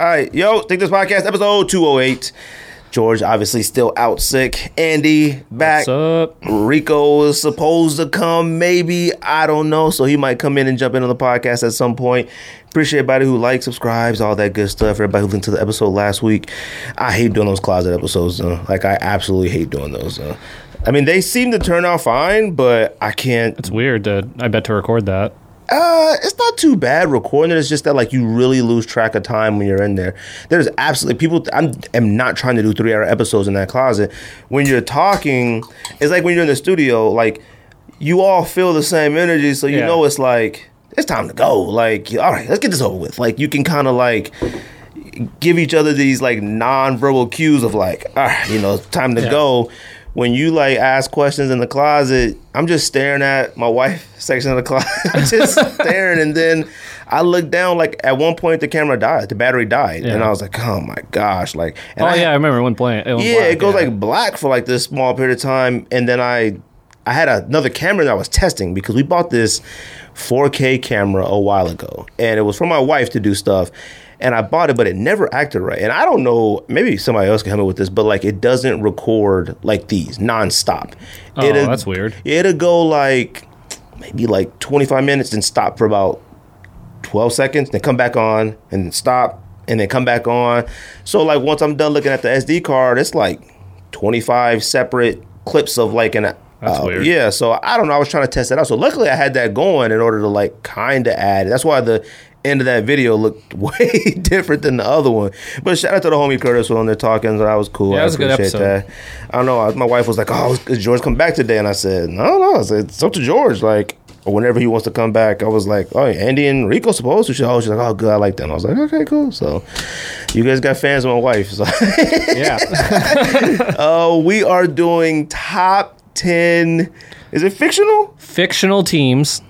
All right, yo, Sneak Diss Podcast, episode 208. George obviously still out sick. Andy back. What's up? Rico is supposed to come, maybe. I don't know. So he might come in and jump in on the podcast at some point. Appreciate everybody who likes, subscribes, all that good stuff. Everybody who listened to the episode last week. I hate doing those closet episodes, though. Like, I absolutely hate doing those. Though. I mean, they seem to turn out fine, but I can't. It's weird to I bet to record that. Uh, it's not too bad recording it. It's just that like you really lose track of time when you're in there. There's absolutely people. I'm am not trying to do three hour episodes in that closet. When you're talking, it's like when you're in the studio. Like you all feel the same energy, so you Yeah. know it's like it's time to go. Like all right, let's get this over with. Like you can kind of like give each other these like non-verbal cues of like, all right, you know, time to Yeah. go. When you like ask questions in the closet, I'm just staring at my wife section of the closet, just staring, and then I look down. Like at one point, the camera died, the battery died, and I was like, oh my gosh, like, and oh I- yeah, I remember when playing. It yeah, black, it goes yeah. like black for like this small period of time, and then I, I had another camera that I was testing because we bought this 4K camera a while ago, and it was for my wife to do stuff, and I bought it, but it never acted right, and I don't know, maybe somebody else can help me with this, but like it doesn't record like these nonstop. Oh, It'll- that's weird. It'll go like maybe like 25 minutes and stop for about 12 seconds, then come back on and then stop and then come back on. So like once I'm done looking at the SD card, it's like 25 separate clips of like an That's uh, weird. Yeah, so I don't know. I was trying to test that out. So luckily I had that going in order to like kind of add. it. That's why the end of that video looked way different than the other one. But shout out to the homie Curtis on there talking. So that was cool. Yeah, I it was a good appreciate episode. that. I don't know. I- My wife was like, "Oh, is George come back today?" And I said, "No, no." I said, "It's up to George." Like, whenever he wants to come back, I was like, "Oh, Andy and Rico supposed to." She, oh, she's like, "Oh, good, I like them." I was like, "Okay, cool." So, you guys got fans of my wife. So, yeah. uh, we are doing top ten. Is it fictional Fictional teams,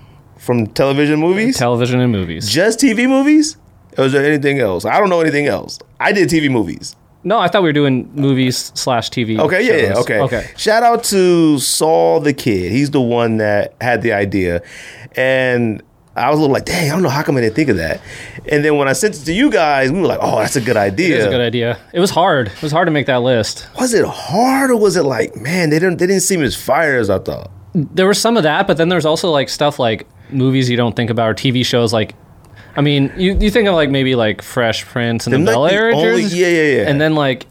from television movies? television and movies. Just TV movies? Or is there anything else? I don't know anything else. I did TV movies. No, I thought we were doing movies slash TV. Okay, yeah, yeah, shows. okay. Okay. Shout out to Saul the kid. He's the one that had the idea. And I was a little like, dang, I don't know how come I didn't think of that. And then when I sent it to you guys, we were like, oh, that's a good idea. It was a good idea. It was hard. It was hard to make that list. Was it hard or was it like, man, they didn't they didn't seem as fire as I thought? There was some of that, but then there's also like stuff like movies you don't think about or TV shows like. I mean, you, you think of like maybe like Fresh Prince and Them, the Bel Air only- yeah, yeah, yeah. and then like,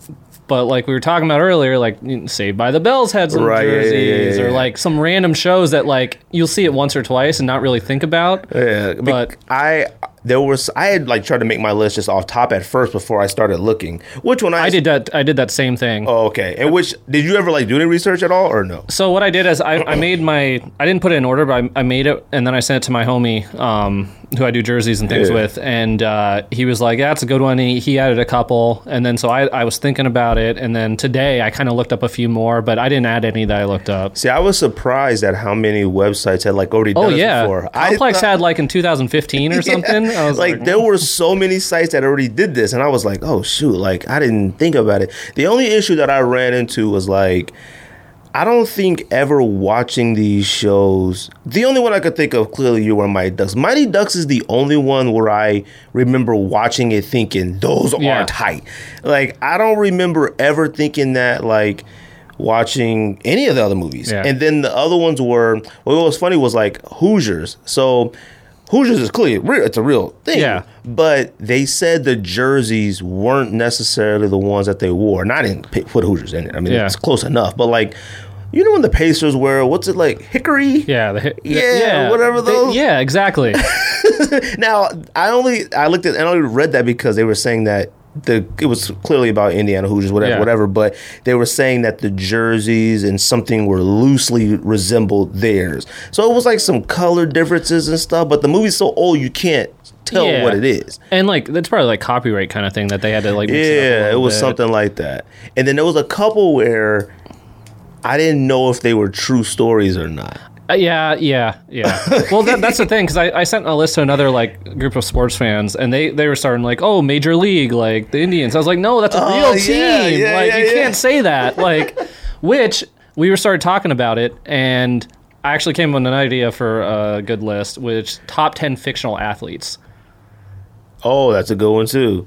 but like we were talking about earlier, like Saved by the Bells had some Right, yeah, yeah, jerseys, yeah, or like some random shows that like you'll see it once or twice and not really think about. Yeah, But- I there was I had like tried to make my list just off top at first before I started looking. Which one I, I did that. I did that same thing. Oh, okay. And which did you ever like do any research at all or no? So what I did is I, I made my I didn't put it in order, but I, I made it and then I sent it to my homie, um, who I do jerseys and things Yeah. with, and uh, he was like, "Yeah, it's a good one." He, he added a couple, and then so I, I was thinking about it, and then today I kind of looked up a few more, but I didn't add any that I looked up. See, I was surprised at how many websites had like already done Oh yeah, before. Complex thought- had like in 2015 or something. Was like, like, there were so many sites that already did this, and I was like, oh shoot, like I didn't think about it. The only issue that I ran into was like. I don't think ever watching these shows. The only one I could think of clearly, you were Mighty Ducks. Mighty Ducks is the only one where I remember watching it thinking those Yeah. are tight. Like I don't remember ever thinking that like watching any of the other movies. Yeah. And then the other ones were what was funny was like Hoosiers. So Hoosiers is clearly real. It's a real thing. Yeah. But they said the jerseys weren't necessarily the ones that they wore. And I didn't put Hoosiers in it. I mean, Yeah. it's close enough. But like, you know when the Pacers wear what's it like Hickory? yeah, the, hit- Yeah, whatever They- those- yeah, exactly. Now I only I looked at I only read that because they were saying that the it was clearly about Indiana Hoosiers, whatever, Yeah. whatever. But they were saying that the jerseys and something were loosely resembled theirs. So it was like some color differences and stuff. But the movie's so old you can't tell Yeah. what it is. and like that's probably like copyright kind of thing that they had to like. mix it, Yeah, it was bit. something like that. And then there was a couple where I didn't know if they were true stories or not. Uh, yeah, yeah, yeah. well, that, that's the thing because I, I sent a list to another like group of sports fans, and they they were starting like, oh, Major League, like the Indians. I was like, no, that's a Oh, real yeah, team. yeah, like yeah, you can't say that. Like, which we were started talking about it, and I actually came up with an idea for a good list, which top ten fictional athletes. Oh, that's a good one too.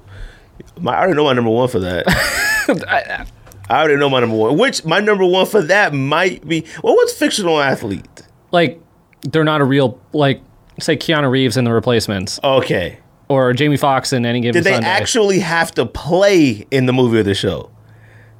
My, I already know my number one for that. I already know my number one. Which my number one for that might be. Well, what's fictional athlete? Like they're not a real like say Keanu Reeves in the replacements Okay. or Jamie Foxx in any given Did they Sunday. actually have to play in the movie or the show?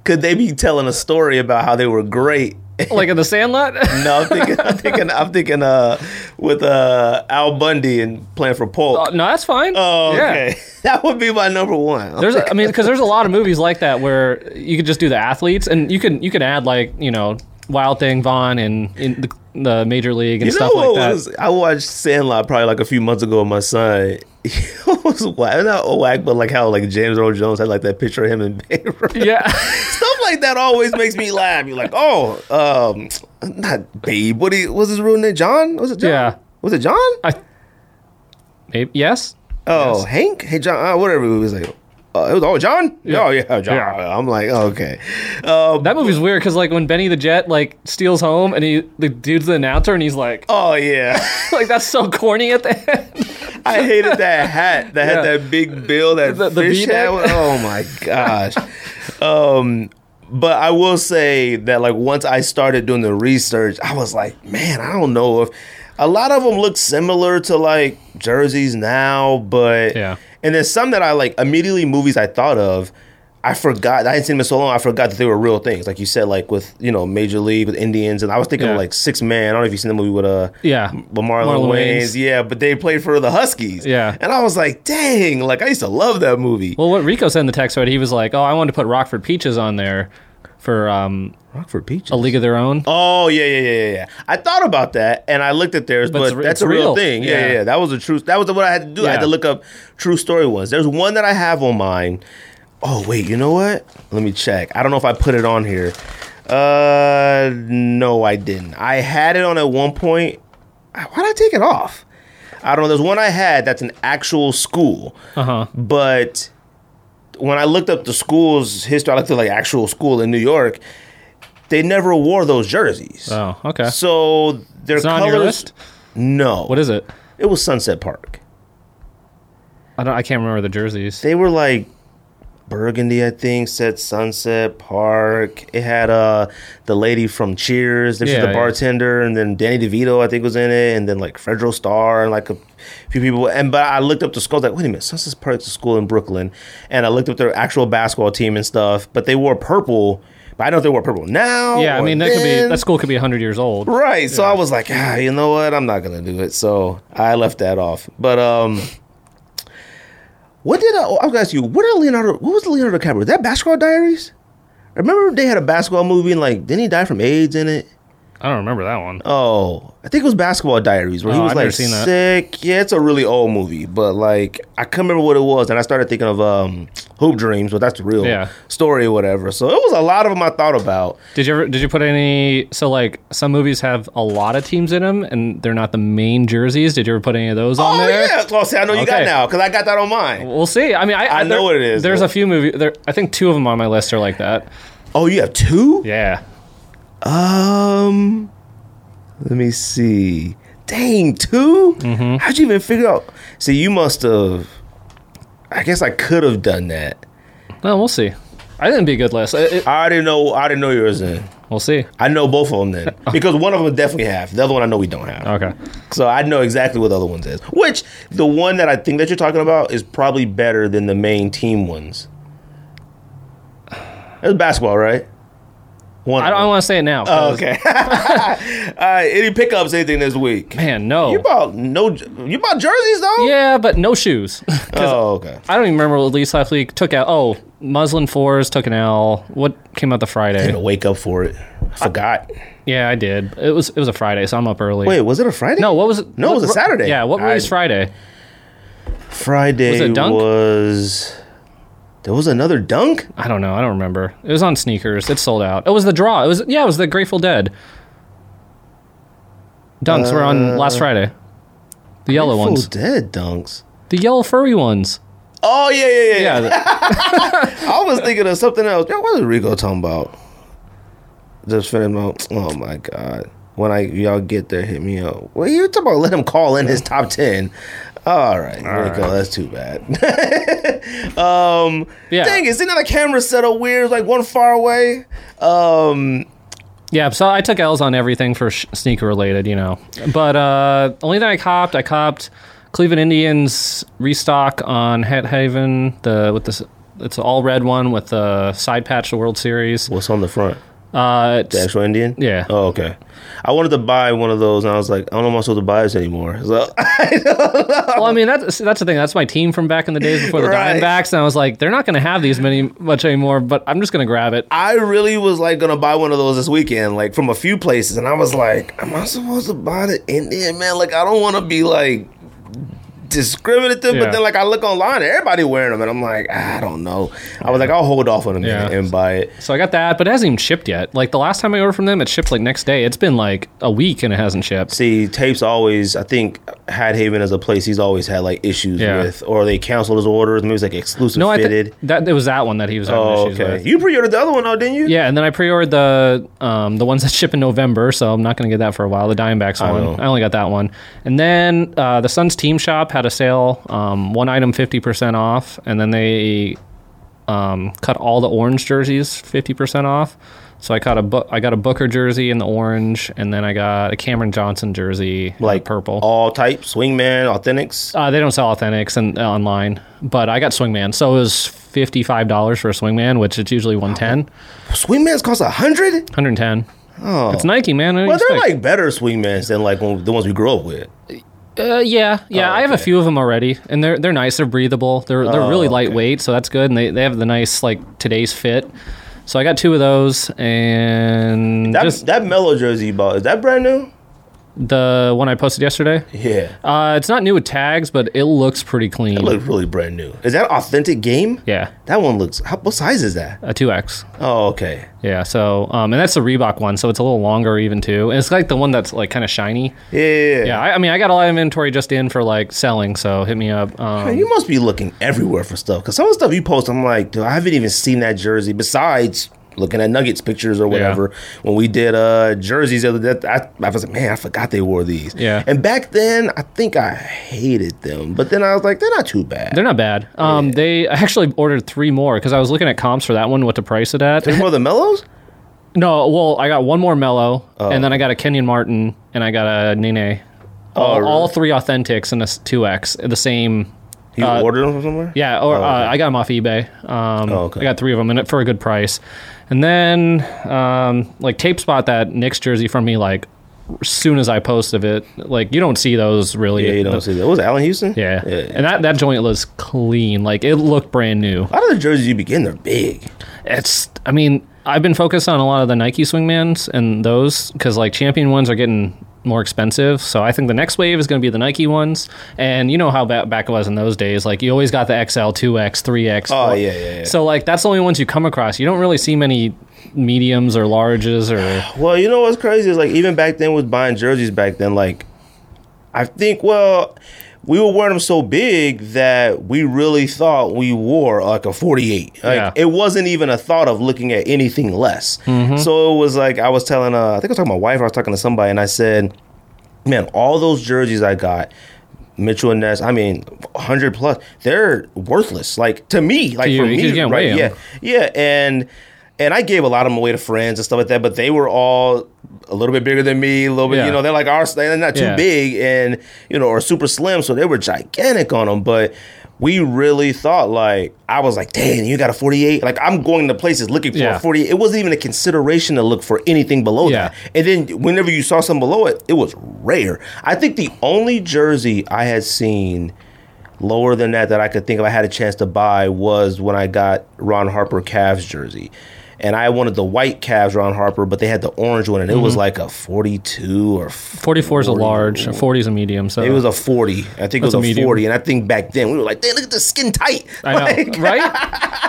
Could they be telling a story about how they were great? like in the Sandlot? no, I'm thinking, I'm thinking, I'm thinking, uh, with uh Al Bundy and playing for Polk. Uh, no, that's fine. oh, Yeah. okay, that would be my number one. There's, a, I mean, because there's a lot of movies like that where you could just do the athletes, and you can you can add like you know Wild Thing Vaughn and in the, the Major League and You know stuff like that. was? I watched Sandlot probably like a few months ago with my son. It was whack, not whack, but like how like James Earl Jones had like that picture of him in Babe yeah, Stuff like that always makes me laugh. You're like, oh, um, not Babe. What he was his real name? John? Was it John? Yeah. Was it John? I, maybe yes. Oh, Hank? Hey, John? Uh, whatever. It was like, uh, it was oh John. Yeah. Oh yeah, John. Yeah. I'm like, okay. Um, That movie's weird because like when Benny the Jet like steals home and he the dude's the announcer and he's like oh yeah. like that's so corny at the end. I hated that hat that had that big bill, that The- the fish hat. Oh my gosh. um, but I will say that like once I started doing the research, I was like, man, I don't know if a lot of them look similar to like jerseys now, but Yeah. And there's some that I like immediately movies I thought of. I forgot. I hadn't seen them in so long. I forgot that they were real things. Like you said, like with you know Major League with Indians, and I was thinking Yeah. of like Six Man. I don't know if you've seen the movie with uh Yeah. with Marlon, Marlon Wayans. Wayans. Yeah, but they played for the Huskies. Yeah. and I was like, dang, like I used to love that movie. Well, what Rico said in the text right? he was like, "Oh, I wanted to put Rockford Peaches on there for um, Rockford Peaches. a League of Their Own." Oh yeah, yeah, yeah, yeah, yeah. I thought about that, and I looked at theirs, But but, it's that's it's a real, real. thing. Yeah, yeah, Yeah. yeah. That was a true. That was what I had to do. I had to look up true story ones. There's one that I have on mine. Oh wait, you know what? Let me check. I don't know if I put it on here. Uh, no, I didn't. I had it on at one point. Why did I take it off? I don't know. There's one I had that's an actual school. Uh huh. But when I looked up the school's history, I looked at like actual school in New York. They never wore those jerseys. Oh, okay. So their It's not colors. on your list. No, What is it? it was Sunset Park. I don't. I can't remember the jerseys. They were like burgundy, I think. Said Sunset Park. It had uh the lady from Cheers. This Yeah, was the yeah. bartender, and then Danny DeVito, I think, was in it, and then like Fredro Starr and like a few people. And but I looked up the school. Like, wait a minute, Sunset Park's a school in Brooklyn, and I looked up their actual basketball team and stuff. But they wore purple. But I don't know if they wore purple now. Yeah, I mean that could be that school could be hundred years old. Right. So I was like, ah, you know what? I'm not gonna do it. So I left that off. But um, what did I? I was gonna ask you. What did Leonardo? What was Leonardo DiCaprio? That Basketball Diaries? Remember they had a basketball movie and like didn't he die from AIDS in it? I don't remember that one. Oh, I think it was Basketball Diaries where he Oh, was I've like seen that. sick. Yeah, it's a really old movie, but like I can't remember what it was, and I started thinking of um Hoop Dreams, but that's the real Yeah. story or whatever. So it was a lot of them I thought about. Did you ever? Did you put any? So like some movies have a lot of teams in them, and they're not the main jerseys. Did you ever put any of those on there? Oh yeah, well, see, I know you got Okay. now because I got that on mine. We'll see. I mean, I, I know there- what it is, There's but- a few movies. There, I think two of them on my list are like that. Oh, you have two? Yeah. Um, let me see. Dang, 2 Mm-hmm. How'd you even figure out? See, you must have. I guess I could have done that. No, we'll see. I it'd be a good list. It- it- I already know. I didn't know yours. In we'll see. I know both of them then because one of them definitely have. The other one I know we don't have. Okay. So I know exactly what the other ones is. Which the one that I think that you're talking about is probably better than the main team ones. It was basketball, right? One. I don't want to say it now. Oh, okay. All right. Any pickups? Anything this week? Man, no. You bought no. You bought jerseys though. yeah, but no shoes. Oh, okay. I don't even remember what Least Last Week took out. Oh, Muslin Fours took an L. What came out the I Friday? to wake up for it. I forgot. Yeah, I did. It was it was a Friday, so I'm up early. Wait, was it a Friday? no, what was it? No, it was a Saturday. Yeah, what I- released Friday? Friday Was it Dunk? was- There was another dunk. I don't know. I don't remember. It was on sneakers. It sold out. It was the draw. It was yeah. It was the Grateful Dead. Dunks were on last uh, Friday. The yellow Full ones. dead dunks. The yellow furry ones. Oh yeah, yeah, yeah. Yeah. I was thinking of something else. Yo, what is Rico talking about? Just finished my. Oh my god. When I y'all get there, hit me up. Well, you talking about let him call in his top ten. All right, we go. That's too bad. um, Yeah. dang, isn't that a camera setup weird? Like one far away. Um, Yeah, so I took L's on everything for sh- sneaker related, you know. But uh only thing I copped, I copped Cleveland Indians restock on Hat Haven, the with this it's an all red one with the side patch the World Series. what's on the front? Uh The actual Indian? Yeah. Oh, okay. I wanted to buy one of those, and I was like, I don't know if I'm supposed to buy this anymore. So, well, I mean that's that's the thing. That's my team from back in the days before the Right. Diamondbacks, and I was like, they're not going to have these many much anymore. But I'm just going to grab it. I really was like gonna buy one of those this weekend, like from a few places, and I was like, Am I supposed to buy the Indian man? Like, I don't want to be like discriminative, Yeah. but then like I look online, everybody wearing them, and I'm like, I don't know. I was like, I'll hold off on them Yeah. and, buy it. So I got that, but it hasn't even shipped yet. Like the last time I ordered from them, it shipped like next day. It's been like a week and it hasn't shipped. See, tapes always. I think Hat Haven as a place, he's always had like issues Yeah. with, or they canceled his orders. Maybe it's like exclusive No, I fitted. think that it was that one that he was having oh, issues okay. with. You pre-ordered the other one, though, didn't you? Yeah, and then I pre-ordered the um, the ones that ship in November, so I'm not going to get that for a while. The Diamondbacks I one, know. I only got that one. And then uh, the Suns Team Shop had a sale, um, one item fifty percent off, and then they um, cut all the orange jerseys fifty percent off. So I got a bu- I got a Booker jersey in the orange, and then I got a Cameron Johnson jersey Like purple. all types, swingman, authentics. Uh, they don't sell authentics and uh, online, but I got Swingman, so it was fifty five dollars for a Swingman, which is usually 110 Swingmans cost a hundred. 110 Oh, It's Nike, man. What do you well, they're expect? like better swingmans than like the ones we grew up with. Uh, yeah, yeah. Oh, I have a few of them already, and they're they're nice. They're breathable. They're they're Oh, really okay. lightweight, so that's good. And they, they have the nice like today's fit. So I got two of those, and That just that Melo jersey you bought is that brand new? The one I posted yesterday. Yeah, Uh, it's not new with tags, but it looks pretty clean. it looks really brand new. Is that authentic game? yeah, That one looks. How, what size is that? a two X. Oh, okay. Yeah, so um, and that's the Reebok one, so it's a little longer even too. And it's like the one that's like kind of shiny. Yeah, yeah. Yeah, I, I mean, I got a lot of inventory just in for like selling, so hit me up. Um, Man, you must be looking everywhere for stuff because some of the stuff you post, I'm like, dude, I haven't even seen that jersey. Besides looking at Nuggets pictures or whatever, when we did uh jerseys, the other day, I, I was like, man, I forgot they wore these. Yeah. And back then, I think I hated them, but then I was like, they're not too bad. They're not bad. Um, They I actually ordered three more because I was looking at comps for that one, what to price it at. There's more than Melos. no, well, I got one more Melo, Oh. and then I got a Kenyon Martin, and I got a Nene. All, Oh, really? all three authentics and a two X, the same. You Uh, ordered them from somewhere? Yeah, or Oh, okay. uh, I got them off eBay. Um, Oh, okay. I got three of them and it for a good price. And then, um, like Tape Spot that Knicks jersey from me, like as soon as I posted it, like you don't see those really. Yeah, you don't see that. What was it, Allan Houston? Yeah. yeah. and that that joint was clean. Like it looked brand new. A lot of the jerseys you begin, they're big. It's. I mean, I've been focused on a lot of the Nike Swingmans and those because like champion ones are getting more expensive. So I think the next wave is going to be the Nike ones. And you know how ba- back it was in those days. Like you always got the XL, two X, three X. Oh, yeah, yeah, yeah. So like that's the only ones you come across. You don't really see many mediums or larges or Well, you know what's crazy is like even back then with buying jerseys back then, like I think well, we were wearing them so big that we really thought we wore like a 48. Like Yeah. it wasn't even a thought of looking at anything less. Mm-hmm. So it was like I was telling uh I think I was talking to my wife, I was talking to somebody and I said, Man, all those jerseys I got Mitchell and Ness, I mean, 100 plus, they're worthless. Like to me, like you, for me, right? Yeah, yeah, and and I gave a lot of them away to friends and stuff like that, but they were all a little bit bigger than me, a little bit, Yeah. you know, they're like our, they're not too Yeah. big and you know, or super slim, so they were gigantic on them, but. We really thought like I was like, dang, you got a 48. Like I'm going to places looking for Yeah. a 48. It wasn't even a consideration to look for anything below that. And then whenever you saw something below it, it was rare. I think the only jersey I had seen lower than that that I could think of I had a chance to buy was when I got Ron Harper Cavs jersey. And I wanted the white Cavs Ron Harper, but they had the orange one, and it was Mm-hmm. like a 42 or 44 is a 40. large, 40 is a medium. So It was a 40. I think it was a a, 40. And I think back then we were like, damn, look at the skin tight. I know, right?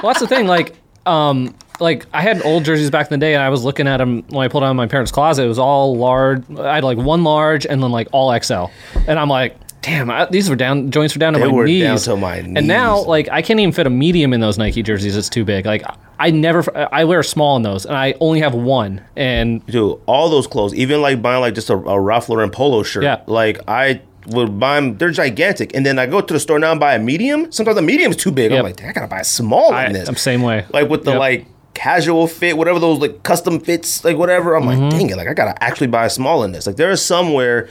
Well, that's the thing. Like, um, like I had old jerseys back in the day, and I was looking at them when I pulled out of my parents' closet. It was all large. I had like one large, and then like all XL, and I'm like. Damn, I, these were down. Joints were down to They my were knees. down to my And now, like, I can't even fit a medium in those Nike jerseys. It's too big. Like, I never. I wear a small in those, and I only have one. And Dude, all those clothes, even like buying like just a, a Ralph Lauren polo shirt. Yeah. Like I would buy them. They're gigantic, and then I go to the store now and buy a medium. Sometimes the medium's too big. Yep. I'm like, "Dang, I gotta buy a small I, in this. I'm same way. like with the Yep. like casual fit, whatever those like custom fits, like whatever. I'm Mm-hmm. like, dang it, like I gotta actually buy a small in this. Like there is somewhere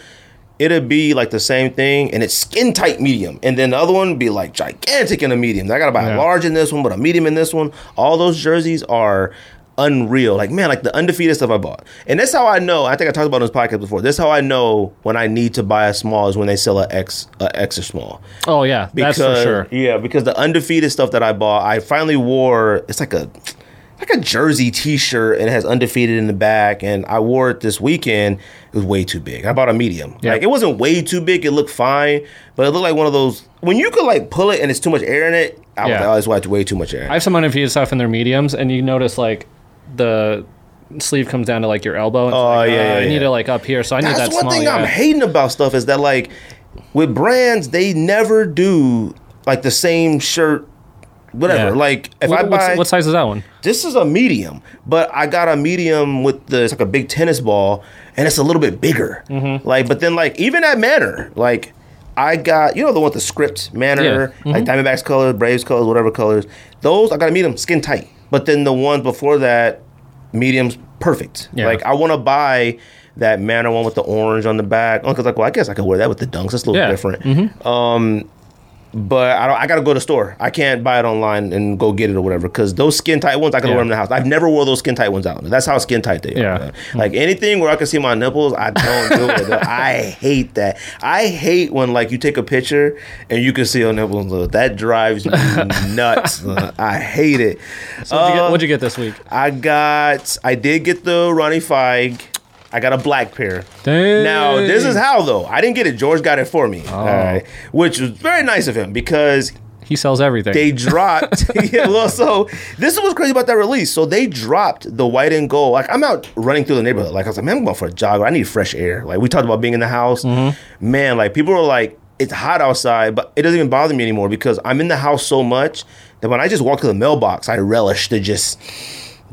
it'd be like the same thing and it's skin tight medium. And then the other one be like gigantic in a medium. I gotta buy Yeah. a large in this one, but a medium in this one. All those jerseys are unreal. Like man, like the undefeated stuff I bought. And that's how I know. I think I talked about this podcast before. This is how I know when I need to buy a small is when they sell a X a extra small. Oh yeah, that's for sure. Yeah, because the undefeated stuff that I bought, I finally wore. It's like a like a jersey T-shirt, and it has undefeated in the back. And I wore it this weekend. Was way too big. I bought a medium. Yeah. Like it wasn't way too big. It looked fine, but it looked like one of those when you could like pull it and it's too much air in it. I was Yeah. like, oh, it's way too, much air. I have some undefeated stuff in their mediums, and you notice like the sleeve comes down to like your elbow. And Oh, like, yeah, uh, yeah, I need it like up here, so I need That's that one small. thing yeah. I'm hating about stuff is that like with brands they never do like the same shirt. Whatever. Yeah. Like if what, I buy what size is that one? This is a medium, but I got a medium with the it's like a big tennis ball, and it's a little bit bigger. Mm-hmm. Like, but then like even at Manor, like I got you know the one with the script Manor, Yeah. Mm-hmm. like Diamondbacks colors, Braves colors, whatever colors. Those I got a medium skin tight, but then the ones before that, mediums perfect. Yeah. Like I want to buy that Manor one with the orange on the back. Because like, well, I guess I could wear that with the dunks. That's a little different. Mm-hmm. Um, but I don't. I gotta go to the store. I can't buy it online and go get it or whatever. Because those skin tight ones, I can Yeah. wear them in the house. I've never wore those skin tight ones out. That's how skin tight they are. Yeah. Like anything where I can see my nipples, I don't do it. I hate that. I hate when like you take a picture and you can see your nipples. That drives me nuts. I hate it. So what'd, you get, um, what'd you get this week? I got. I did get the Ronnie Fieg. I got a black pair. Dang. Now this is how though. I didn't get it. George got it for me. Oh. All right, which was very nice of him because He sells everything. they dropped. yeah, well, so this is what's crazy about that release. So they dropped the white and gold. Like I'm out running through the neighborhood. Like I was like, man, I'm going for a jog. I need fresh air. Like we talked about being in the house. Mm-hmm. Man, like people are like, it's hot outside, but it doesn't even bother me anymore because I'm in the house so much that when I just walk to the mailbox, I relish to just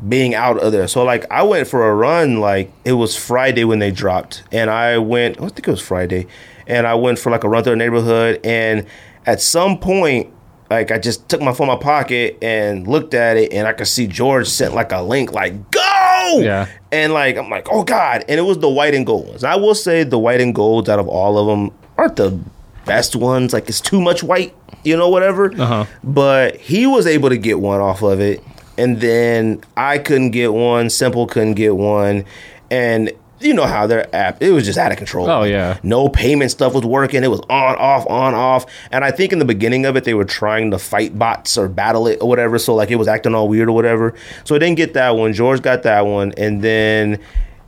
being out of there. So like I went for a run like it was Friday when they dropped. And I went I think it was Friday. And I went for like a run through the neighborhood. And at some point like I just took my phone in my pocket and looked at it. And I could see George sent like a link like go! Yeah. and like I'm like oh god. And it was the white and gold ones. I will say the white and golds out of all of them aren't the best ones. Like it's too much white you know whatever. Uh-huh. but he was able to get one off of it and then I couldn't get one. Simple couldn't get one, and you know how their app it was just out of control. Oh, yeah. no payment stuff was working. It was on off on off, and I think in the beginning of it they were trying to fight bots or battle it or whatever. So like it was acting all weird or whatever. So I didn't get that one. George got that one, and then.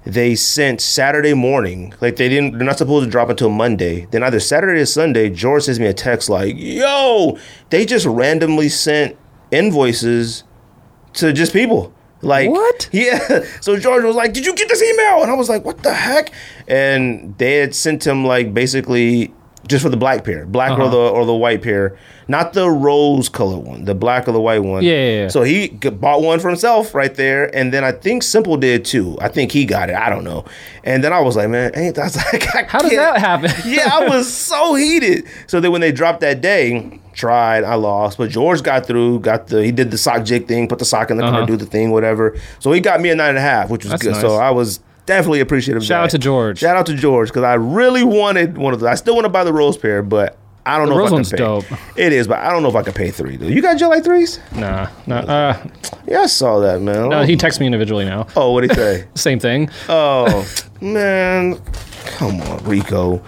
They sent Saturday morning, like they didn't. They're not supposed to drop until Monday. Then either Saturday or Sunday, George sends me a text like, "Yo, they just randomly sent invoices to just people. Like What? Yeah. So George was like, "Did you get this email?" And I was like, "What the heck?" And they had sent him like basically just for the black pair, black or Uh-huh. the or the white pair, not the rose color one, the black or the white one. Yeah, yeah, yeah. So he bought one for himself right there, and then I think Simple did too. I think he got it. I don't know. And then I was like, "Man, ain't that's like How does that happen? yeah, I was so heated. So then when they dropped that day, tried, I lost. But George got through, got the he did the sock jig thing, put the sock in the Uh-huh. do the thing, whatever. So he got me a nine and a half, which was That's good. nice. So I was definitely appreciative. Shout out to George. Shout out to George because I really wanted one of those. I still want to buy the rose pair, but I don't The know rose if I one's can pay. dope. It is, but I don't know if I could pay three. Though. You got like threes? Nah, nah. Uh, Yeah, I saw that man. no, he texts me individually now. oh, what did he say? Same thing. oh man, come on, Rico.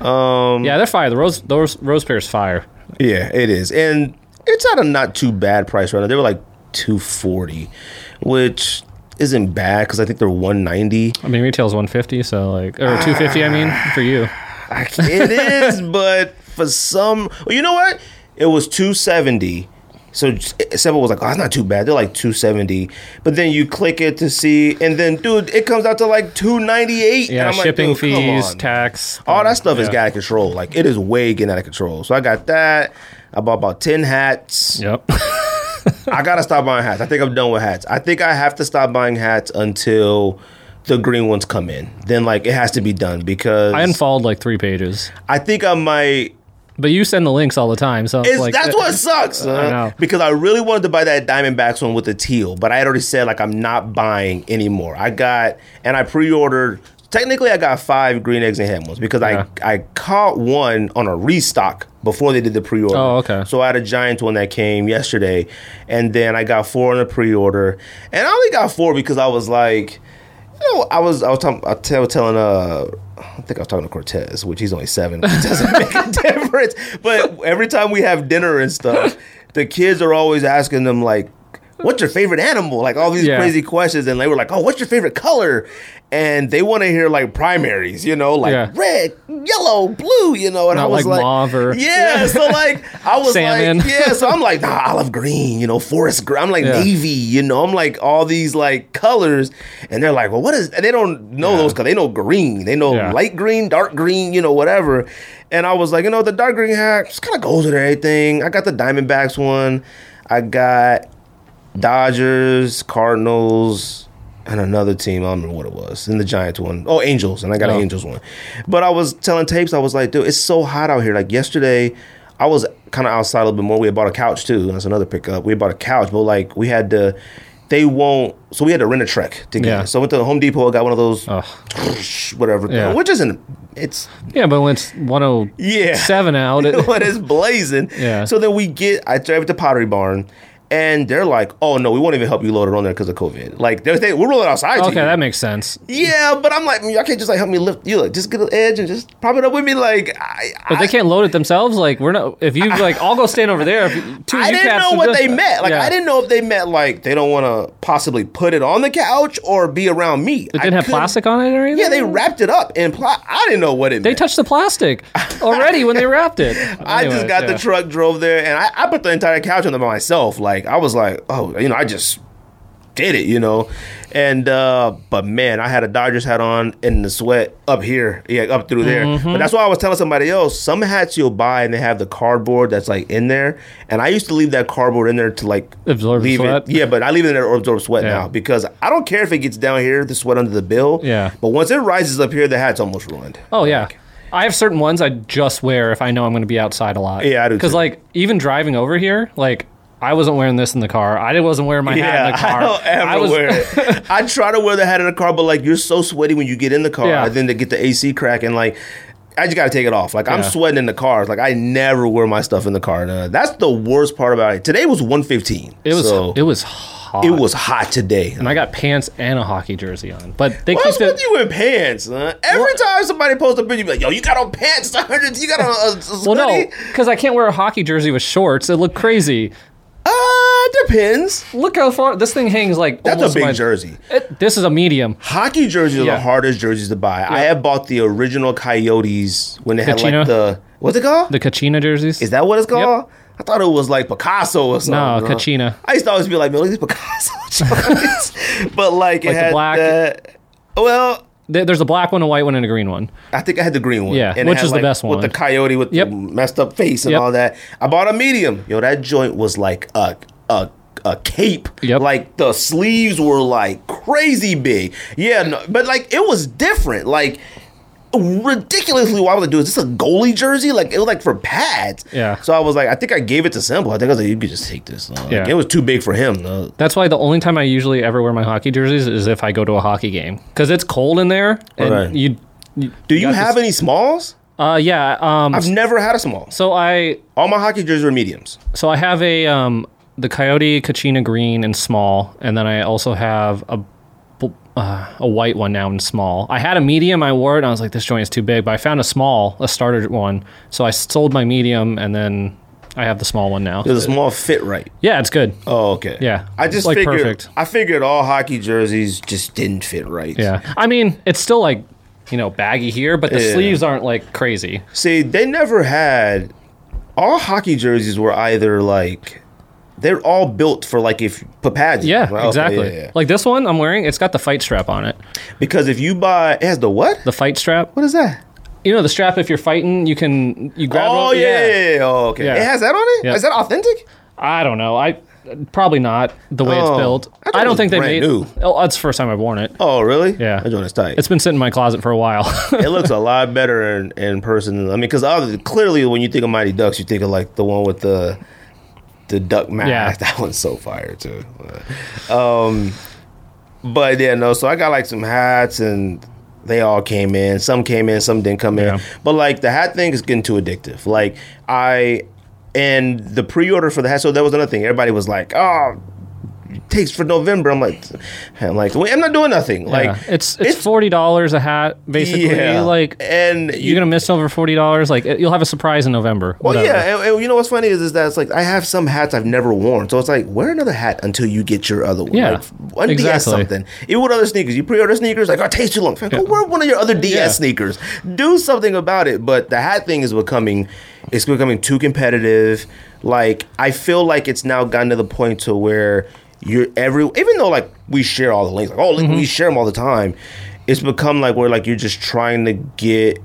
Um, Yeah, they're fire. The rose, those rose pears fire. Yeah, it is, and it's at a not too bad price right now. They were like two forty, which isn't bad because I think they're one ninety. I mean, retail's one fifty, so like or ah. two fifty. I mean, for you. It is, but for some, well, you know what? It was two seventy. So eh, Simple was like, "Oh, it's not too bad." They're like two seventy, but then you click it to see, and then dude, it comes out to like two ninety eight. Yeah, shipping fees, tax. All that stuff is got out of control. Like it is way getting out of control. So I got that. I bought about ten hats. Yep. I gotta stop buying hats. I think I'm done with hats. I think I have to stop buying hats until the green ones come in. Then like it has to be done because I unfollowed like three pages, I think I might. but you send the links all the time, so it's like that's uh, what sucks. I know. Because I really wanted to buy that Diamondbacks one with the teal, but I had already said like I'm not buying anymore. I got and I pre-ordered. Technically, I got five green eggs and ham ones because Yeah. I I caught one on a restock before they did the pre-order. Oh, okay. So I had a giant one that came yesterday, and then I got four on the pre-order, and I only got four because I was like, you know, I was I was talking, I was telling uh. I think I was talking to Cortez, which he's only seven. It doesn't make a difference. But every time we have dinner and stuff, the kids are always asking them like, "What's your favorite animal?" Like all these Yeah. crazy questions, and they were like, "Oh, what's your favorite color?" And they want to hear like primaries, you know, like Yeah. red, yellow, blue, you know. And I was like like, mauve or- yeah. So like, I was Salmon. like, yeah. So I'm like, nah, olive green, you know, forest green. I'm like Yeah. navy, you know. I'm like all these like colors, and they're like, well, what is? And they don't know those because they know green, they know light green, dark green, you know, whatever. And I was like, you know, the dark green hat just kind of goes with everything. I got the Diamondbacks one. I got Dodgers, Cardinals, and another team. I don't remember what it was. And the Giants one. Oh, Angels. And I got Oh. an Angels one. But I was telling tapes, I was like, dude, it's so hot out here. Like yesterday, I was kind of outside a little bit more. We had bought a couch too. That's another pickup. We bought a couch, but like we had to, they won't, so we had to rent a trek to get Yeah. it. So I went to the Home Depot, got one of those, Ugh. whatever, Yeah. which isn't, it's, yeah, but when it's one oh yeah. seven out, it, when it's blazing. Yeah. So then we get, I drive to Pottery Barn, and they're like, "Oh no, we won't even help you load it on there because of COVID." Like they're they, we're rolling outside. okay, that makes sense. yeah, but I'm like, y'all can't just like help me lift you. Like, just get an edge and just prop it up with me. Like, I, But I, they can't load it themselves. Like we're not. If you like, I'll go stand over there. If you, two I didn't know what they meant. Like, Yeah. I didn't know if they meant like they don't want to possibly put it on the couch or be around me. It didn't have plastic on it or anything. Yeah, they wrapped it up in pla- I didn't know what it meant. They meant. touched the plastic already when they wrapped it. I just got yeah. the truck, drove there, and I, I put the entire couch on there by myself. Like I was like, oh, you know, I just did it, you know. And uh but man, I had a Dodgers hat on in the sweat up here, yeah, up through there. Mm-hmm. But that's why I was telling somebody else. Some hats you'll buy and they have the cardboard that's like in there, and I used to leave that cardboard in there to like Absorb leave sweat? it. Yeah, but I leave it in there to absorb sweat Yeah. now because I don't care if it gets down here, the sweat under the bill. Yeah. But once it rises up here, the hat's almost ruined. Oh yeah. I have certain ones I just wear if I know I'm going to be outside a lot. Yeah, I do Because like even driving over here, like I wasn't wearing this in the car. I wasn't wearing my hat in the car. I don't ever was, wear it. I try to wear the hat in the car, but like you're so sweaty when you get in the car, Yeah. and then to get the AC cracking, like I just got to take it off. Like I'm sweating in the cars. Like I never wear my stuff in the car. Uh, that's the worst part about it. Today was 115. It was so it was hot. it was hot today. and I got pants and a hockey jersey on. But they What's with it. you in pants? Huh? Every time somebody posts a picture, you be like, "Yo, you got on pants? You got on a, a Well, no, because I can't wear a hockey jersey with shorts. It look crazy. Uh, depends. Look how far this thing hangs. Like That's a big my- jersey. It, this is a medium. Hockey jerseys are the hardest jerseys to buy. I have bought the original Coyotes when they had like the what's it called? The Kachina jerseys. Is that what it's called? I thought it was like Picasso or something. No, huh? Kachina. I used to always be like, man, look at these Picasso but like, it Like the had black- that- well, There's a black one, a white one, and a green one. I think I had the green one. Yeah, it which is the like, best With the coyote with Yep. the messed up face and Yep. all that. I bought a medium. Yo, that joint was like a a a cape. Yep. Like the sleeves were like crazy big. Yeah, no, but like it was different. Like ridiculously why would I do? Is this a goalie jersey? Like it was like for pads. Yeah. So I was like, I think I gave it to Simple. I think I was like, you could just take this. Like, Yeah. it was too big for him. though. That's why the only time I usually ever wear my hockey jerseys is if I go to a hockey game because it's cold in there. And Right. you, you Do you got have this- any smalls? Uh, yeah. Um, I've never had a small. so I All my hockey jerseys are mediums. so I have a um the Coyote Kachina green and small, and then I also have a uh, a white one now in small. I had a medium, I wore it, and I was like, this joint is too big. But I found a small, a starter one, so I sold my medium, and then I have the small one now. Does the small fit right? Yeah, it's good. Oh, okay. Yeah. I just Like, figured. perfect. I figured all hockey jerseys just didn't fit right. Yeah, I mean, it's still like you know baggy here, but the Yeah. sleeves aren't like crazy. See, they never had. All hockey jerseys were either like. They're all built for like if pads. Yeah, Right? Okay, exactly. yeah, yeah. Like this one I'm wearing, it's got the fight strap on it. Because if you buy, it has the what? The fight strap. What is that? You know the strap. If you're fighting, you can you grab. Oh one- yeah, yeah, yeah. Oh, okay. It has that on it. Is that authentic? I don't know. I Probably not the way it's Oh, built. I I, don't think they made. new. Oh, that's the first time I've worn it. Oh, really? Yeah. That joint is tight. It's been sitting in my closet for a while. it looks a lot better in, in person. I mean, because clearly when you think of Mighty Ducks, you think of like the one with the the duck mask. Yeah. That one's so fire too. Um, but yeah, no. So I got like some hats, and they all came in. Some came in, some didn't come in. Yeah. But like the hat thing is getting too addictive. Like I and the pre-order for the hat. So that was another thing. Everybody was like, "Oh." Takes for November. I'm like, I'm like, wait, I'm not doing nothing. Like, yeah. it's it's forty dollars a hat basically. yeah. Like and you're gonna miss over forty dollars. Like you'll have a surprise in November. Well, whatever. yeah, and, and you know what's funny is, is that it's like I have some hats I've never worn, so it's like wear another hat until you get your other one. Yeah, like, one DS something. Even with other sneakers, you pre-order sneakers, like oh, it takes too long. Like, Go wear one of your other DS Yeah. sneakers. Do something about it. But the hat thing is becoming, it's becoming too competitive. Like I feel like it's now gotten to the point to where you're every, even though like we share all the links, like oh, Mm-hmm. we share them all the time. It's become like where like you're just trying to get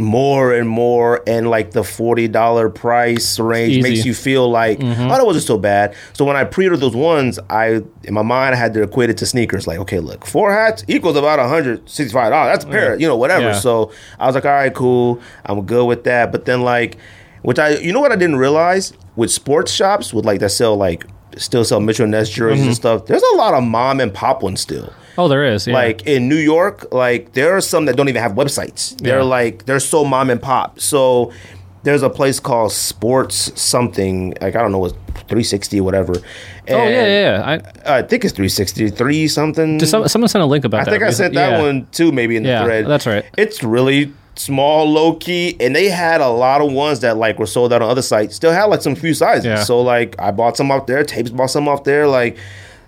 more and more and like the $40 price range Easy. makes you feel like oh that wasn't so bad so when i pre-ordered those ones i in my mind i had to equate it to sneakers like okay look four hats equals about $165 that's a pair you know whatever Yeah. so i was like all right cool i'm good with that but then like which i you know what i didn't realize with sports shops with like that sell like still sell mitchell ness jerseys Mm-hmm. and stuff there's a lot of mom and pop ones still Oh, there is. Yeah. like in New York, like there are some that don't even have websites. They're Yeah. like they're so mom and pop. So there's a place called Sports something like I don't know, what 360 or whatever. oh yeah, yeah. yeah. I, I think it's 360, three something. some, someone sent a link about I that. I think I sent that Yeah. one too, maybe in the thread. that's right. It's really small, low key, and they had a lot of ones that like were sold out on other sites. Still had like some few sizes. Yeah. So like I bought some off there. Tapes bought some off there. Like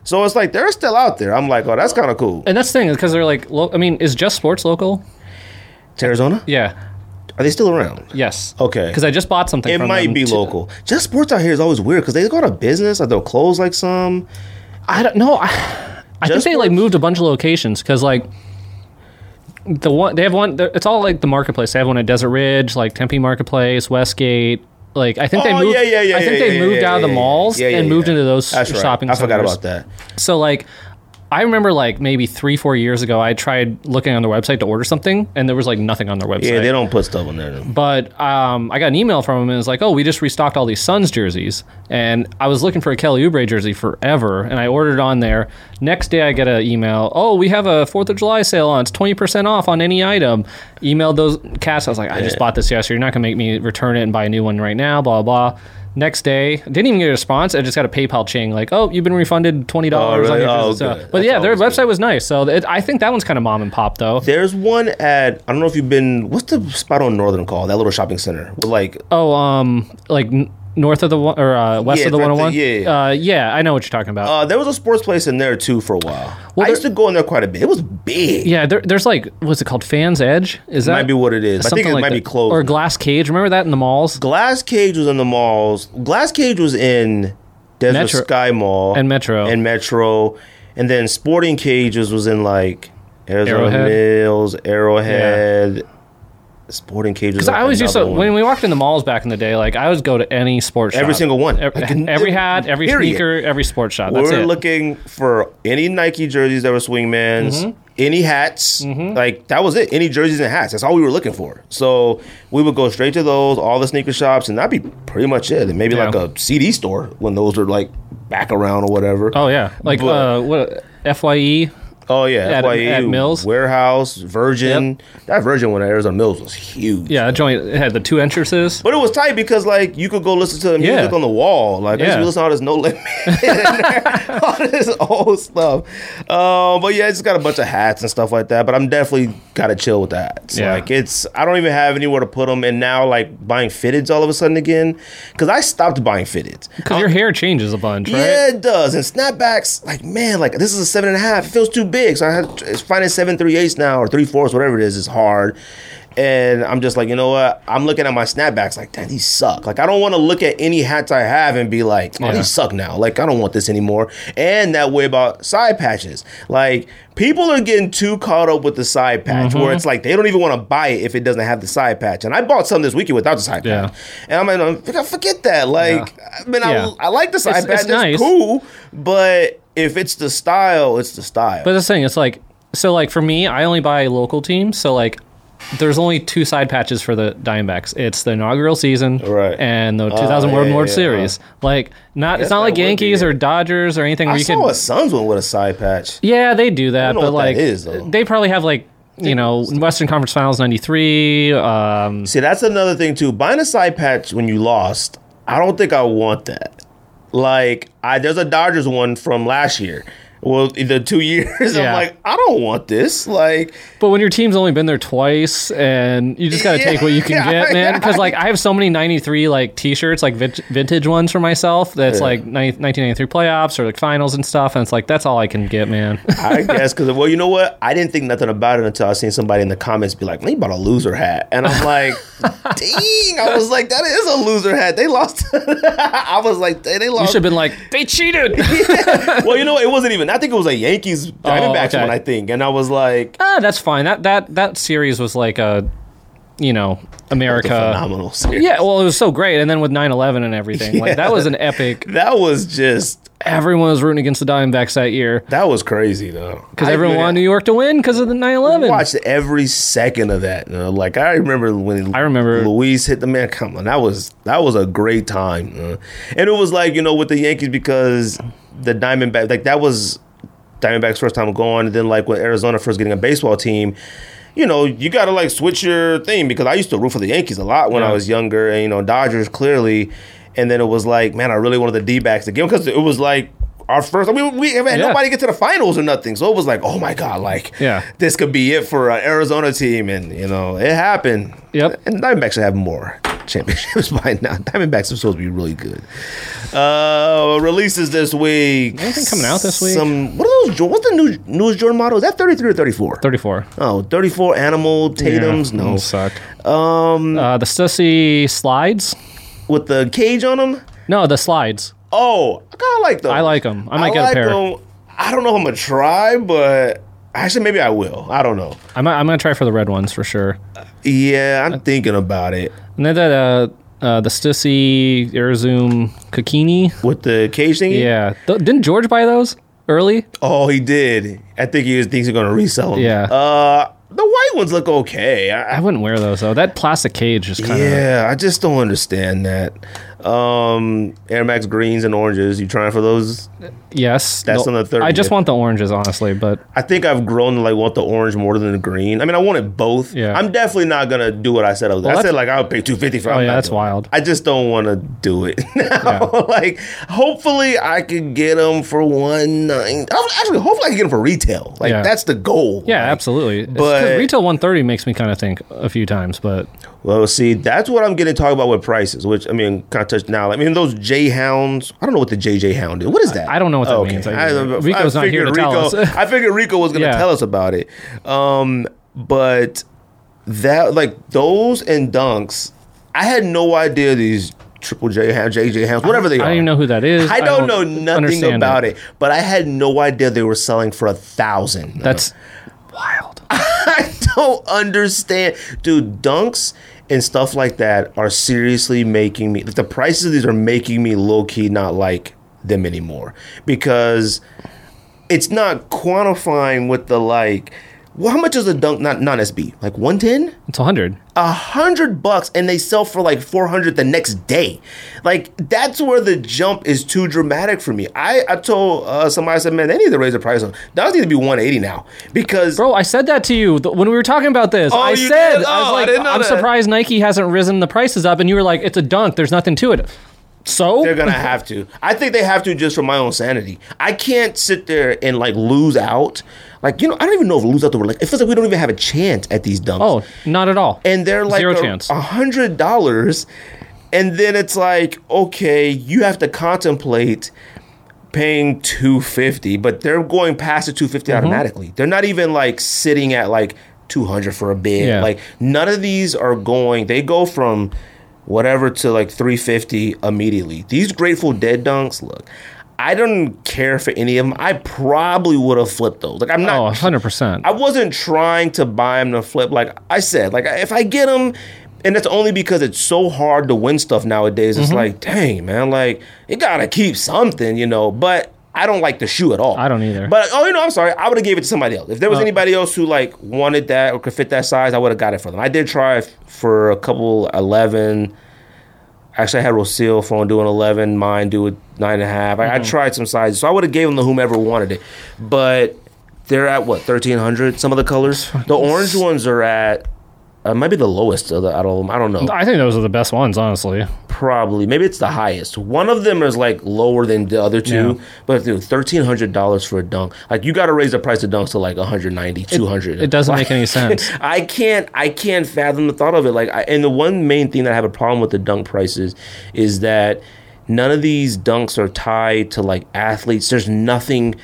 so, it's like they're still out there. I'm like, oh, that's kind of cool. And that's the thing because they're like, lo- I mean, is just sports local? Arizona, Yeah. are they still around? Yes. Okay. Because I just bought something. It might be to- local. Just sports out here is always weird because they go out of business or they'll close like some. I don't know. I, I think they like moved a bunch of locations because like the one they have one. It's all like the marketplace. They have one at Desert Ridge, like Tempe Marketplace, Westgate. Like I think they Oh, moved. yeah, yeah, yeah, I think they moved out of the malls and moved into those That's right. shopping. I forgot centers. about that. So like. I remember like maybe three, four years ago, I tried looking on their website to order something, and there was like nothing on their website. Yeah, they don't put stuff on there. But um, I got an email from them, and it's like, oh, we just restocked all these Suns jerseys. And I was looking for a Kelly Oubre jersey forever, and I ordered on there. Next day, I get an email, oh, we have a 4th of July sale on. It's 20% off on any item. Emailed those cats. I was like, I just bought this yesterday. You're not going to make me return it and buy a new one right now, blah, blah, blah. Next day, didn't even get a response. I just got a PayPal ching like, "Oh, you've been refunded twenty dollars Oh, on really? Oh. So- But That's yeah, their website was nice. So it, I think that one's kind of mom and pop though. There's one at I don't know if you've been. What's the spot on Northern called? That little shopping center with like Oh, um, like north of the one or uh, west Yeah, of the it's right 101. there, yeah. uh, yeah, I know what you're talking about. uh, there was a sports place in there too for a while. Well, I used to go in there quite a bit. It was big. yeah, there, there's like what's it called? Fans Edge. Is that might be what it is. I think it like might be closed. Or Glass Cage. Remember that in the malls? Glass Cage was in the malls. Glass Cage was in Desert Metro- Sky Mall and Metro. and Metro, and then Sporting Cages was in like Arizona Arrowhead? Mills, Arrowhead. Sporting Cages. Because I always used to when we walked in the malls back in the day. Like I always go to any sports shop. Every single one. every, Like, every hat, every period. sneaker, every sports shop. That's We're it. looking for any Nike jerseys that were swingmans, Mm-hmm. any hats. Like that was it. Any jerseys and hats. That's all we were looking for. So we would go straight to those, all the sneaker shops, and that'd be pretty much it. And maybe Yeah. like a CD store when those were like back around or whatever. oh yeah, like But- uh, what Fye. Oh yeah, At- FYE, at Mills? Warehouse, Virgin. That Virgin one at Arizona Mills was huge. Yeah, that joint had the two entrances. But it was tight because like you could go listen to the music Yeah. on the wall. Like I used to listen to all this no limit, all this old stuff. Um, but yeah, it's got a bunch of hats and stuff like that. But I'm definitely gotta chill with that. Yeah. Like it's I don't even have anywhere to put them. And now like buying fitteds all of a sudden again because I stopped buying fitteds. Because your hair changes a bunch, right? Yeah, it does. And snapbacks, like man, like this is a seven and a half. It feels too big, so I had finding seven three eighths now or three fourths, whatever it is, is hard. And I'm just like, you know what? I'm looking at my snapbacks like, damn, these suck. Like, I don't want to look at any hats I have and be like, oh, Yeah. these suck now. Like, I don't want this anymore. And that way about side patches. Like, people are getting too caught up with the side patch Mm-hmm. where it's like they don't even want to buy it if it doesn't have the side patch. And I bought some this weekend without the side Yeah. patch. And I'm like, "No, forget that. Like, I mean, Yeah. I, I like the side It's- patch. it's It's, nice. cool. But if it's the style, it's the style. But the thing, it's like so like for me, I only buy local teams, so like there's only two side patches for the Diamondbacks. It's the inaugural season Right. and the Oh, 2000 World yeah, World yeah, Series. Like not it's not like would be Yankees or Dodgers or anything where I you saw can a Suns one with a side patch. Yeah, they do that, but like is, though. they probably have like you know Western Conference Finals '93. Um, See, that's another thing too. Buying a side patch when you lost, I don't think I want that. Like, I there's a Dodgers one from last year. Well, the two years, Yeah. I'm like, I don't want this. Like, but when your team's only been there twice, and you just got to Yeah, take what you can yeah, get, man. Because like I have so many '93 like T-shirts, like vintage ones for myself. That's like 90 1993 playoffs or like finals and stuff, and it's like that's all I can get, man. I guess because well, you know what? I didn't think nothing about it until I seen somebody in the comments be like, "Man, you bought a loser hat," and I'm like, "Dang!" I was like, "That is a loser hat." They lost. I was like, "They, they You should have been like they cheated. well, you know, it wasn't even. I think it was a Yankees Diamondbacks okay. one. I think, and I was like, ah, that's fine. That that that series was like a, you know, "A America. phenomenal series." Yeah, well, it was so great, and then with 9/11 and everything, like that was an epic. That was just Everyone was rooting against the Diamondbacks that year that was crazy though. because everyone wanted New York to win because of the 9/11. watched every second of that. you know, Like I remember when I remember- Luis hit the man. Come on, that was that was a great time. uh, and it was like you know with the Yankees because the Diamondback like that was Diamondbacks first time going. And then like with Arizona first getting a baseball team. You know, you got to like switch your thing because I used to root for the Yankees a lot when I was younger, and you know Dodgers clearly. And then it was like, man, I really wanted the D backs get because it was like our first. I mean, we had Yeah. nobody get to the finals or nothing, so it was like, oh my god, like Yeah. this could be it for an Arizona team, and you know it happened. Yep. And Diamondbacks should have more championships by now. Diamondbacks are supposed to be really good. Uh, releases this week. Anything coming out this week? Some what are those? What's the new newest Jordan model? Is that thirty three or thirty four? 34. Oh, 34 Animal Tatum's. Yeah, no, suck. Um, uh, the Stussy slides. with the cage on them. No, the slides. Oh, I kind of like them. I like them. I might get a pair. pair. 'em. I don't know if I'm gonna try, but actually maybe I will. I don't know. I'm, I'm gonna try for the red ones for sure. Yeah, I'm thinking about it. And then that uh, uh, the Stussy Airzoom Kokini. With the cage thingy? Yeah, Th- didn't George buy those early? Oh, he did. I think he thinks he's gonna resell them. Yeah. Uh, the white ones look okay. I, I wouldn't wear those though. That plastic cage is kind of yeah, I just don't understand that. Um, Air Max greens and oranges. You trying for those? yes. That's on the third. I just want the oranges, honestly, but I think I've grown to like want the orange more than the green. I mean, I wanted both. Yeah. I'm definitely not gonna do what I said I was. I said like I would pay two fifty for. Oh, I'm yeah, that's doing it. wild. I just don't want to do it now. like, hopefully, I could get them for one nine. Actually, hopefully, I can get them for retail. Like, Yeah. that's the goal. yeah, Like, absolutely. But- retail 130 makes me kind of think a few times, but Well, see, that's what I'm getting to talk about with prices, which I mean, kind of now. I mean, those J hounds. I don't know what the JJ hound is. What is that? I don't know what that means either. Rico's not here to tell Rico, us. I figured Rico was going to Yeah. tell us about it. Um, but that like those and dunks, I had no idea these triple J hounds, JJ hounds, whatever they are. I don't even know who that is. I don't, know nothing about it. but I had no idea they were selling for a thousand. That's wild. I don't understand, dude. Dunks and stuff like that are seriously making me. The prices of these are making me low key not like them anymore because it's not quantifying with the like. Well, how much is a dunk not non SB? Like one ten? It's 100. a hundred bucks and they sell for like 400 the next day like that's where the jump is too dramatic for me i i told uh, somebody I said man they need to raise the price on that need to be 180 now because Bro, I said that to you when we were talking about this. I you said, did? I was Oh, I like, didn't know I'm that. surprised Nike hasn't risen the prices up. And you were like, it's a dunk. There's nothing to it. So? they're gonna have to i think they have to just for my own sanity i can't sit there and like lose out like you know i don't even know if lose out the word like it feels like we don't even have a chance at these dunks oh, not at all. and they're like Zero a, chance. hundred dollars and then it's like okay you have to contemplate paying 250 but they're going past the 250 Mm-hmm. automatically they're not even like sitting at like 200 for a bid. Yeah. Like none of these are going. They go from whatever to like 350 immediately. These Grateful Dead dunks, look. I don't care for any of them. I probably would have flipped those. Like I'm not Oh, 100%. I wasn't trying to buy them to flip. Like I said, like if I get them, and that's only because it's so hard to win stuff nowadays. Mm-hmm. It's like, dang man, like you gotta keep something, you know. But I don't like the shoe at all. I don't either. But oh, you know, I'm sorry. I would have gave it to somebody else. If there was Oh. anybody else who like wanted that or could fit that size, I would have got it for them. I did try f- for a couple eleven. Actually, I had Rosil phone do an eleven, mine do a nine and a half. I, I Mm-hmm. tried some sizes, so I would have gave them to whomever wanted it. But they're at what thirteen hundred. Some of the colors. The orange ones are at uh, be the lowest of the out of them. I don't know. I think those are the best ones, honestly. Probably maybe it's the highest. One of them is like lower than the other two. Yeah. But dude, thirteen hundred dollars for a dunk. Like you got to raise the price of dunks to like 190, 200. It doesn't Like, make any sense. I can't I can't fathom the thought of it. Like, I, and the one main thing that I have a problem with the dunk prices is that none of these dunks are tied to like athletes. There's nothing.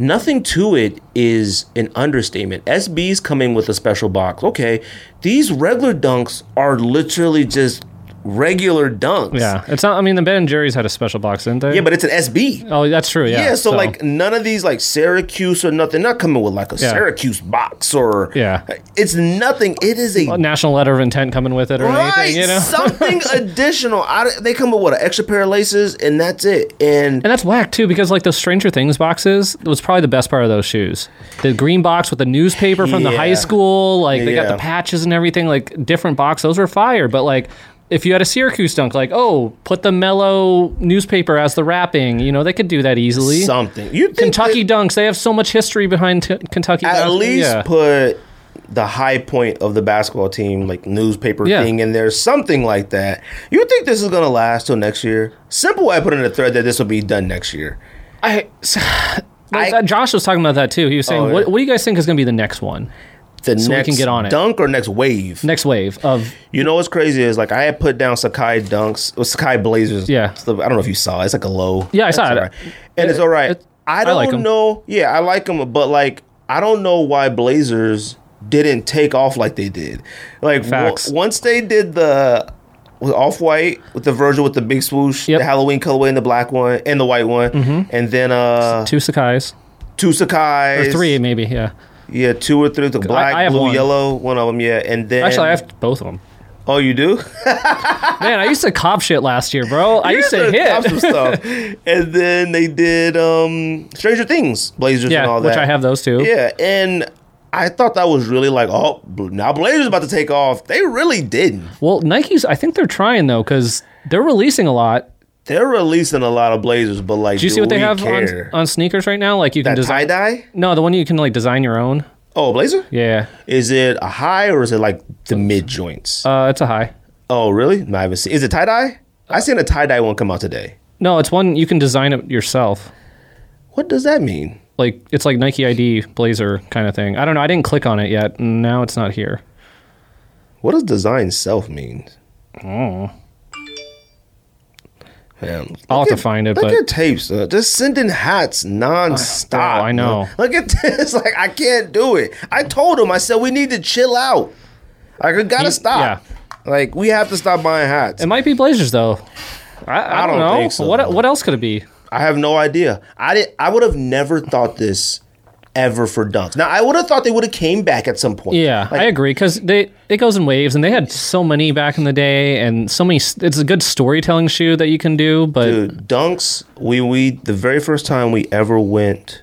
Nothing to it is an understatement. SB's coming with a special box. Okay, these regular dunks are literally just regular dunks. Yeah. It's not, I mean, the Ben and Jerry's had a special box, didn't they? Yeah, but it's an SB. Oh, that's true. Yeah. Yeah, so, like none of these like Syracuse or nothing, not coming with like a Yeah. Syracuse box or Yeah. it's nothing. It is a a national letter of intent coming with it or right anything, you know? something additional. I, they come with what an extra pair of laces and that's it. And And that's whack too, because like those Stranger Things boxes was probably the best part of those shoes. The green box with the newspaper from the high school, like they got the patches and everything, like different box. Those were fire. But like, if you had a Syracuse dunk, like oh, put the mellow newspaper as the wrapping, you know, they could do that easily. something you Kentucky dunks, they have so much history behind t- Kentucky. at least yeah. put the high point of the basketball team like newspaper Yeah. thing in there, something like that. You think this is gonna last till next year? Simple way I put in a thread that this will be done next year. I, like I- Josh was talking about that too. He was saying, Oh, yeah. what, what do you guys think is going to be the next one, The So we next can get on it. dunk or next wave. next wave of? You know what's crazy is like I had put down Sacai dunks, or Sacai Blazers. Yeah. I don't know if you saw it. It's like a low. Yeah, I saw it. right. and it's all right. it- I I don't like 'em. know. Yeah, I like them, but like I don't know why Blazers didn't take off like they did. Like w- once they did the off white with the Virgil with the big swoosh, Yep. the Halloween colorway and the black one and the white one, and then uh Two Sacai's two Sacai's or three maybe. Yeah. Yeah, two or three. The black, I have blue, one. yellow. One of them. Yeah, and then Actually, I have both of them. Oh, you do? Man, I used to cop shit last year, bro. I used to Here's the- some hit. stuff. and then they did um Stranger Things, Blazers yeah, and all that. which I have those two. Yeah, and I thought that was really like, oh, now Blazers about to take off. They really didn't. Well, Nike's. I think they're trying though because they're releasing a lot. They're releasing a lot of Blazers, but like, Do you see what they have on, care? on sneakers right now? Like you can that tie design. dye? No, the one you can like design your own. Oh, a Blazer? Yeah, Is it a high or is it like the mid joints? uh, it's a high. oh, really? No, I haven't seen. Is it tie dye? I seen a tie dye one come out today. No, it's one you can design it yourself. What does that mean? Like it's like Nike ID Blazer kind of thing. I don't know. I didn't click on it yet. and Now it's not here. What does design self mean? Oh, Man, I'll look have to find it, Look but- at tapes. Uh, just sending hats nonstop. bro, I know. man. Look at this. Like I can't do it. I told him. I said we need to chill out. Like we gotta He- stop. Like we have to stop buying hats. it might be Blazers though. I, I, I don't, don't know. think so. What what else could it be? I have no idea. I did. I would have never thought this ever for dunks. Now I would have thought they would have came back at some point. Yeah, Like, I agree because they it goes in waves, and they had so many back in the day, and so many. It's a good storytelling shoe that you can do, but Dude, dunks. We we the very first time we ever went.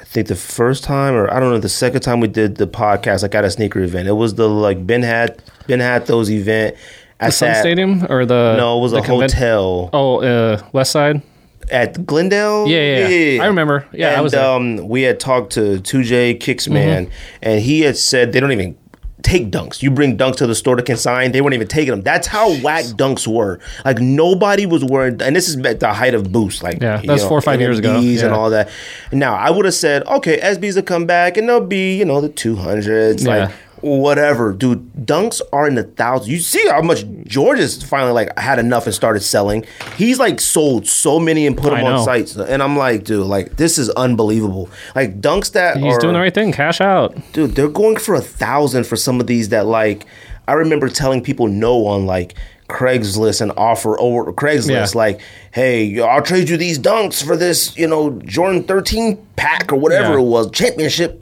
I think the first time, or I don't know, the second time we did the podcast, like at a sneaker event. It was the like Ben had Ben had those event at the Sun Stadium or the No, it was a conven- hotel Oh, uh, West Side. At Glendale. Yeah, yeah, yeah. I remember. Yeah, I was there. Um, we had talked to 2J Kicksman, Mm-hmm. and he had said they don't even take dunks. You bring dunks to the store to consign, they weren't even taking them. That's how whack dunks were. Like nobody was wearing, and this is at the height of Boost. Like Yeah, that's four or five years ago. NMDs and all that. Now I would have said, okay, SBs will come back, and they'll be you know the 200s. Yeah. Like whatever, dude. Dunks are in the thousands. You see how much George has finally like had enough and started selling. He's like sold so many and put I them on know. sites, and I'm like, dude, like this is unbelievable. Like dunks that He's are, doing the right thing. Cash out. dude, they're going for a thousand for some of these that like I remember telling people no on like Craigslist and offer over Craigslist Yeah. like, hey, I'll trade you these dunks for this, you know, Jordan 13 pack or whatever Yeah. it was, championship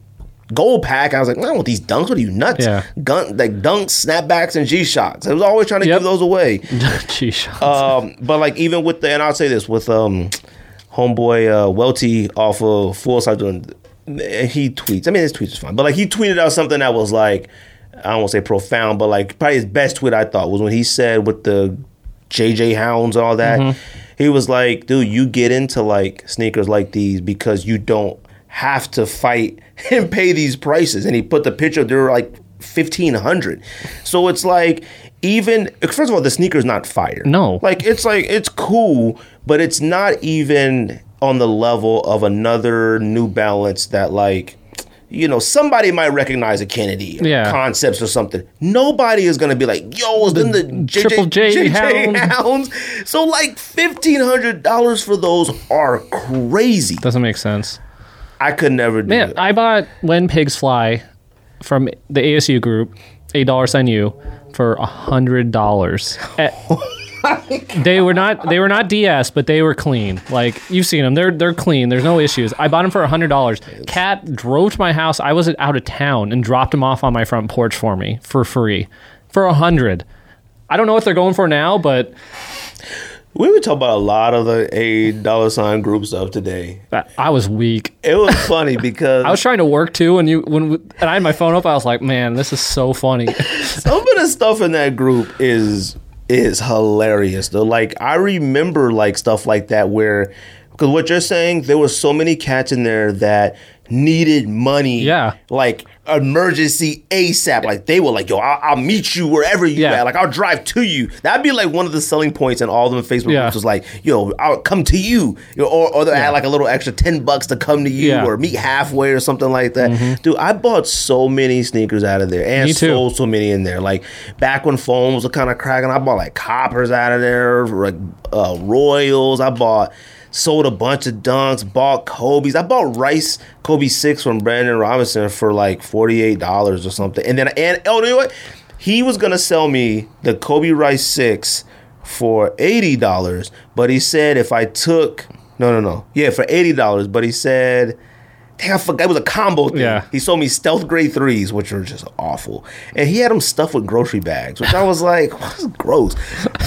gold pack. I was like, I don't want these dunks. What are you nuts? Yeah. Gun like dunks, snapbacks, and G shocks. I was always trying to Yep. give those away. G shots. Um, but like even with the and I'll say this with um homeboy uh Welty off of Full Side doing he tweets. I mean his tweets is fine, but like he tweeted out something that was like I don't want to say profound, but like probably his best tweet I thought was when he said with the JJ Hounds and all that. He was like, dude, you get into like sneakers like these because you don't have to fight and pay these prices. And he put the picture, they're like fifteen hundred. So it's like even first of all, the sneaker's not fire. No. Like it's like it's cool, but it's not even on the level of another New Balance that like you know somebody might recognize a Kennedy or Yeah. concepts or something. Nobody is gonna be like, yo, is then the JJ, Triple J Hound. Hounds. So like fifteen hundred dollars for those are crazy. Doesn't make sense. I could never do Man, it. I bought When Pigs Fly from the ASU group, eight dollars on you for a hundred dollars. they were not they were not DS, but they were clean. Like you've seen them, they're they're clean. There's no issues. I bought them for a hundred dollars. Cat drove to my house. I was out of town and dropped them off on my front porch for me for free for a hundred. I don't know what they're going for now, but we were talking about a lot of the A dollar sign group stuff today. I- I was weak. It was funny because I was trying to work too, and you when and I had my phone up, I was like, man, this is so funny. some of the stuff in that group is is hilarious though. Like I remember like stuff like that where because what you're saying, there were so many cats in there that needed money. Yeah. Like emergency ASAP. Like they were like, yo, I'll, I'll meet you wherever you Yeah. at. Like I'll drive to you. That'd be like one of the selling points in all of the Facebook Yeah. groups was like, yo, I'll come to you. You know, Or, or they Yeah. had like a little extra 10 bucks to come to you Yeah. Mm-hmm. or meet halfway or something like that. Dude, I bought so many sneakers out of there and sold so many in there. Like back when phones were kind of cracking, I bought like coppers out of there, like uh, Royals. I bought sold a bunch of dunks, bought Kobe's. I bought Rice Kobe six from Brandon Robinson for like forty eight dollars or something. And then and oh, you know what? He was gonna sell me the Kobe Rice six for eighty dollars, but he said if I took no no no yeah for eighty dollars, but he said. Dang, I forgot it was a combo thing. Yeah. He sold me stealth grade threes, which are just awful. And he had them stuffed with grocery bags, which I was like, "This is gross.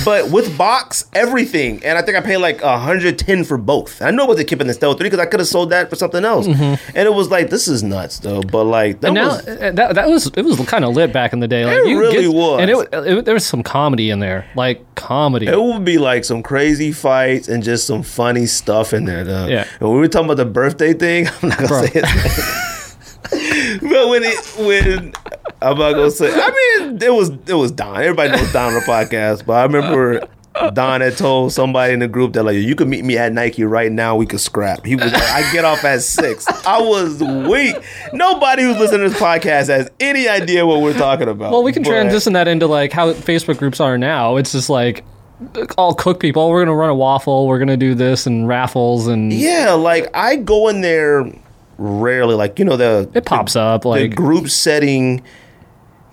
But with box, everything. And I think I paid like 110 for both. I know what they kept in the stealth three because I could have sold that for something else. And it was like, this is nuts though. But like that Mm-hmm. Now was uh, that, that was it was kind of lit back in the day. Like It really get- was. and it, it there was some comedy in there, like comedy. it would be like some crazy fights and just some funny stuff in there. Though. Yeah. And we were talking about the birthday thing. I'm not gonna Bro. Say it. but when it when I'm not gonna say. I mean, it was it was Don. Everybody knows Don on the podcast, but I remember. Don had told somebody in the group that like you could meet me at Nike right now. We could scrap. He was like, I get off at six. I was weak. Nobody who's listening to this podcast has any idea what we're talking about. well, we can But- transition that into like how Facebook groups are now. It's just like all cook people. Oh, we're gonna run a waffle. We're gonna do this and raffles and Yeah, like I go in there rarely. Like you know the it pops up the like group setting.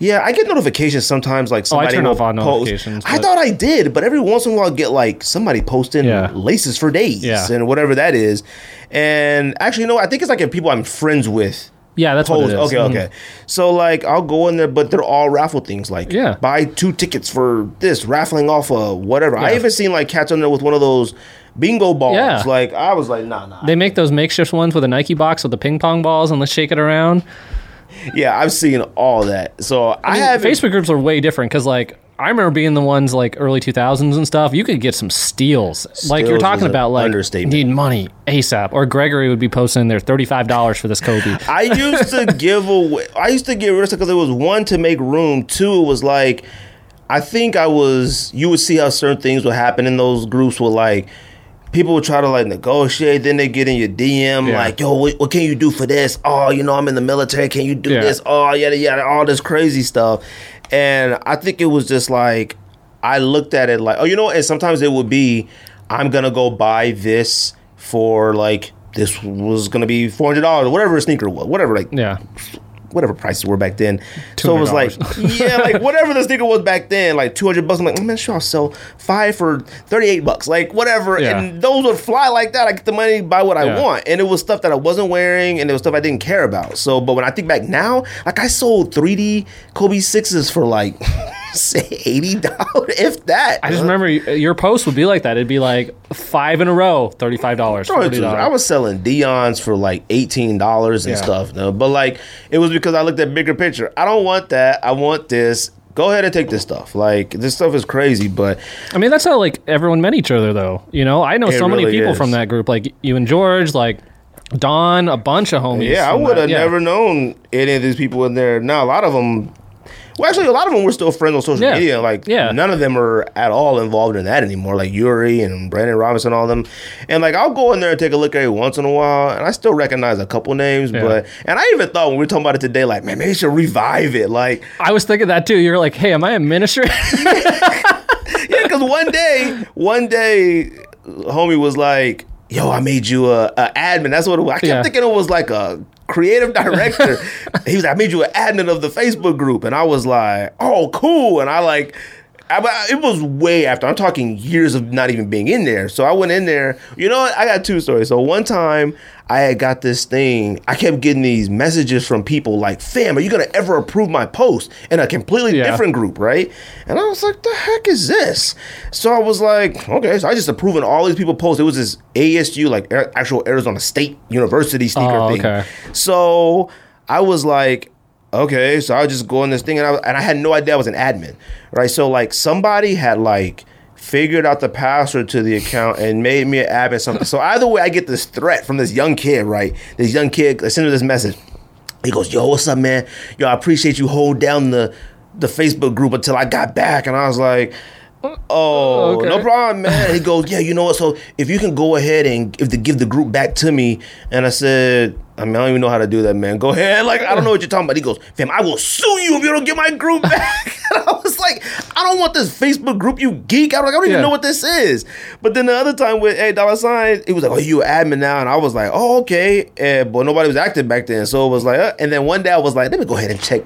Yeah, I get notifications sometimes. Like Oh, I somebody turn off on notifications, I thought I did, but every once in a while I get like somebody posting Yeah. laces for days Yeah. and whatever that is. And actually, you know. I think it's like if people I'm friends with. Yeah, that's what Post. it is. Okay, Mhm. okay. So like I'll go in there, but they're all raffle things. Like Yeah. buy two tickets for this, raffling off a whatever. I Yeah. even seen like cats on there with one of those bingo balls. Yeah. Like I was like, nah, nah. They make those makeshift ones with a Nike box with the ping pong balls and let's shake it around. Yeah, I've seen all that. So I, I mean, have Facebook groups are way different because like I remember being the ones like early 2000s and stuff. You could get some steals. like you're talking about like need money ASAP. Or Gregory would be posting in there $35 for this Kobe. I used to give away. I used to get rid of stuff because it was one to make room. Two, it was like I think I was. You would see how certain things would happen in those groups. With like people would try to like negotiate. Then they get in your DM Yeah. like, "Yo, what, what can you do for this? Oh, you know, I'm in the military. Can you do Yeah. this? Oh, yada yada, all this crazy stuff." And I think it was just like I looked at it like, oh, you know, and sometimes it would be, I'm gonna go buy this for like this was gonna be four hundred dollars, whatever a sneaker was, whatever like Yeah. Whatever prices were back then. So it was like, yeah, like whatever the sneaker was back then, like 200 bucks. I'm like, oh, man, sure, I'll sell five for 38 bucks, like whatever. Yeah. And those would fly like that. I get the money, buy what I want. And it was stuff that I wasn't wearing and it was stuff I didn't care about. So, but when I think back now, like I sold 3D Kobe 6s for like, say, $80, if that. I just remember your post would be like that. It'd be like five in a row, thirty-five dollars, Bro, forty it's- I was selling Dion's for like eighteen dollars and Yeah. stuff. no? But like, it was because I looked at bigger picture. I don't want that. I want this. Go ahead and take this stuff. Like this stuff is crazy, but I mean, that's how like everyone met each other, though. You know, I know so many people is. from that group, like you and George, like Don, a bunch of homies. yeah, I would have. Yeah. never known any of these people in there. Now a lot of them. Well, actually, a lot of them were still friends on social Yeah. media. Like, Yeah. none of them are at all involved in that anymore. Like Yuri and Brandon Robinson, all of them. And like, I'll go in there and take a look at it once in a while, and I still recognize a couple names. Yeah. But and I even thought when we were talking about it today, like, man, maybe we should revive it. Like, I was thinking that too. You're like, hey, am I a minister? yeah, because one day, one day, homie was like, "Yo, I made you a, a admin." That's what it was. I kept Yeah. thinking it was like a creative director. he was, like, "I made you an admin of the Facebook group," and I was like, "Oh, cool!" And I like. I, it was way after. I'm talking years of not even being in there. So I went in there. You know what? I got two stories. So one time I had got this thing. I kept getting these messages from people like, "Fam, are you gonna ever approve my post?" In a completely Yeah. different group, right? And I was like, "The heck is this?" So I was like, "Okay." So I just approving all these people posts. It was this ASU, like actual Arizona State University sneaker Oh, thing. So I was like, okay, so I just go on this thing, and I, and I had no idea I was an admin, right? So like somebody had like figured out the password to the account and made me an admin something. so either way, I get this threat from this young kid, right? This young kid, I send him this message. He goes, "Yo, what's up, man? Yo, I appreciate you hold down the the Facebook group until I got back." And I was like. Oh, oh Okay. no problem, man. He goes, yeah, you know what? So if you can go ahead and give the give the group back to me, and I said, I mean, I don't even know how to do that, man. Go ahead. Like, I don't know what you're talking about. He goes, fam, I will sue you if you don't get my group back. And I was like, I don't want this Facebook group, you geek. I like, I don't even Yeah. know what this is. But then the other time with A Dollar Sign, it was like, oh, you admin now, and I was like, oh, okay. And but nobody was active back then, so it was like, uh, and then one day I was like, let me go ahead and check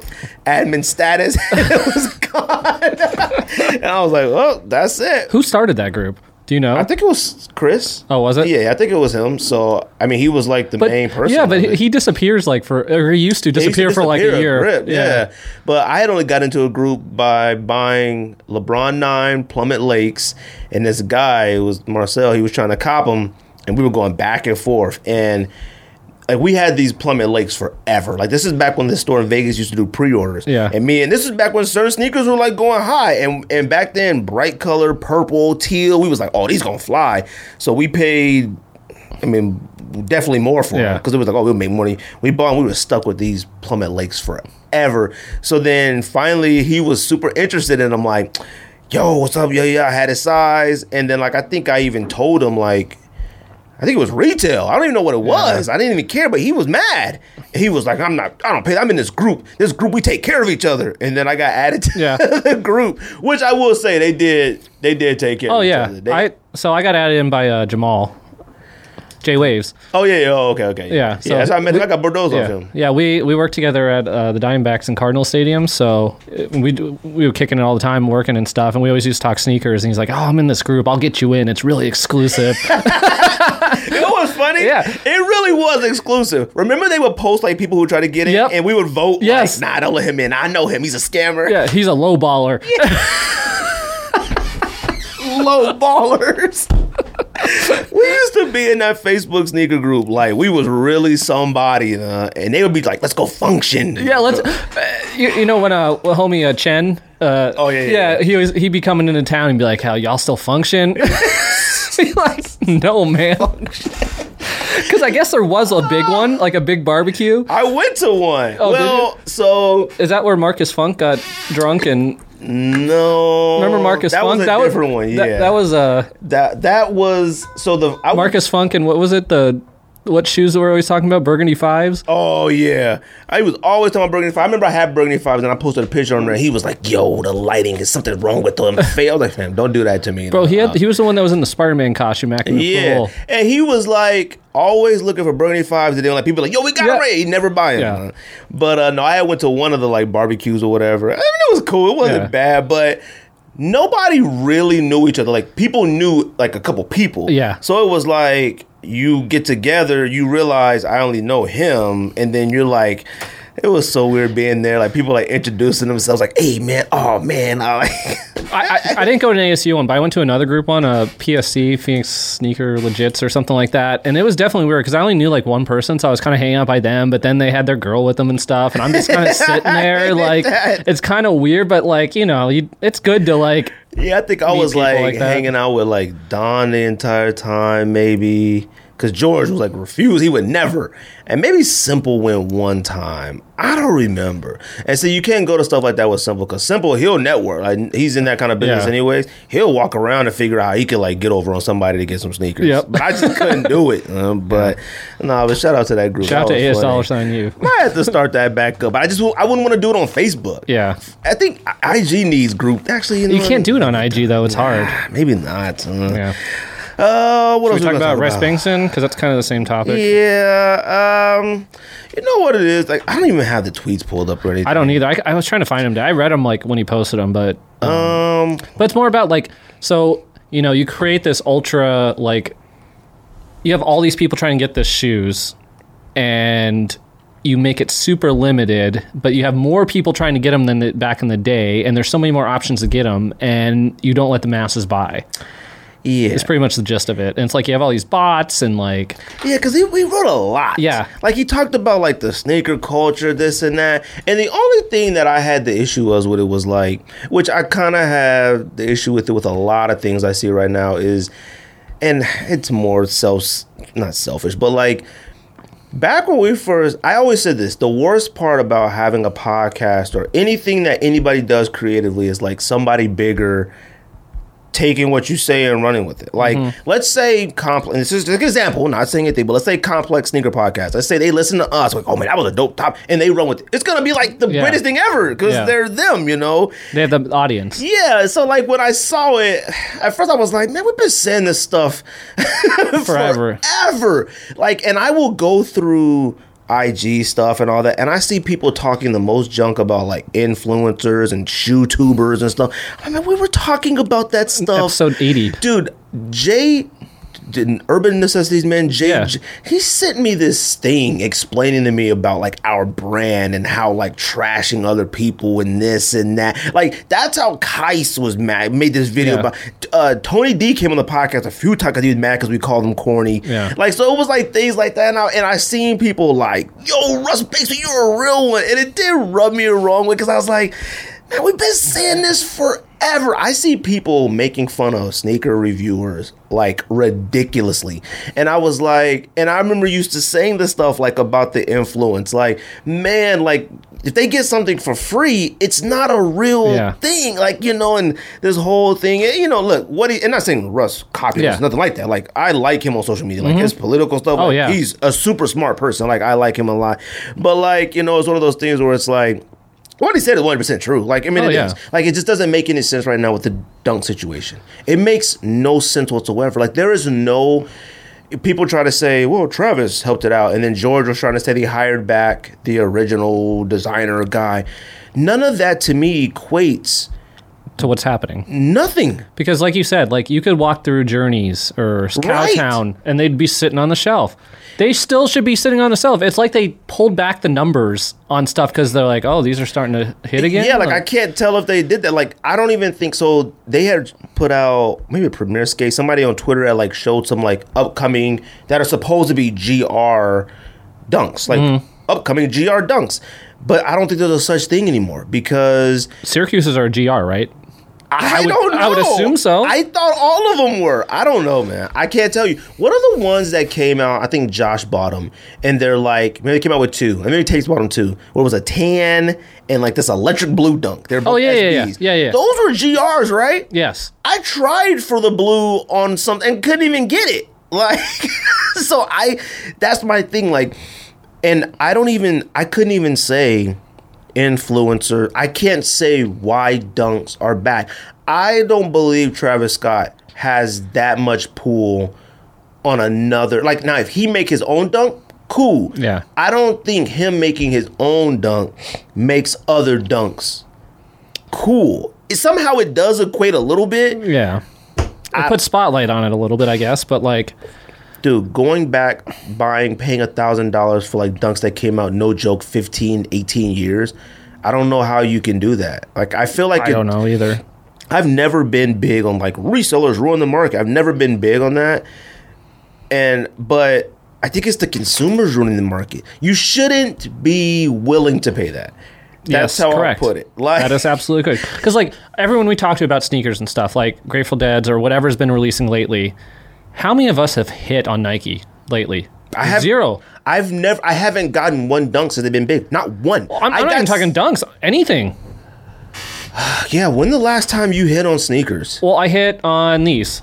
admin status, and it was gone. and I was like, well, that's it. Who started that group? Do you know? I think it was Chris. Oh, was it? Yeah, I think it was him. So I mean, he was like the but main person. yeah, but he, he disappears like for, or he used to He used to disappear for like a disappear, year. grip, yeah. but I had only got into a group by buying LeBron Nine, Summit Lakes, and this guy it was Marcel. He was trying to cop him, and we were going back and forth, and like we had these Summit Lakes forever. Like this is back when the store in Vegas used to do pre-orders. Yeah. And me and this is back when certain sneakers were like going high. And and back then, bright color, purple, teal, we was like, oh, these gonna fly. So we paid I mean, definitely more for Yeah. it because it was like, oh, we'll make money. We bought, and we were stuck with these Summit Lakes forever. So then finally, he was super interested, and I'm like, yo, what's up? Yeah, yeah, I had his size, and then like I think I even told him like. I think it was retail. I don't even know what it was. I didn't even care, but he was mad. He was like, "I'm not. I don't pay. I'm in this group. This group, we take care of each other." And then I got added to Yeah. the group, which I will say they did. They did take care. Oh of each yeah, other. They- I so I got added in by uh, Jamal, J Waves. oh yeah. yeah, Oh okay. Okay. Yeah, Yeah. so that's how I met. I got Bordeaux Yeah, him. yeah. We we worked together at uh, the Diamondbacks and Cardinal Stadium, so uh, we we were kicking it all the time, working and stuff, and we always used to talk sneakers. And he's like, "Oh, I'm in this group. I'll get you in. It's really exclusive." You know what's funny? Yeah. It really was exclusive. Remember they would post like people who try to get in Yep. and we would vote Yes. like, nah, don't let him in. I know him. He's a scammer. yeah, he's a low baller. Low ballers. we used to be in that Facebook sneaker group. Like we was really somebody, uh, and they would be like, let's go function. Yeah, let's. Uh, you, you know when uh, homie uh, Chen. Uh, Oh, yeah, yeah, yeah. yeah. He was he'd be coming into town and be like, "How y'all still function?" Be like, no, man. Because I guess there was a big one, like a big barbecue. I went to one. Oh, well, so Is that where Marcus Funk got drunk and No, Remember Marcus Funk that Funk? Was a that different was, one. Yeah, That, that was uh, that that was so the I, Marcus Funk and what was it? The what shoes we're always talking about? Burgundy fives. Oh yeah, I was always talking about Burgundy fives. I remember I had Burgundy Fives, and I posted a picture on there. He was like, "Yo, the lighting is something wrong with them." I was like, "Fam, don't do that to me." Bro, he had he was the one that was in the Spider Man costume acting yeah, fool. and he was like always looking for Burgundy Fives, and then like people like, "Yo, we got Yeah. right." He never buy them. Yeah. But uh, no, I went to one of the like barbecues or whatever. I mean, it was cool. It wasn't Yeah. bad, but. Nobody really knew each other. Like people knew like a couple people. Yeah. So it was like you get together, you realize I only know him, and then you're like, it was so weird being there. Like people like introducing themselves, like, "Hey man, oh man," I oh. I, I, I didn't go to an ASU one, but I went to another group one, a uh, PSC, Phoenix Sneaker Legits or something like that. And it was definitely weird because I only knew like one person, so I was kind of hanging out by them, but then they had their girl with them and stuff. And I'm just kind of sitting there. Like, it's kind of weird, but like, you know, you, it's good to like, yeah. I think I Meet was people like, like that. hanging out with like Don the entire time, maybe. Cause George was like refused, he would never, and maybe Simple went one time. I don't remember. And so you can't go to stuff like that with Simple, cause Simple he'll network. Like he's in that kind of business Yeah. anyways. He'll walk around and figure out how he could like get over on somebody to get some sneakers. Yep. But I just couldn't do it. Um, but no, but shout out to that group. shout out to That AS was dollar sign you. Might have to start that back up, but I just I wouldn't want to do it on Facebook. Yeah. I think IG needs group. Actually, you, know You can't do it on IG though, it's hard. Maybe not. Uh, Yeah. Uh, what else We talk about about? Bengtson because that's kind of the same topic. Yeah. Um. You know what it is? Like I don't even have the tweets pulled up or anything. I don't either. I, I was trying to find him. I read him like when he posted them, but Um. But it's more about like so you know you create this ultra like you have all these people trying to get the shoes and you make it super limited but you have more people trying to get them than the, back in the day and there's so many more options to get them and you don't let the masses buy Yeah. it's pretty much the gist of it and it's like you have all these bots and like Yeah, because he, he wrote a lot. Yeah. Like he talked about like the sneaker culture, this and that. And the only thing that I had the issue was what it was like, which I kind of have the issue with it with a lot of things I see right now is, and it's more self, not selfish, but like back when we first, I always said this the worst part about having a podcast or anything that anybody does creatively is like somebody bigger taking what you say and running with it. Like, mm-hmm. let's say complex. This is an example, not saying anything, but let's say complex sneaker podcast. Let's say they listen to us, like, oh man, that was a dope top, and they run with it. It's gonna be like the Yeah. greatest thing ever because Yeah. they're them, you know. they have the audience Yeah. So like when I saw it, at first I was like, man, we've been saying this stuff Forever. forever. Like, and I will go through. IG stuff and all that, and I see people talking the most junk about like influencers and shoe tubers and stuff. I mean, we were talking about that stuff episode 80 dude jay did urban necessities man jay Yeah. J- he sent me this thing explaining to me about like our brand and how like trashing other people and this and that like that's how Kais was mad made this video Yeah. about uh tony d came on the podcast a few times because he was mad because we called him corny Yeah. like so it was like things like that and i, and I seen people like yo russ Baker, you're a real one and it did rub me the wrong way because i was like man we've been saying this forever i see people making fun of sneaker reviewers like ridiculously. And i was like and i remember used to saying this stuff like about the influence. Like man like if they get something for free it's not a real Yeah. thing. Like you know and this whole thing and, you know look what he and not saying russ copied Yeah. nothing like that. Like i like him on social media. Like mm-hmm. his political stuff Oh, like, yeah. he's a super smart person. Like i like him a lot. But like you know it's one of those things where it's like what he said is 100% true. Like, I mean, Oh, it is. yeah. Like, it just doesn't make any sense right now with the dunk situation. It makes no sense whatsoever. Like, there is no. People try to say, well, Travis helped it out. And then George was trying to say they hired back the original designer guy. None of that to me equates to what's happening nothing. Because, like you said, like you could walk through Journeys or Right. Cowtown, and they'd be sitting on the shelf. They still should be sitting on the shelf. It's like they pulled back the numbers on stuff because they're like, "Oh, these are starting to hit again." Yeah, like I can't tell if they did that. Like I don't even think so. They had put out maybe a premiere skate. Somebody on Twitter had like showed some like upcoming that are supposed to be GR dunks, like Mm-hmm. upcoming GR dunks. But I don't think there's a such thing anymore because Syracuse's are GR, right? I, would- don't know. I would assume so. I thought all of them were. I don't know, man. I can't tell you. What are the ones that came out? I think Josh bought them, and they're like maybe they came out with two, and maybe Tate's bought them too. What was a tan and like this electric blue dunk? They're oh, both Oh, yeah, yeah, yeah. Yeah, yeah. Those were GRs, right? Yes. I tried for the blue on something and couldn't even get it. Like, so I, that's my thing. Like, and I don't even, I couldn't even say influencer. I can't say why dunks are bad. I don't believe Travis Scott has that much pull on another. Like, now if he make his own dunk, cool. Yeah. I don't think him making his own dunk makes other dunks cool. Somehow it does equate a little bit. Yeah. It puts spotlight on it a little bit, I guess, but like, Dude, going back, buying, paying a thousand dollars for like dunks that came out, no joke, 15, 18 years. I don't know how you can do that. Like, I feel like I it- don't know either. I've never been big on like resellers ruin the market. I've never been big on that. And but I think it's the consumers ruining the market. You shouldn't be willing to pay that. That's yes, how correct. I put it. Like that is absolutely good. Because like everyone we talk to about sneakers and stuff, like Grateful Dead's or whatever's been releasing lately, how many of us have hit on Nike lately? I have zero. I've never I haven't gotten one dunk since they've been big. Not one. I'm, I I'm not even talking dunks. Anything. Yeah, when the last time you hit on sneakers? Well, I hit on these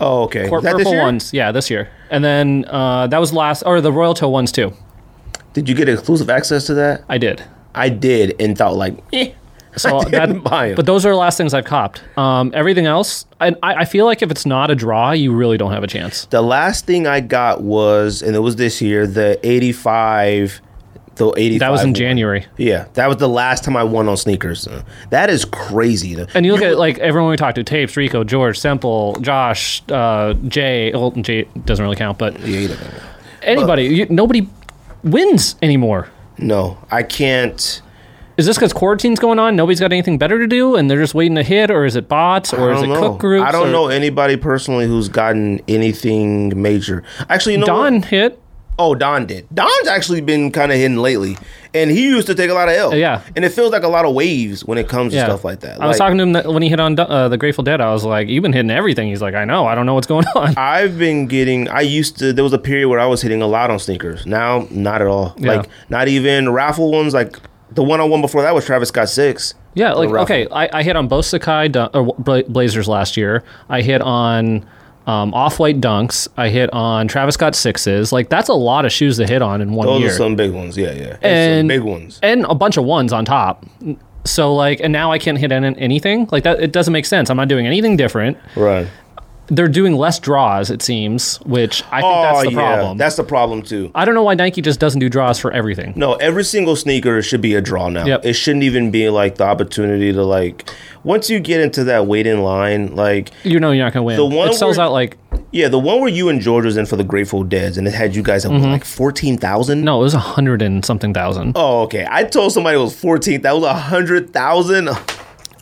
Oh, okay. this purple ones. Yeah, this year. And then uh, that was last, or the Royal Toe ones too. Did you get exclusive access to that? I did. I did and thought like, eh. So I didn't that, but those are the last things I've copped. Um, everything else, I, I I feel like if it's not a draw, you really don't have a chance. The last thing I got was, and it was this year, the 85. The 85. That was in one. January. Yeah, that was the last time I won on sneakers. That is crazy. And you look at like everyone we talked to: Tapes, Rico, George, Semple, Josh, uh, Jay. Well, Jay doesn't really count, but Yeah, anybody, you, nobody wins anymore. No, I can't. Is this because quarantine's going on? Nobody's got anything better to do, and they're just waiting to hit, or is it bots, or is it don't know. cook groups? I don't or- know anybody personally who's gotten anything major. Actually, you know what? Don hit. Oh, Don did. Don's actually been kind of hidden lately, and he used to take a lot of L. Yeah. and it feels like a lot of waves when it comes Yeah. to stuff like that. I was talking to him that when he hit on uh, the Grateful Dead. I was like, "You've been hitting everything." He's like, "I know. I don't know what's going on." I've been getting. I used to. There was a period where I was hitting a lot on sneakers. Now, not at all. Yeah. Like not even raffle ones. Like the one on one before that was Travis Scott six. Yeah, like okay, I, I hit on both Sacai dun- or Blazers last year. I hit on um, off white dunks. I hit on Travis Scott sixes. Like that's a lot of shoes to hit on in one Those year, are some big ones. Yeah, yeah. And, big ones. and a bunch of ones on top. So like, and now I can't hit anything like that. It doesn't make sense. I'm not doing anything different. Right. They're doing less draws, it seems, which I think that's the Oh, yeah. problem. That's the problem too. I don't know why Nike just doesn't do draws for everything. No, every single sneaker should be a draw now. Yep. It shouldn't even be like the opportunity to like. Once you get into that wait in line, like You know you're not going to win. The one it sells where- out like yeah, the one where you and George was in for the Grateful Dead's, and it had you guys at what, like fourteen thousand. Mm-hmm. no, it was a hundred and something thousand. Oh, okay. I told somebody it was fourteen. That was a hundred thousand.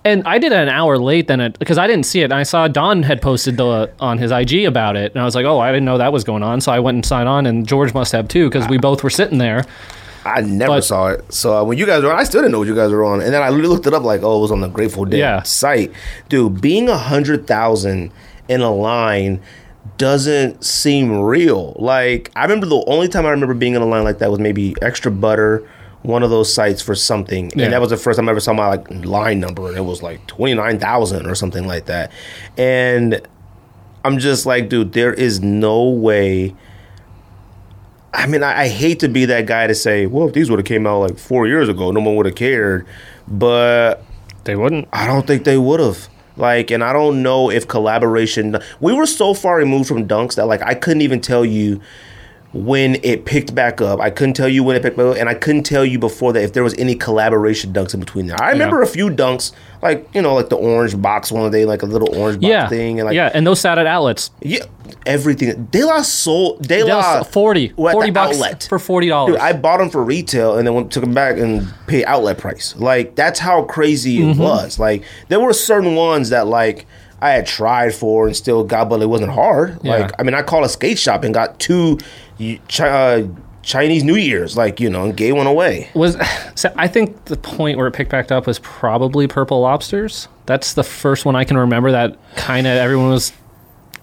And I did it an hour late than it because I didn't see it. And I saw Don had posted the on his IG about it, and I was like, "Oh, I didn't know that was going on." So I went and signed on, and George must have too because we both were sitting there. I never But- saw it. So uh, when you guys were on, I still didn't know what you guys were on. And then I looked it up like, oh, it was on the Grateful Dead Yeah. site. Dude, being a hundred thousand in a line doesn't seem real. Like I remember the only time I remember being in a line like that was maybe Extra Butter, one of those sites for something. Yeah. And that was the first time I ever saw my like line number and it was like twenty nine thousand or something like that. And I'm just like, dude, there is no way I mean, I, I hate to be that guy to say, well, if these would have came out like four years ago, no one would have cared. But They wouldn't. I don't think they would have. Like, and I don't know if collaboration. We were so far removed from dunks that like I couldn't even tell you when it picked back up. I couldn't tell you when it picked back up, and I couldn't tell you before that if there was any collaboration dunks in between there. I remember a few dunks, like you know, like the orange box one day, like a little orange box Yeah, thing, and like yeah, and those sat at outlets. yeah, everything. De La Soul, De They La 40, well, 40 bucks outlet. for forty dollars. I bought them for retail and then went, took them back and paid outlet price. Like that's how crazy Mm-hmm. it was. Like there were certain ones that like I had tried for and still got, but it wasn't hard. Yeah. Like I mean, I called a skate shop and got two uh, Chinese New Year's, like you know, and gave one away. Was so I think the point where it picked back up was probably purple lobsters. That's the first one I can remember that kind of everyone was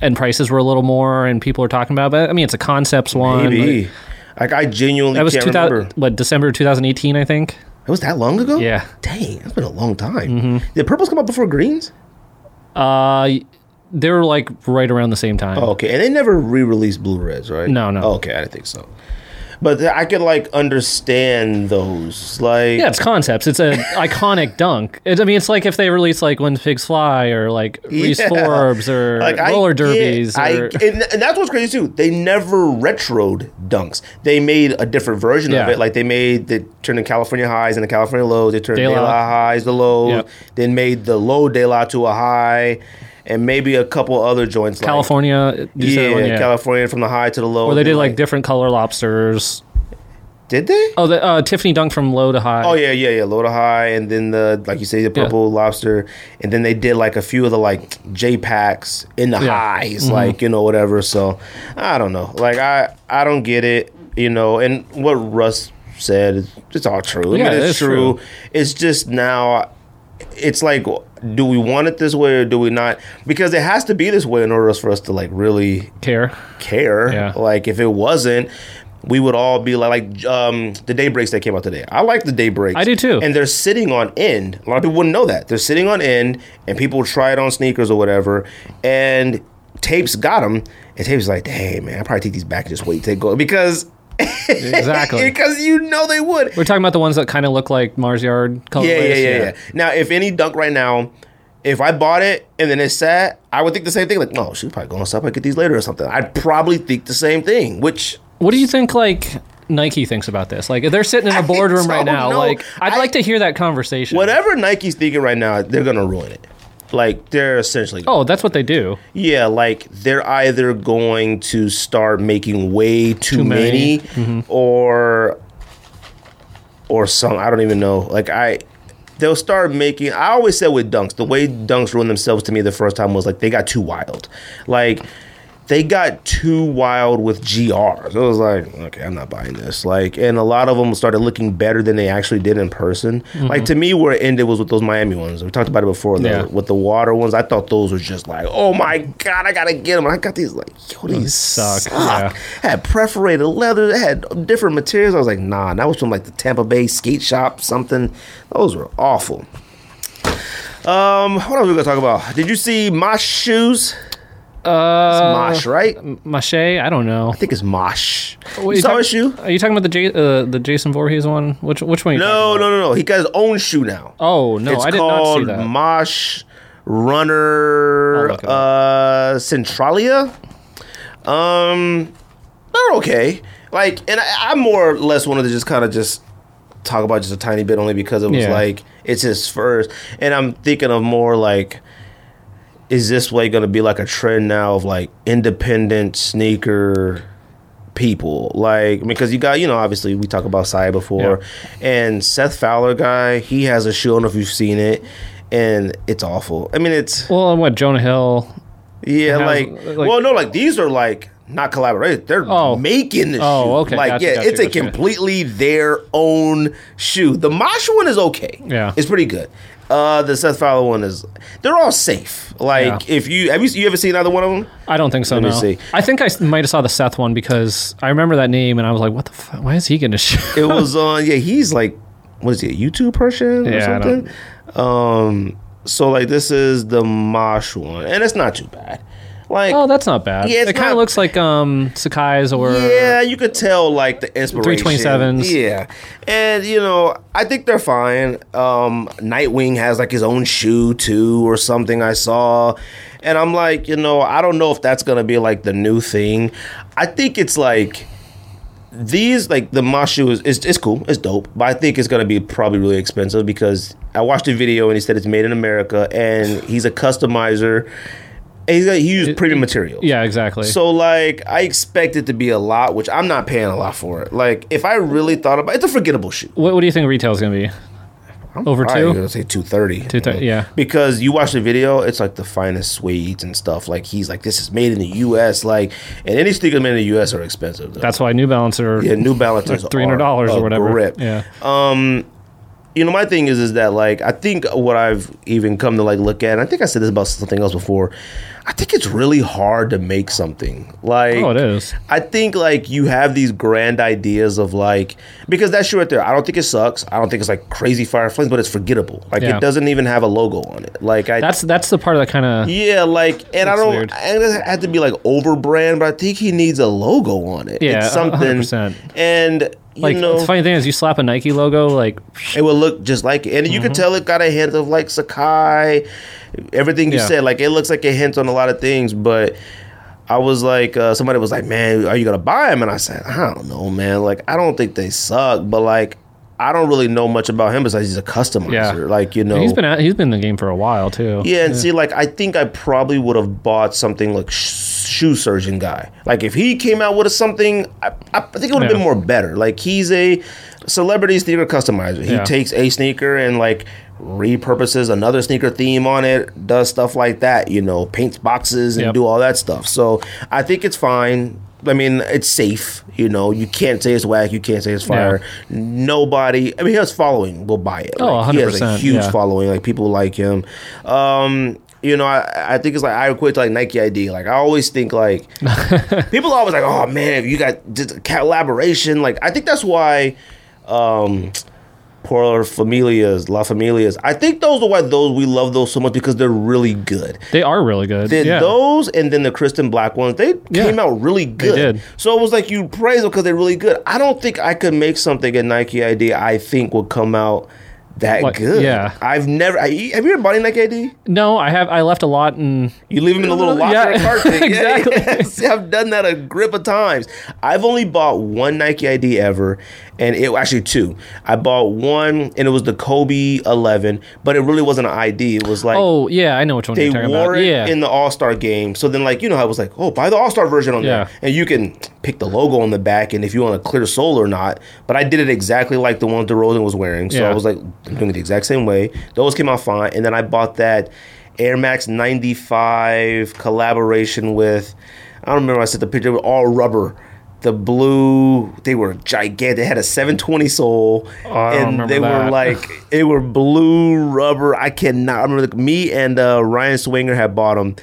and prices were a little more and people were talking about. But I mean, it's a concepts one. Maybe. Like, Like I genuinely that was can't 2000, remember. what December 2018, I think. It was that long ago? Yeah. Dang, that's been a long time. Mm-hmm. Did purples come out before greens? Uh, they were like right around the same time. Oh, okay. And they never re-released blue reds, right? No, no. Oh, okay, I didn't think so. But I could like understand those. Like Yeah, it's concepts. It's an iconic dunk. It, I mean, it's like if they release like When Pigs Fly or like Reese Yeah. Forbes or Like, I roller get- derbies. I, and, and that's what's crazy too. They never retroed dunks. They made a different version of it. Like they made they turned the California highs and the California lows. They turned De De La. La highs, the lows. Yep. Then made the low De La to a high, and maybe a couple other joints. California. you say that yeah. California from the high to the low. Or they did like different color lobsters. Did they? Oh, the uh, Tiffany dunk from low to high. Oh yeah, yeah, yeah. Low to high, and then the like you say the purple lobster, and then they did like a few of the like J packs in the Yeah. highs, like you know whatever. So I don't know. Like I I don't get it, you know. And what Russ said, is it's all true. I Yeah, mean, it it's true. true. It's just now. It's like, do we want it this way or do we not? Because it has to be this way in order for us to like really Care. care. Yeah. Like if it wasn't, we would all be like like um, the day breaks that came out today. I like the day breaks. I do too. And they're sitting on end. A lot of people wouldn't know that. They're sitting on end, and people try it on sneakers or whatever. And tapes got them, and tapes like, hey man, I probably take these back and just wait to go because." Exactly. because you know they would. We're talking about the ones that kind of look like Mars Yard colorways. Yeah, yeah, yeah, yeah. Now, if any dunk right now, if I bought it and then it sat, I would think the same thing. Like, no, she's probably going to stop. I get these later or something. I'd probably think the same thing. Which What do you think, like, Nike thinks about this? Like, they're sitting in a boardroom right now, like, I'd I- like to hear that conversation. whatever Nike's thinking right now, they're gonna ruin it. Like they're essentially, Oh, that's what they do. yeah, like they're either going to start making way too, Too many. many, mm-hmm. or or some. I don't even know. Like I, they'll start making. I always said with dunks, the way dunks ruined themselves to me the first time was like they got too wild, like. They got too wild with GRs. It was like, okay, I'm not buying this. Like, and a lot of them started looking better than they actually did in person. Like to me, where it ended was with those Miami ones. We talked about it before. The, Yeah. With the water ones, I thought those were just like, oh my god, I gotta get them. And I got these like, yo, these suck. suck. Yeah. Had perforated leather. They had different materials. I was like, nah. And that was from like the Tampa Bay skate shop, something. Those were awful. Um, what else we gonna talk about? Did you see my shoes? Uh, Mosh, right? Mache? I don't know. I think it's Mosh. What, You saw his shoe? Are you talking about the J, uh, the Jason Voorhees one? Which which one? Are you No, talking no, about? no, no. He got his own shoe now. Oh no, it's I did not see called that. Mosh Runner uh, Centralia. Um, they're okay. Like, and I, I more or less wanted to just kind of just talk about just a tiny bit only because it was Yeah. like it's his first, and I'm thinking of more like. Is this way going to be like a trend now of like independent sneaker people? Like, I mean, because you got, you know, obviously we talked about Sai before, and Seth Fowler guy, he has a shoe. I don't know if you've seen it, and it's awful. I mean, it's well, and what Jonah Hill? yeah, has, like, like- well, no, like these are like not collaborated. They're Oh. making the Oh, shoe. okay, Like, gotcha, yeah, gotcha, it's a completely their own shoe. The Mosh one is okay. Yeah. it's pretty good. Uh, the Seth Fowler one is. They're all safe. Like, if you have you you ever seen either one of them? I don't think so. Let me no. see. I think I s- might have saw the Seth one because I remember that name and I was like, what the? F- why is he getting a shoe? It was on. yeah, he's like, what is he? A YouTube person or Yeah, I don't- something? Um. So like, this is the Mosh one, and it's not too bad. Like, oh, that's not bad. Yeah, it kind of looks like um Sacai's or Yeah, you could tell like the inspiration. 327s. Yeah, and you know, I think they're fine. Um, Nightwing has like his own shoe too, or something. I saw, and I'm like, you know, I don't know if that's gonna be like the new thing. I think it's like these like the shoe is it's, it's cool, it's dope, but I think it's gonna be probably really expensive because I watched a video and he said it's made in America and he's a customizer. He's got, he used premium materials. yeah, exactly. So like I expect it to be a lot, which I'm not paying a lot for it. Like if I really thought about it, it's a forgettable shoe. what, what do you think retail is going to be? I'm Over two? gonna say two thirty. Two thir- yeah. Because you watch the video, it's like the finest suedes and stuff. Like he's like, this is made in the U.S. Like, and any sneakers made in the U.S. are expensive. Though. That's why New Balance are yeah, New Balance Balances three hundred dollars or whatever. grip. Yeah. Um, you know, my thing is, is that like I think what I've even come to like look at, and I think I said this about something else before. I think it's really hard to make something like. Oh, it is. I think like you have these grand ideas of like because that shoe right there. I don't think it sucks. I don't think it's like crazy fire flames, but it's forgettable. Like Yeah. it doesn't even have a logo on it. Like I. That's that's the part that kind of yeah, like, and I don't. weird. I doesn't have to be like over brand, but I think he needs a logo on it. Yeah, it's something. 100%. And you like know, the funny thing is you slap a Nike logo like it will look just like it. And you Mm-hmm. can tell it got a hint of like Sacai, everything you Yeah. said. Like it looks like a hint on a lot of things, but I was like, uh, somebody was like, man, are you going to buy them? And I said, I don't know, man. Like, I don't think they suck, but like, I don't really know much about him besides he's a customizer. Yeah. Like, you know. he's been at, he's been in the game for a while too. Yeah, and see, like I think I probably would have bought something like sh- shoe surgeon guy. Like if he came out with a something, I, I think it would have Yeah. been more better. Like he's a celebrity sneaker customizer. He Yeah. takes a sneaker and like repurposes another sneaker theme on it, does stuff like that. You know, paints boxes and Yep. do all that stuff. So I think it's fine. I mean, it's safe. You know, you can't say it's whack. You can't say it's fire. Nobody. I mean, he has following. Will buy it. Oh, Like, he has a huge yeah. following. Like people like him. Um, you know, I, I think it's like I equate to like Nike ID. Like I always think like people are always like, oh man, if you got just a collaboration. Like I think that's why um Por Familias, La Familias. I think those are why those we love those so much because they're really good. They are really good. Did yeah. those and then the Kristen Black ones, they Yeah. came out really good. did. So it was like you praise them because they're really good. I don't think I could make something at Nike ID I think would come out that Like, good. yeah. I've never. I, have you ever bought any Nike ID? no, I have I left a lot in You leave them in a little locker Yeah, and cart thing. Yeah, exactly. yeah. See, I've done that a grip of times. I've only bought one Nike ID ever, and it actually two. I bought one, and it was the Kobe 11, but it really wasn't an ID. It was like Oh yeah, I know which one they you're talking wore about. it Yeah. in the All Star game. So then, like you know, I was like, oh, buy the All Star version on Yeah. there, and you can pick the logo on the back, and if you want a clear sole or not. But I did it exactly like the ones DeRozan was wearing. So Yeah. I was like, I'm doing it the exact same way. Those came out fine, and then I bought that Air Max 95 collaboration with. I don't remember. I said the picture with all rubber. The blue, they were gigantic. They had a 720 sole, Oh, and they were like they were blue rubber. I cannot I remember. The, me and uh, Ryan Swinger had bought them,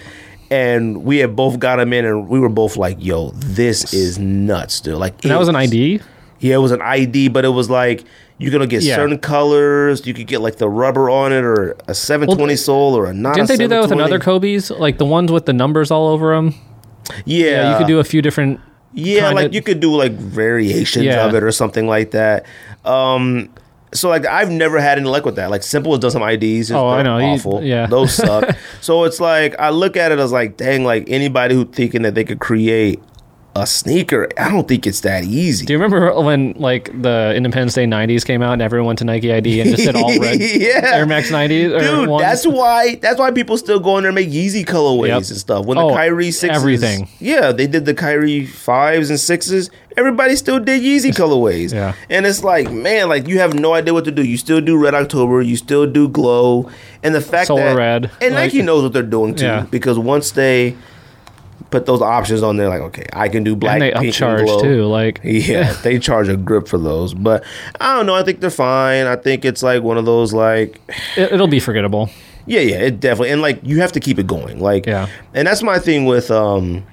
and we had both got them in, and we were both like, "Yo, this is nuts, dude!" Like and that was an ID. Yeah, it was an ID, but it was like you're gonna get Yeah. certain colors. You could get like the rubber on it, or a 720 sole, or a not. Didn't a they do that with another Kobe's? Like the ones with the numbers all over them. Yeah, Yeah, you could do a few different. Yeah, like you could do like variations Yeah. of it or something like that. Um, so like I've never had any luck with that. Like Simple has done some IDs. Oh, I know. He- Awful. yeah. those suck. so it's like I look at it as like, dang, like anybody who thinking that they could create a sneaker, I don't think it's that easy. Do you remember when like the Independence Day '90s came out and everyone went to Nike ID and just said all red yeah. Air Max 90s? Or Dude, ones? that's why that's why people still go in there and make Yeezy colorways Yep. and stuff. When the Oh, Kyrie sixes, everything. Yeah, they did the Kyrie fives and sixes. Everybody still did Yeezy colorways. Yeah. and it's like, man, like you have no idea what to do. You still do Red October. You still do Glow, and the fact Solar that Red, and like- Nike knows what they're doing too. Yeah. Because once they put those options on there, like okay, I can do black, and they pink, and upcharge glow. too. Like Yeah, they charge a grip for those, but I don't know. I think they're fine. I think it's like one of those like it, it'll be forgettable. yeah, yeah, it definitely and like you have to keep it going. Like Yeah. And that's my thing with um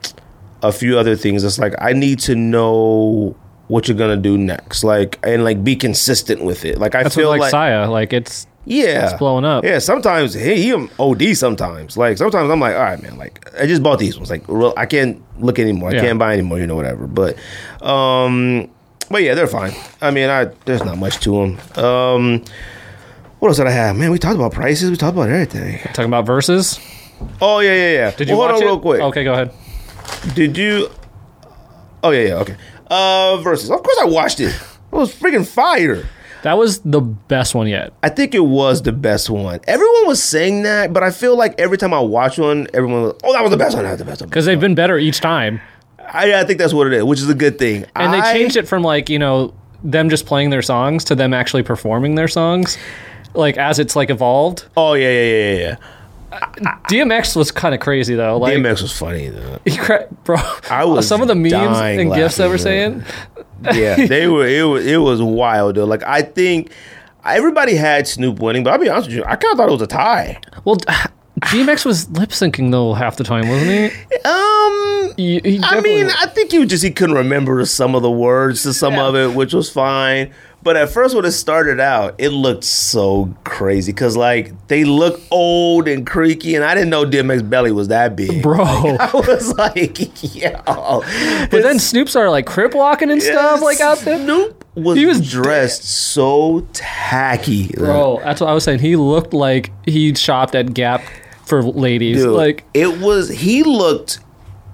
a few other things. It's like I need to know what you're gonna do next. Like and like be consistent with it. Like I That's feel what, like, like Saya. Like it's yeah, it's blowing up. Yeah, sometimes hey, he OD sometimes. Like sometimes I'm like, all right, man. Like I just bought these ones. Like real, I can't look anymore. I Yeah. can't buy anymore. You know, whatever. But um, but yeah, they're fine. I mean, I there's not much to them. Um, what else did I have? Man, we talked about prices. We talked about everything. Talking about verses. Oh yeah, yeah, yeah. Did you Well, watch hold on it? real quick? Okay, go ahead. Did you? Oh yeah, yeah. Okay. Uh, versus. Of course, I watched it. It was freaking fire. That was the best one yet. I think it was the best one. Everyone was saying that, but I feel like every time I watch one, everyone was, oh, that was the best one. That was the best one. Because they've been better each time. I, I think that's what it is, which is a good thing. And they changed it from like, you know, them just playing their songs to them actually performing their songs. like as it's like evolved. Oh yeah, yeah, yeah, yeah. DMX was kind of crazy though. Like DMX was funny though. cra- bro, I was some of the memes and gifs that we're saying. Yeah, they were. It was. It was wild though. Like I think everybody had Snoop winning, but I'll be honest with you, I kind of thought it was a tie. Well, DMX was lip syncing though half the time, wasn't he? Um, He- he I mean, I think he just he couldn't remember some of the words to some Yeah. of it, which was fine. But at first, when it started out, it looked so crazy because like they look old and creaky, and I didn't know DMX belly was that big. bro. I was like, yo. But then Snoop started like crip walking and stuff like out there. Snoop was, He was dressed so tacky, Bro, that's what I was saying. He looked like he shopped at Gap for ladies. Dude, Like it was he looked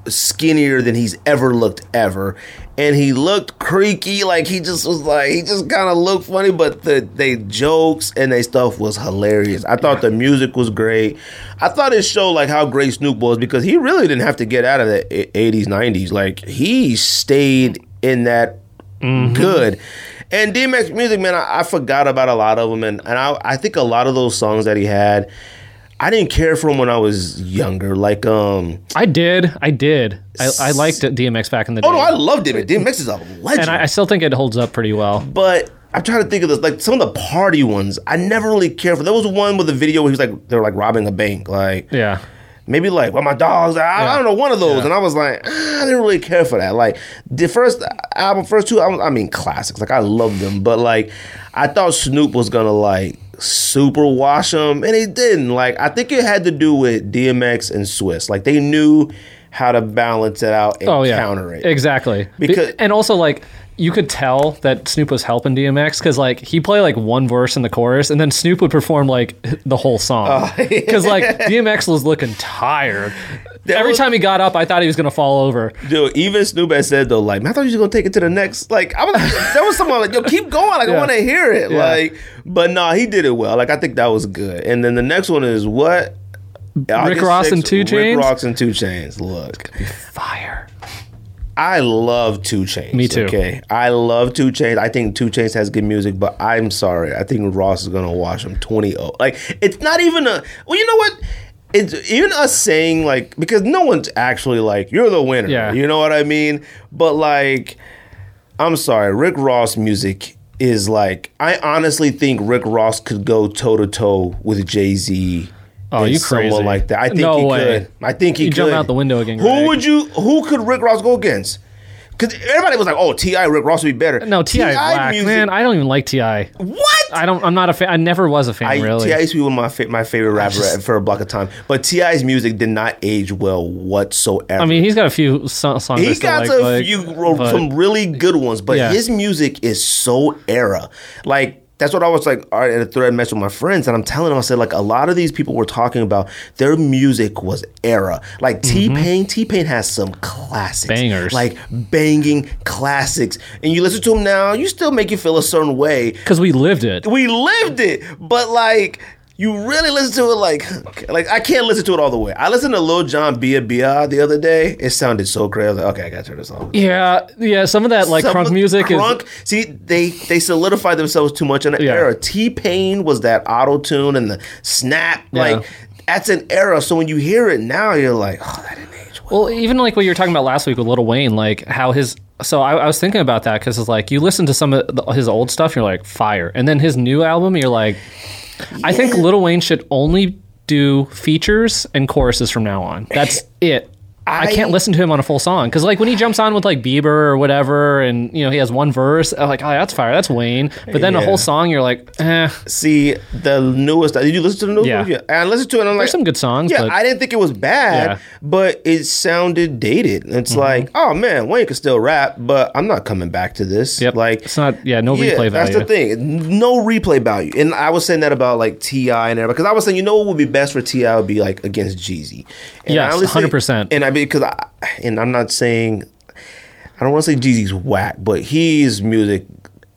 skinnier than he's ever looked ever and he looked creaky like he just was like he just kind of looked funny but the they jokes and they stuff was hilarious. I thought the music was great. I thought it showed like how great snoop was because he really didn't have to get out of the 80s 90s like he stayed in that mm-hmm. good. And DMX music, man, I, I forgot about a lot of them, and, and I, I think a lot of those songs that he had, I didn't care for him when I was younger. Like, um, I did, I did. I, I liked DMX back in the day, oh no, I loved it. DMX is a legend. and I, I still think it holds up pretty well. but I'm trying to think of this, like some of the party ones. I never really cared for. There was one with a video where he was like, they were like robbing a bank, like Yeah, maybe like, well, my dogs. I, I don't know, one of those. Yeah. And I was like, ah, I didn't really care for that. Like the first album, first two albums, I mean, classics. Like I love them, but like I thought Snoop was gonna like super wash them, and he didn't. Like I think it had to do with DMX and Swizz. Like they knew how to balance it out and oh yeah, counter it. exactly. Be- Because- and also like you could tell that Snoop was helping DMX because like he played like one verse in the chorus, and then Snoop would perform like the whole song Oh, because like DMX was looking tired. That Every was- time he got up, I thought he was gonna fall over. Dude, even Snoop had said though, like, man, I thought you was gonna take it to the next. Like, I was, there was someone like, yo, keep going. Like, I Yeah. want to hear it. Yeah. Like, but no, he did it well. Like, I think that was good. And then the next one is what? August Ross and 6th, 2 Rick? Ross and 2 Chainz. Look, Fire. I love 2 Chainz. Me too. Okay, I love 2 Chainz. I think 2 Chainz has good music, but I'm sorry. I think Ross is gonna wash him 20-0. Like, it's not even a. Well, you know what? It's even us saying like because no one's actually like you're the winner. Yeah. You know what I mean? But like, I'm sorry, Rick Ross music is like I honestly think Rick Ross could go toe to toe with Jay Z. Oh, you someone crazy. like that. I think No he way. could. I think he You could. jump out the window again, Who Greg. would you? Who could Rick Ross go against? Because everybody was like, "Oh, T.I. Rick Ross would be better." No, Ti. Man, I don't even like Ti. what? I don't. I'm not a fan. I never was a fan. I, really. T.I. used to be one of my fa- my favorite rapper just- for a block of time, but T.I.'s music did not age well whatsoever. I mean, he's got a few so- songs. He got like, a like, few but- some really good ones, but Yeah. his music is so era. Like that's what I was like all right, in a thread mess with my friends, and I'm telling them I said like a lot of these people were talking about their music was era. Like T Pain, T Pain has some classics, Mm-hmm. Bangers. like banging classics, and you listen to them now, you still make you feel a certain way. because we lived it. We lived it, but like. You really listen to it like, like I can't listen to it all the way. I listened to Lil Jon Bia Bia the other day. It sounded so crazy. I was like, okay, I gotta turn this off. Yeah, yeah. Some of that like Some crunk music crunk, see they they solidify themselves too much in an Yeah. era. T Pain was that auto tune and the snap. Yeah. Like that's an era. So when you hear it now, you're like, oh, that didn't age well. Well, even like what you were talking about last week with Lil Wayne, like how his. So I, I was thinking about that because it's like you listen to some of the, his old stuff, you're like fire, and then his new album, you're like, I think Lil Wayne should only do features and choruses from now on. That's it. I, I- can't listen to him on a full song because like when he jumps on with like Bieber or whatever, and you know he has one verse, I'm like, oh, that's fire, that's Wayne. But then a whole song, you're like, eh. See the newest. Did you listen to the newest? Yeah. Yeah, I listened to it. and I'm like, There's some good songs, Yeah, but I didn't think it was bad, Yeah. but it sounded dated. It's Mm-hmm. like, oh man, Wayne can still rap, but I'm not coming back to this. yep, like it's not, yeah, no Yeah, replay value. that's the thing. No replay value. And I was saying that about like T.I. and everybody because I was saying, you know, what would be best for T.I. would be like against Jeezy. Yeah, Yes, only 100%. And I because I and I'm not saying I don't want to say Jeezy's whack, but his music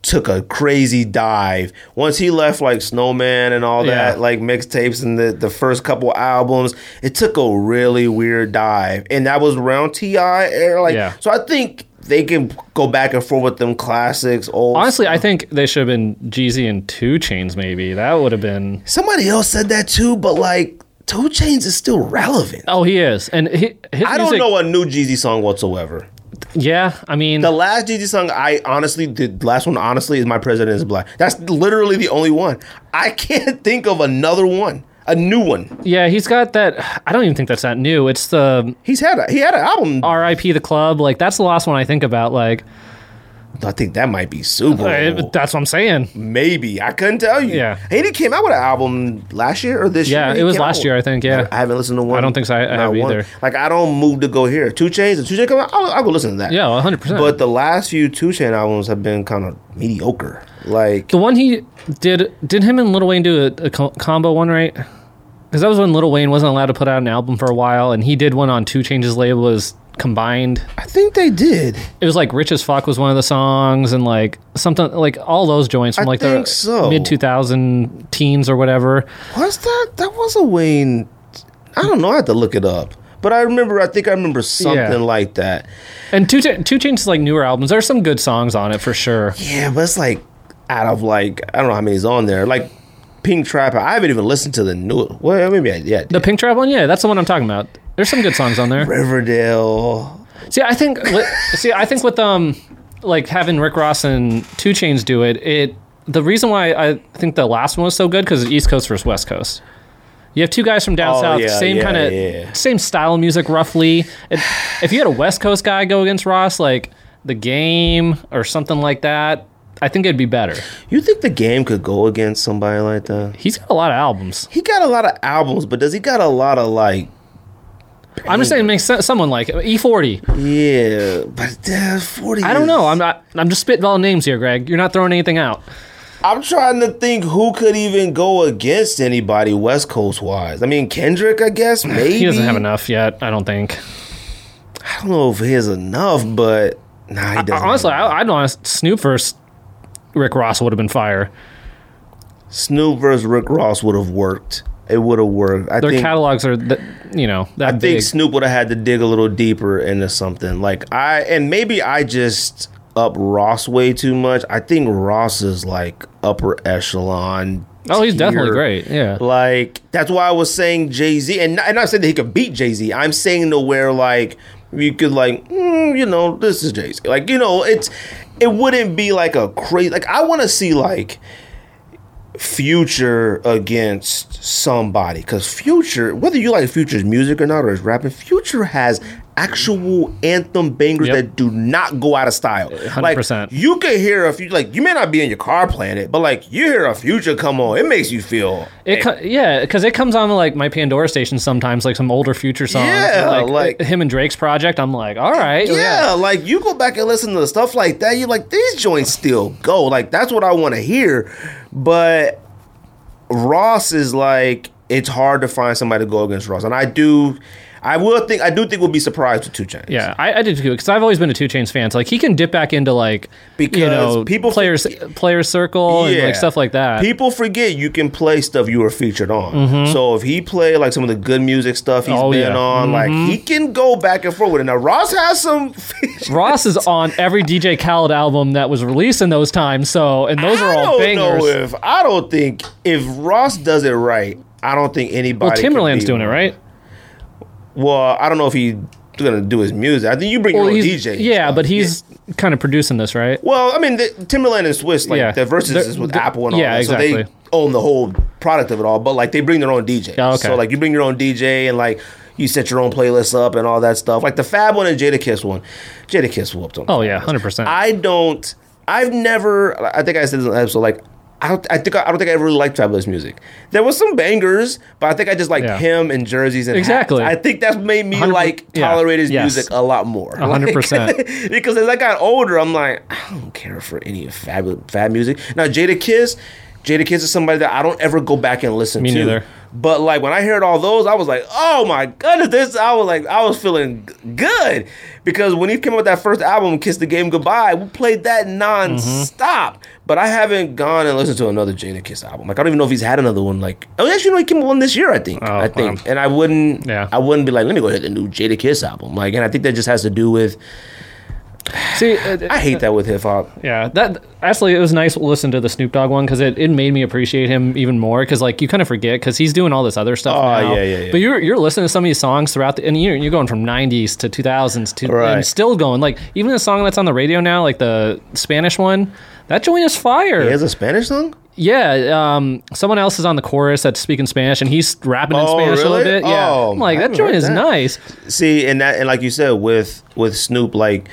took a crazy dive once he left like Snowman and all Yeah. that like mixtapes and the the first couple albums. It took a really weird dive, and that was around T.I. era. Like Yeah. so, I think they can go back and forth with them classics. Old Honestly, I think they should have been Jeezy and 2 Chainz. Maybe that would have been. somebody else said that too, but like 2 Chainz is still relevant. Oh, he is, and he, I don't music- know a new Jeezy song whatsoever. Yeah, I mean, The last Jeezy song, I honestly, the last one, honestly, is "My President Is Black." That's literally the only one. I can't think of another one, a new one. yeah, he's got that. I don't even think that's that new. It's the He's had a he had an album. R.I.P. the Club. Like that's the last one I think about. Like I think that might be Super uh, that's what I'm saying. Maybe I couldn't tell you. Yeah. and he came out with an album last year or this Yeah, year. Yeah, it was came out last year, I think, yeah. I haven't listened to one. I don't think so. I- I have one. either. Like I don't move to go here. 2 Chainz, 2 Chainz come out. I'll, I'll go listen to that. Yeah, 100. percent But the last few Two Chain albums have been kind of mediocre. Like The one he did did him and Lil Wayne do a, a combo one right? Because that was when Lil Wayne wasn't allowed to put out an album for a while, and he did one on Two Changes label was combined. I think they did. It was like "Rich as Fuck" was one of the songs, and like something like all those joints from I like the so. mid two thousand teens or whatever. Was that that was a Wayne? I don't know. I had to look it up. But I remember. I think I remember something Yeah. like that. And Two Cha- 2 Chainz like newer albums. There's some good songs on it for sure. Yeah, but it's like out of like I don't know how many's on there. Like Pink Trap. I haven't even listened to the new. Well, maybe I yeah. The Pink Trap one, yeah, that's the one I'm talking about. There's some good songs on there. Riverdale. See, I think. See, I think with um, like having Rick Ross and 2 Chainz do it, it the reason why I think the last one was so good because East Coast versus West Coast. You have two guys from down Oh, south, yeah, same yeah, kind of yeah. same style of music, roughly. It, if you had a West Coast guy go against Ross, like the game or something like that, I think it'd be better. You think the game could go against somebody like that? He's got a lot of albums. He got a lot of albums, but does he got a lot of like? I'm just saying, it makes sense. Someone like E40. Yeah, but uh, forty. I don't is- know. I'm not. I'm just spitballing names here, Greg. You're not throwing anything out. I'm trying to think who could even go against anybody West Coast wise. I mean Kendrick, I guess maybe He doesn't have enough yet. I don't think. I don't know if he has enough, but nah, he doesn't. Honestly, have enough. I, I'd want Snoop versus Rick Ross would have been fire. Snoop versus Rick Ross would have worked. It would have worked. I Their think. catalogs are, th- you know, that I big. think Snoop would have had to dig a little deeper into something. Like I and maybe I just up Ross way too much. I think Ross is like upper echelon. oh, he's definitely great. Yeah. Like that's why I was saying Jay Z, and and not saying that he could beat Jay Z. I'm saying to where like you could like, mm, you know, this is Jay Z. Like you know, it's it wouldn't be like a crazy. Like I want to see like Future against somebody. Because Future, whether you like Future's music or not or his rapping, Future has actual anthem bangers Yep. that do not go out of style. Eh, like 100%. you can hear a few, like you may not be in your car playing it, but like you hear a Future come on, it makes you feel It eh. co- yeah, because it comes on like my Pandora station sometimes, like some older future songs. Yeah, like, like- him and Drake's project. I'm like, all right, Yeah, like you go back and listen to the stuff like that, you're like, these joints still go. Like that's what I want to hear. But Ross is like, it's hard to find somebody to go against Ross, and I do. I will think I do think we'll be surprised with 2 Chainz. Yeah, I, I did too because I've always been a 2 Chainz fan. So like he can dip back into like Because you know people players players circle and like stuff like that. People forget you can play stuff you were featured on. So if he play like some of the good music stuff he's Mm-hmm. Oh, been yeah. on, like he can go back and forth And. Now Ross has some. features. Ross is on every DJ Khaled album that was released in those times. So and those are all bangers. if I don't think if Ross does it right, I don't think anybody. well, Timbaland's doing it right. Well, I don't know if he's gonna do his music. I think you bring Well, your own DJ. yeah, but he's kind of producing this, right? Well, I mean, the, Timbaland and Swizz, like Yeah. the verses They're- is with they're- Apple and all yeah, that, so exactly. they own the whole product of it all. But like they bring their own DJ. Yeah, oh, okay. So like you bring your own DJ and like you set your own playlist up and all that stuff. Like the Fab one and Jadakiss one, Jadakiss whooped them. Oh yeah, hundred percent. I don't. I've never. I think I said this in an episode. Like, I don't. I think I don't think I ever really liked Fabolous music. There was some bangers, but I think I just liked Yeah. him and jerseys and Exactly. hats. I think that's made me 100 like yeah. tolerate his Yes. music a lot more. Hundred percent. Because as I got older, I'm like, I don't care for any Fab Fab music. Now Jadakiss. Jadakiss is somebody that I don't ever go back and listen to. Me to. neither. But like when I heard all those, I was like, "Oh my goodness!" This I was like, I was feeling good because when he came out with that first album, "Kiss the Game Goodbye," we played that non-stop. Mm-hmm. But I haven't gone and listened to another Jadakiss album. Like I don't even know if he's had another one. Like oh, actually, no, he came with one this year. I think. Oh, I think, wow. and I wouldn't. Yeah. I wouldn't be like, let me go hit the new Jadakiss album. Like, and I think that just has to do with See, uh, I hate that with hip hop. Yeah, that actually it was nice to listen to the Snoop Dogg one because it, it made me appreciate him even more because like you kind of forget because he's doing all this other stuff Oh, now. yeah, yeah, yeah. But you're you're listening to some of these songs throughout the and you're you're going from '90s to 2000s to Right. and still going like even the song that's on the radio now like the Spanish one that joint is fire. He has a Spanish song. Yeah, um, someone else is on the chorus that's speaking Spanish and he's rapping in Oh, Spanish a little bit. Yeah, Oh, I'm like that joint is that. nice. See, and that and like you said with with Snoop, like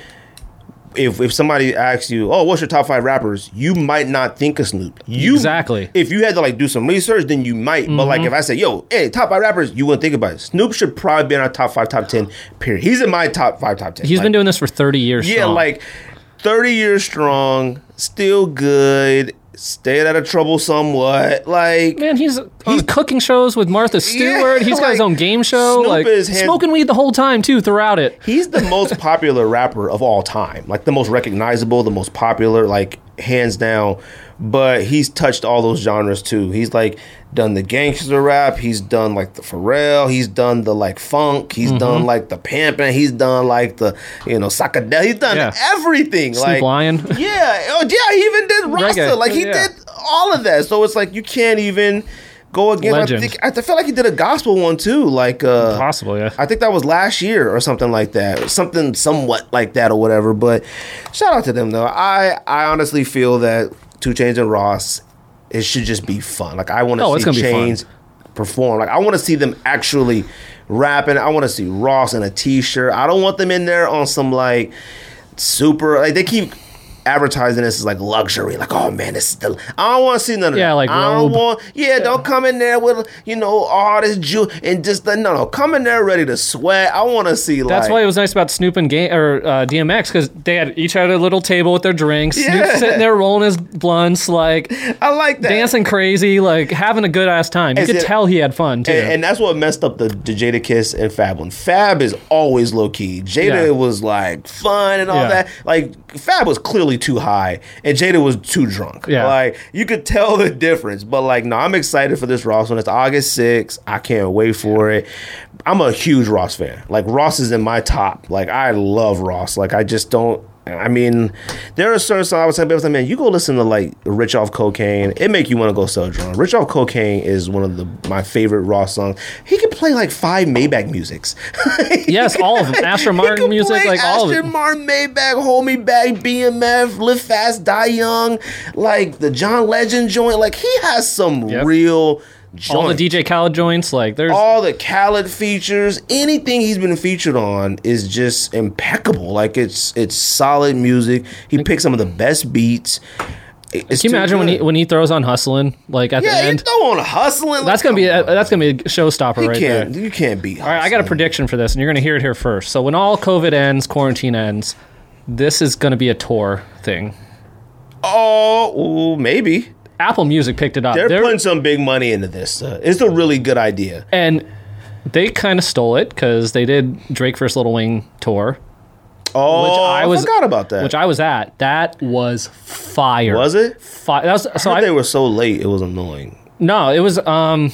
if if somebody asks you, "Oh, what's your top five rappers?" You might not think of Snoop. You Exactly. If you had to like do some research, then you might. But like mm-hmm. if I say, "Yo, hey, top five rappers," you wouldn't think about it. Snoop should probably be in our top five, top ten. Period. He's in my top five, top ten. He's Like, been doing this for 30 years. yeah, strong. like thirty years strong, still good. Stayed out of trouble somewhat. Like Man, he's on cooking shows with Martha Stewart. he's got his own game show. Snoop like is hand- smoking weed the whole time too throughout it. He's the most popular rapper of all time. Like the most recognizable, the most popular, like hands down. But he's touched all those genres too. He's like done the gangster rap. He's done like the Pharrell. He's done the like funk. He's Mm-hmm. done like the pimping. He's done like the you know psychedelic. He's done Yeah. everything. Snoop like Lion. yeah, oh yeah. He even did Rasta. Reggae. Like he Yeah. did all of that. So it's like you can't even go against. I, think, I feel like he did a gospel one too. Like uh, Possible, yeah. I think that was last year or something like that, something somewhat like that or whatever. But shout out to them though. I I honestly feel that 2 Chainz and Ross, it should just be fun. Like I want to Oh, see gonna be fun. Chains perform. Like I want to see them actually rapping. I want to see Ross in a T-shirt. I don't want them in there on some like super. Like they keep. Advertising this as like luxury, like oh man, this is the. I don't want to see none of Yeah, that. like I don't robe. want. Yeah, don't come in there with you know all this Jew and just the no, no. Come in there ready to sweat. I want to see like. That's why it was nice about Snoop and Ga- or uh, DMX because they had each had a little table with their drinks. Yeah. Snoop sitting there rolling his blunts, like I like that. dancing crazy, like having a good ass time. You could it- tell he had fun too. And, and that's what messed up the, the Jadakiss and Fab one. Fab is always low key. Jada Yeah. was like fun and all Yeah. that. Like Fab was clearly too high, and Jada was too drunk. Yeah. Like you could tell the difference. But like, no, I'm excited for this Ross one. It's August 6th. I can't wait for it. I'm a huge Ross fan. Like Ross is in my top. Like I love Ross. Like I just don't. I mean, there are certain songs I people say, man, you go listen to like Rich Off Cocaine. It make you want to go sell drugs. Rich Off Cocaine is one of the my favorite Ross songs. He can play like five Maybach musics. Yes, all of them. He Martin music, like all of it. Martin, Maybach, Hold Me Back, BMF, Live Fast, Die Young, like the John Legend joint. Like he has some Yep. real all the DJ Khaled joints, like there's all the Khaled features, anything he's been featured on is just impeccable. Like it's it's solid music. He picks some of the best beats. It's Can you imagine when he when he throws on hustling like at the yeah, you end? throw on hustling. That's gonna be a, that's gonna be a showstopper you right there. can't you can't beat. All right, I got a prediction for this, and you're gonna hear it here first. So when all COVID ends, quarantine ends, this is gonna be a tour thing. Oh, maybe Apple Music picked it up. they're They're- putting some big money into this. Uh, it's a really good idea. and they kind of stole it because they did Drake first Little Wing tour, Oh, which I was I forgot about that. which I was at. That was fire. was it? Fire. that was so. I I, they were so late. It was annoying. no, it was um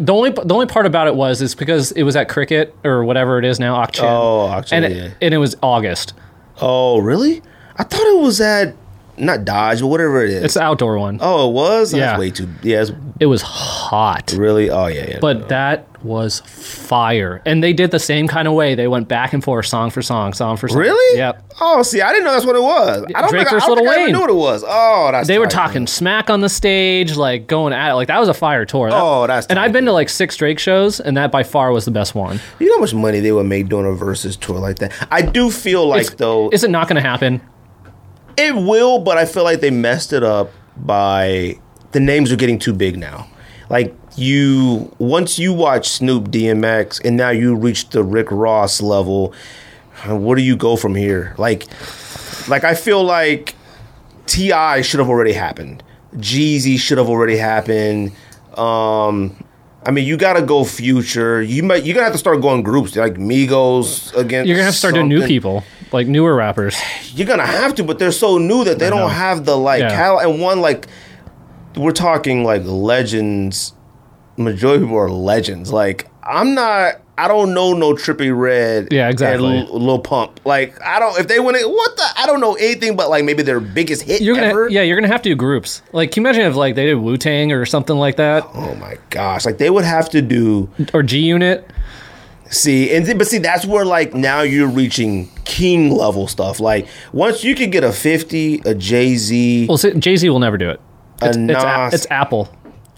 the only the only part about it was is because it was at Cricket or whatever it is now, Auction. Oh, Auction, and yeah. it, and it was August. Oh, really? I thought it was at not Dodge, but whatever it is. It's the outdoor one. oh, it was. Yeah. That's way too. Yeah, it's It was hot. really. Oh, yeah, yeah. But that was fire. And they did the same kind of way. They went back and forth, song for song, song for song. Really? Yep. Oh, see, I didn't know that's what it was. I don't Drake think, I, I versus don't Lil think I Wayne. knew what it was. Oh, that's They were tight, talking man. smack on the stage, like going at it. Like that was a fire tour. That- Oh, that's And tight. I've been to like six Drake shows, and that by far was the best one. You know how much money they would make doing a versus tour like that? I do feel like though Is it not going to happen? It will, but I feel like they messed it up by the names are getting too big now. Like you, once you watch Snoop DMX, and now you reach the Rick Ross level. Where do you go from here? Like, like I feel like T.I. should have already happened. Jeezy should have already happened. Um, I mean, you got to go future. You might you're gonna have to start going groups like Migos against. You're to have to start doing new people, like newer rappers. you're gonna have to, but they're so new that they know. don't have the like Yeah. cal and one like we're talking like legends. Majority of people are legends. Like I'm not. I I don't know no Trippie Redd. Yeah, exactly. And Lil, Lil Pump. Like I don't. If they went, what the? I don't know anything but like maybe their biggest hit You're gonna, ever. yeah, you're gonna have to do groups. Like, can you imagine if like they did Wu Tang or something like that, Oh my gosh! Like they would have to do. or G Unit? See, and th- but see, that's where like now you're reaching king level stuff. Like once you could get a fifty, a Jay Z. Well, Jay Z will never do it. It's, it's, A- it's Apple.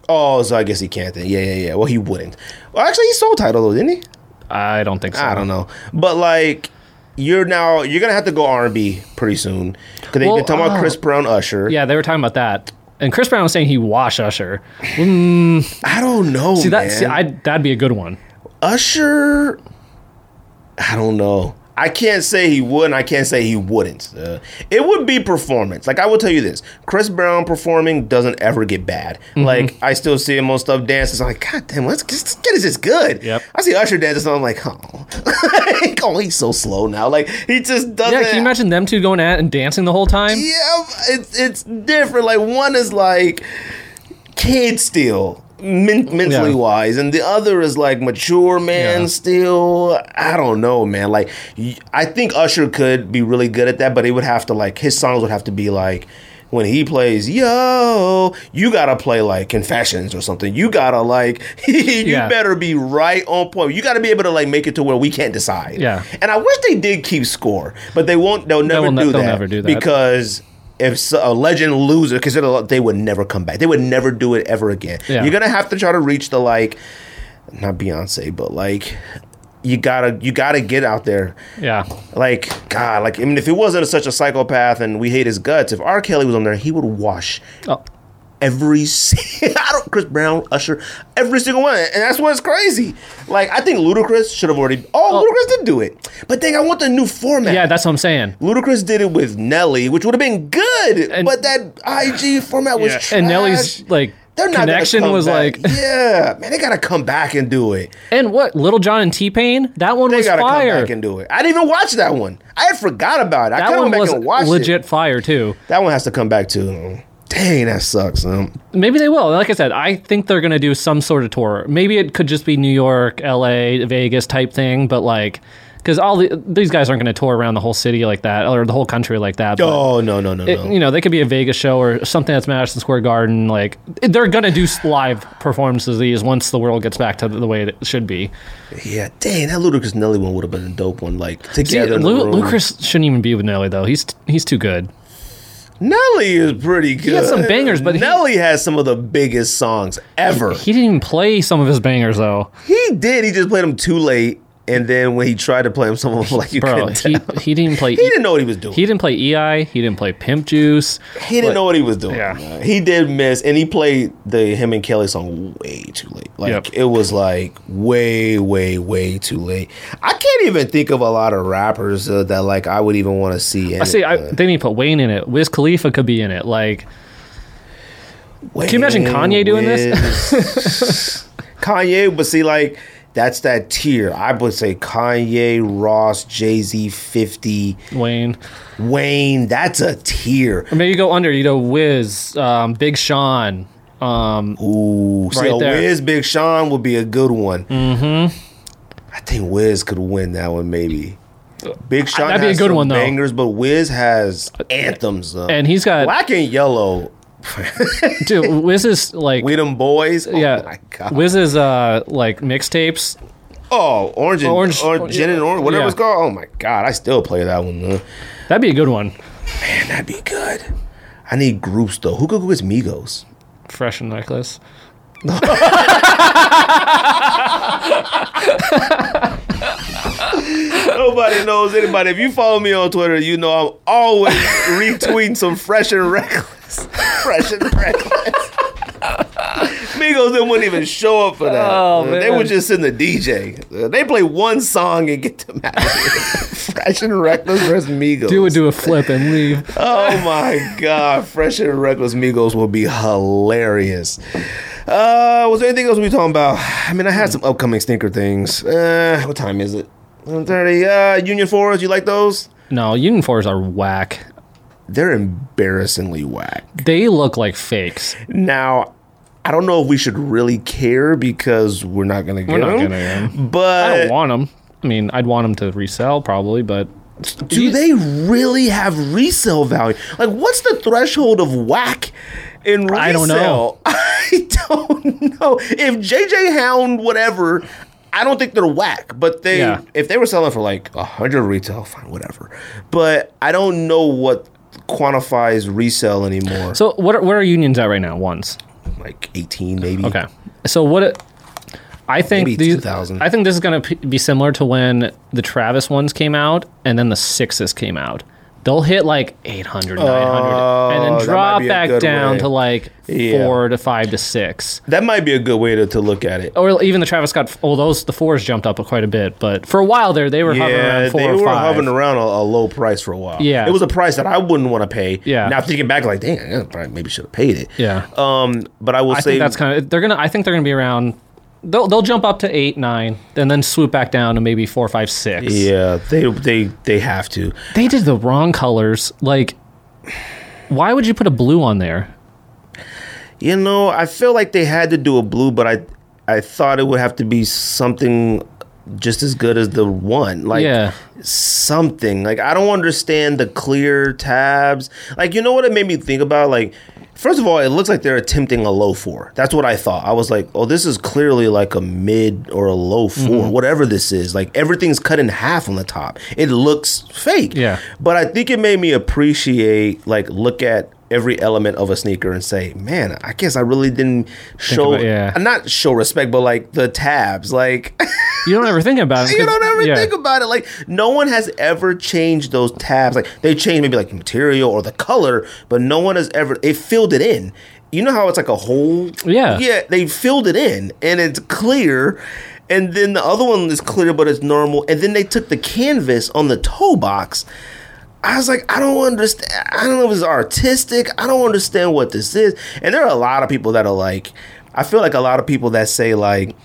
Oh, so I guess he can't then. Yeah, yeah, yeah. Well, he wouldn't. Well, actually, he sold title though, didn't he? I don't think so. I don't know, but like. You're now you're gonna have to go R and B pretty soon because Well, been talking about oh. Chris Brown, Usher. Yeah, they were talking about that. And Chris Brown was saying he wash Usher. Mm. I don't know. See that? man. See, I, that'd be a good one. Usher, I don't know. I can't say he would, and I can't say he wouldn't. Uh, it would be performance. Like I will tell you this: Chris Brown performing doesn't ever get bad. Mm-hmm. Like I still see him on stuff dances. I'm like, God damn, let's get this is good. Yep. I see Usher dancing, and I'm like, oh, oh, he's so slow now. Like he just doesn't. Yeah, can you imagine them two going at and dancing the whole time? Yeah, it's it's different. Like one is like kid still. Men- mentally Yeah. wise, and the other is like mature man Yeah. still. I don't know, man. Like, I think Usher could be really good at that, but he would have to like his songs would have to be like when he plays yo, you gotta play like confessions or something. You gotta like you Yeah. better be right on point. You gotta be able to like make it to where we can't decide. Yeah. and I wish they did keep score, but they won't. They'll never ne- do they'll that never do that. because if a legend loser, because they would never come back. They would never do it ever again. Yeah. You're gonna have to try to reach the like, not Beyonce, but like, you gotta you gotta get out there. Yeah. Like God, like I mean, if he wasn't such a psychopath and we hate his guts, if R. Kelly was on there, he would wash Oh, every single I don't Chris Brown, Usher, every single one, and that's what's crazy. Like I think Ludacris should have already. Oh, oh. Ludacris did do it, but dang, I want the new format. yeah, that's what I'm saying. Ludacris did it with Nelly, which would have been good, And- but that IG format was trash. And Nelly's like They're not gonna connection was back. like, yeah, man, they gotta come back and do it. and what Lil Jon and T Pain? That one They was gotta come fire. back and do it. I didn't even watch that one. I had forgot about it. That couldn't one back was and watch legit it. fire too. That one has to come back too. Dang, that sucks. Um, Maybe they will. Like I said, I think they're gonna do some sort of tour. Maybe it could just be New York, L.A., Vegas type thing. But like, because all the, these guys aren't gonna tour around the whole city like that or the whole country like that. Oh no no no it- no. you know, they could be a Vegas show or something that's Madison Square Garden. Like they're gonna do live performances of these once the world gets back to the way it should be. Yeah, dang, that Ludacris Nelly one would have been a dope one. Like See, together. the Lu-. Lucas shouldn't even be with Nelly though. He's he's too good. Nelly is pretty good. He has some bangers, but he- Nelly has some of the biggest songs ever. He didn't even play some of his bangers though. He did. He just played them too late, and then when he tried to play him, someone of them like you Bro, couldn't he, tell. he didn't play. He didn't know what he was doing. He didn't play EI. He didn't play Pimp Juice. He didn't know what he was doing. Yeah. man. He did miss, and he played the him and Kelly song way too late. Like Yep. it was like way, way, way too late. I can't even think of a lot of rappers uh, that like I would even want to see. In I see. it, I, uh, they need to put Wayne in it. Wiz Khalifa could be in it. Like, Can you imagine Kanye doing this? Kanye, but see, like that's that tier. I would say Kanye, Ross, Jay Z, Fifty, Wayne, Wayne. That's a tier. or maybe you go under. You know, Wiz, um, Big Sean. Um, Ooh, Right there. Wiz Big Sean would be a good one. Mm-hmm. I think Wiz could win that one, maybe. Big Sean That'd be a has good some one, though. bangers, but Wiz has anthems. Though. and he's got Black and Yellow. dude. Wiz is like We them boys. Oh yeah. my god. Wiz is uh like mixtapes. oh, orange and Orange- orange, gin and orange, whatever yeah. it's called. Oh my god, I still play that one. Though. That'd be a good one. Man, that'd be good. I need groups though. Who could go with Migos? Fresh and Reckless. Nobody knows anybody. If you follow me on Twitter, you know I'm always retweeting some fresh and reckless. Fresh and reckless. Migos they wouldn't even show up for that. Oh, They man. would just send the DJ. They play one song and get them out fresh and reckless versus Migos. Dude would do a flip and leave. Oh my god, Fresh and Reckless Migos will be hilarious. Uh, was there anything else we talking about? I mean, I had some upcoming stinker things. Uh, what time is it? 1:30. Uh, Union Fours, you like those? No, Union fours are whack. They're embarrassingly whack. They look like fakes. Now, I don't know if we should really care because we're not gonna get them. gonna. But I don't want them. I mean, I'd want them to resell probably, but do they really have resale value? Like, what's the threshold of whack in resale? I don't know. I don't know. If JJJJound, whatever, I don't think they're whack. But they, Yeah. if they were selling for like a hundred retail, fine, whatever. But I don't know what quantifies resale anymore. So what are, where are unions at right now? Ones. like eighteen, maybe. Okay. So what? It, I think Maybe these, 2000. I think this is going to be similar to when the Travis ones came out and then the sixes came out. They'll hit like 800, 900, and Oh, then drop back down way. to like Yeah. four to five to six. That might be a good way to, to look at it. Or even the Travis Scott. Oh, those the fours jumped up quite a bit, but for a while there they were hovering around four they or were five. hovering around a, a low price for a while. Yeah. it was a price that I wouldn't want to pay. Yeah. Now thinking back, like, dang, I probably maybe should have paid it. Yeah. Um, but I will I say think that's kind of they're gonna. I think they're gonna be around. They'll they'll jump up to eight, nine, and then swoop back down to maybe four, five, six. yeah, they they they have to. They did the wrong colors. Like, why would you put a blue on there? You know, I feel like they had to do a blue, but I I thought it would have to be something just as good as the one. Like Yeah. something. Like I don't understand the clear tabs. Like you know what it made me think about? Like first of all, it looks like they're attempting a low four. That's what I thought. I was like, oh, this is clearly like a mid or a low 4 Mm-hmm. whatever this is. Like everything's cut in half on the top. It looks fake. Yeah. But I think it made me appreciate, like, look at every element of a sneaker and say, man, I guess I really didn't show, about- yeah. not show respect, but like the tabs, like. You don't ever think about it. You don't ever yeah. think about it. Like no one has ever changed those tabs. Like they changed maybe like material or the color, but no one has ever. They filled it in. You know how it's like a hole. Yeah. Yeah. They filled it in, and it's clear. And then the other one is clear, but it's normal. And then they took the canvas on the toe box. I was like, I don't understand. I don't know if it's artistic. I don't understand what this is. And there are a lot of people that are like, I feel like a lot of people that say like,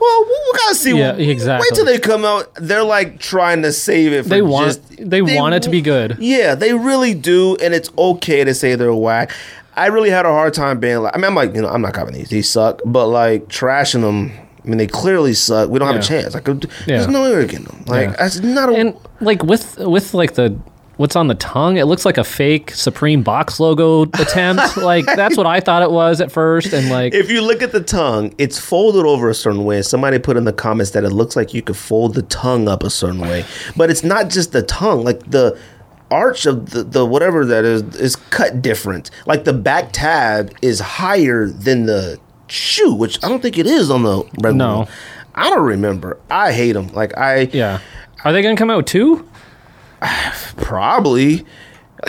well, we gotta see. Yeah, exactly. Wait till they come out. They're like trying to save it. For They want- just- they want it to be good. Yeah, they really do, and it's okay to say they're whack. I really had a hard time being like. I mean, I'm like, you know, I'm not copying these. These suck, but like trashing them. I mean, they clearly suck. We don't have a chance. Like, there's no way we're getting them. Like, Yeah. that's not a. And like with with like the what's on the tongue, it looks like a fake Supreme box logo attempt. like that's what I thought it was at first, and like if you look at the tongue, it's folded over a certain way. Somebody put in the comments that it looks like you could fold the tongue up a certain way, but it's not just the tongue. Like the arch of the, the whatever that is is cut different. Like the back tab is higher than the shoe, which I don't think it is on the regular. No. one. I don't remember. I hate them. Like I yeah. Are they gonna come out with two? probably.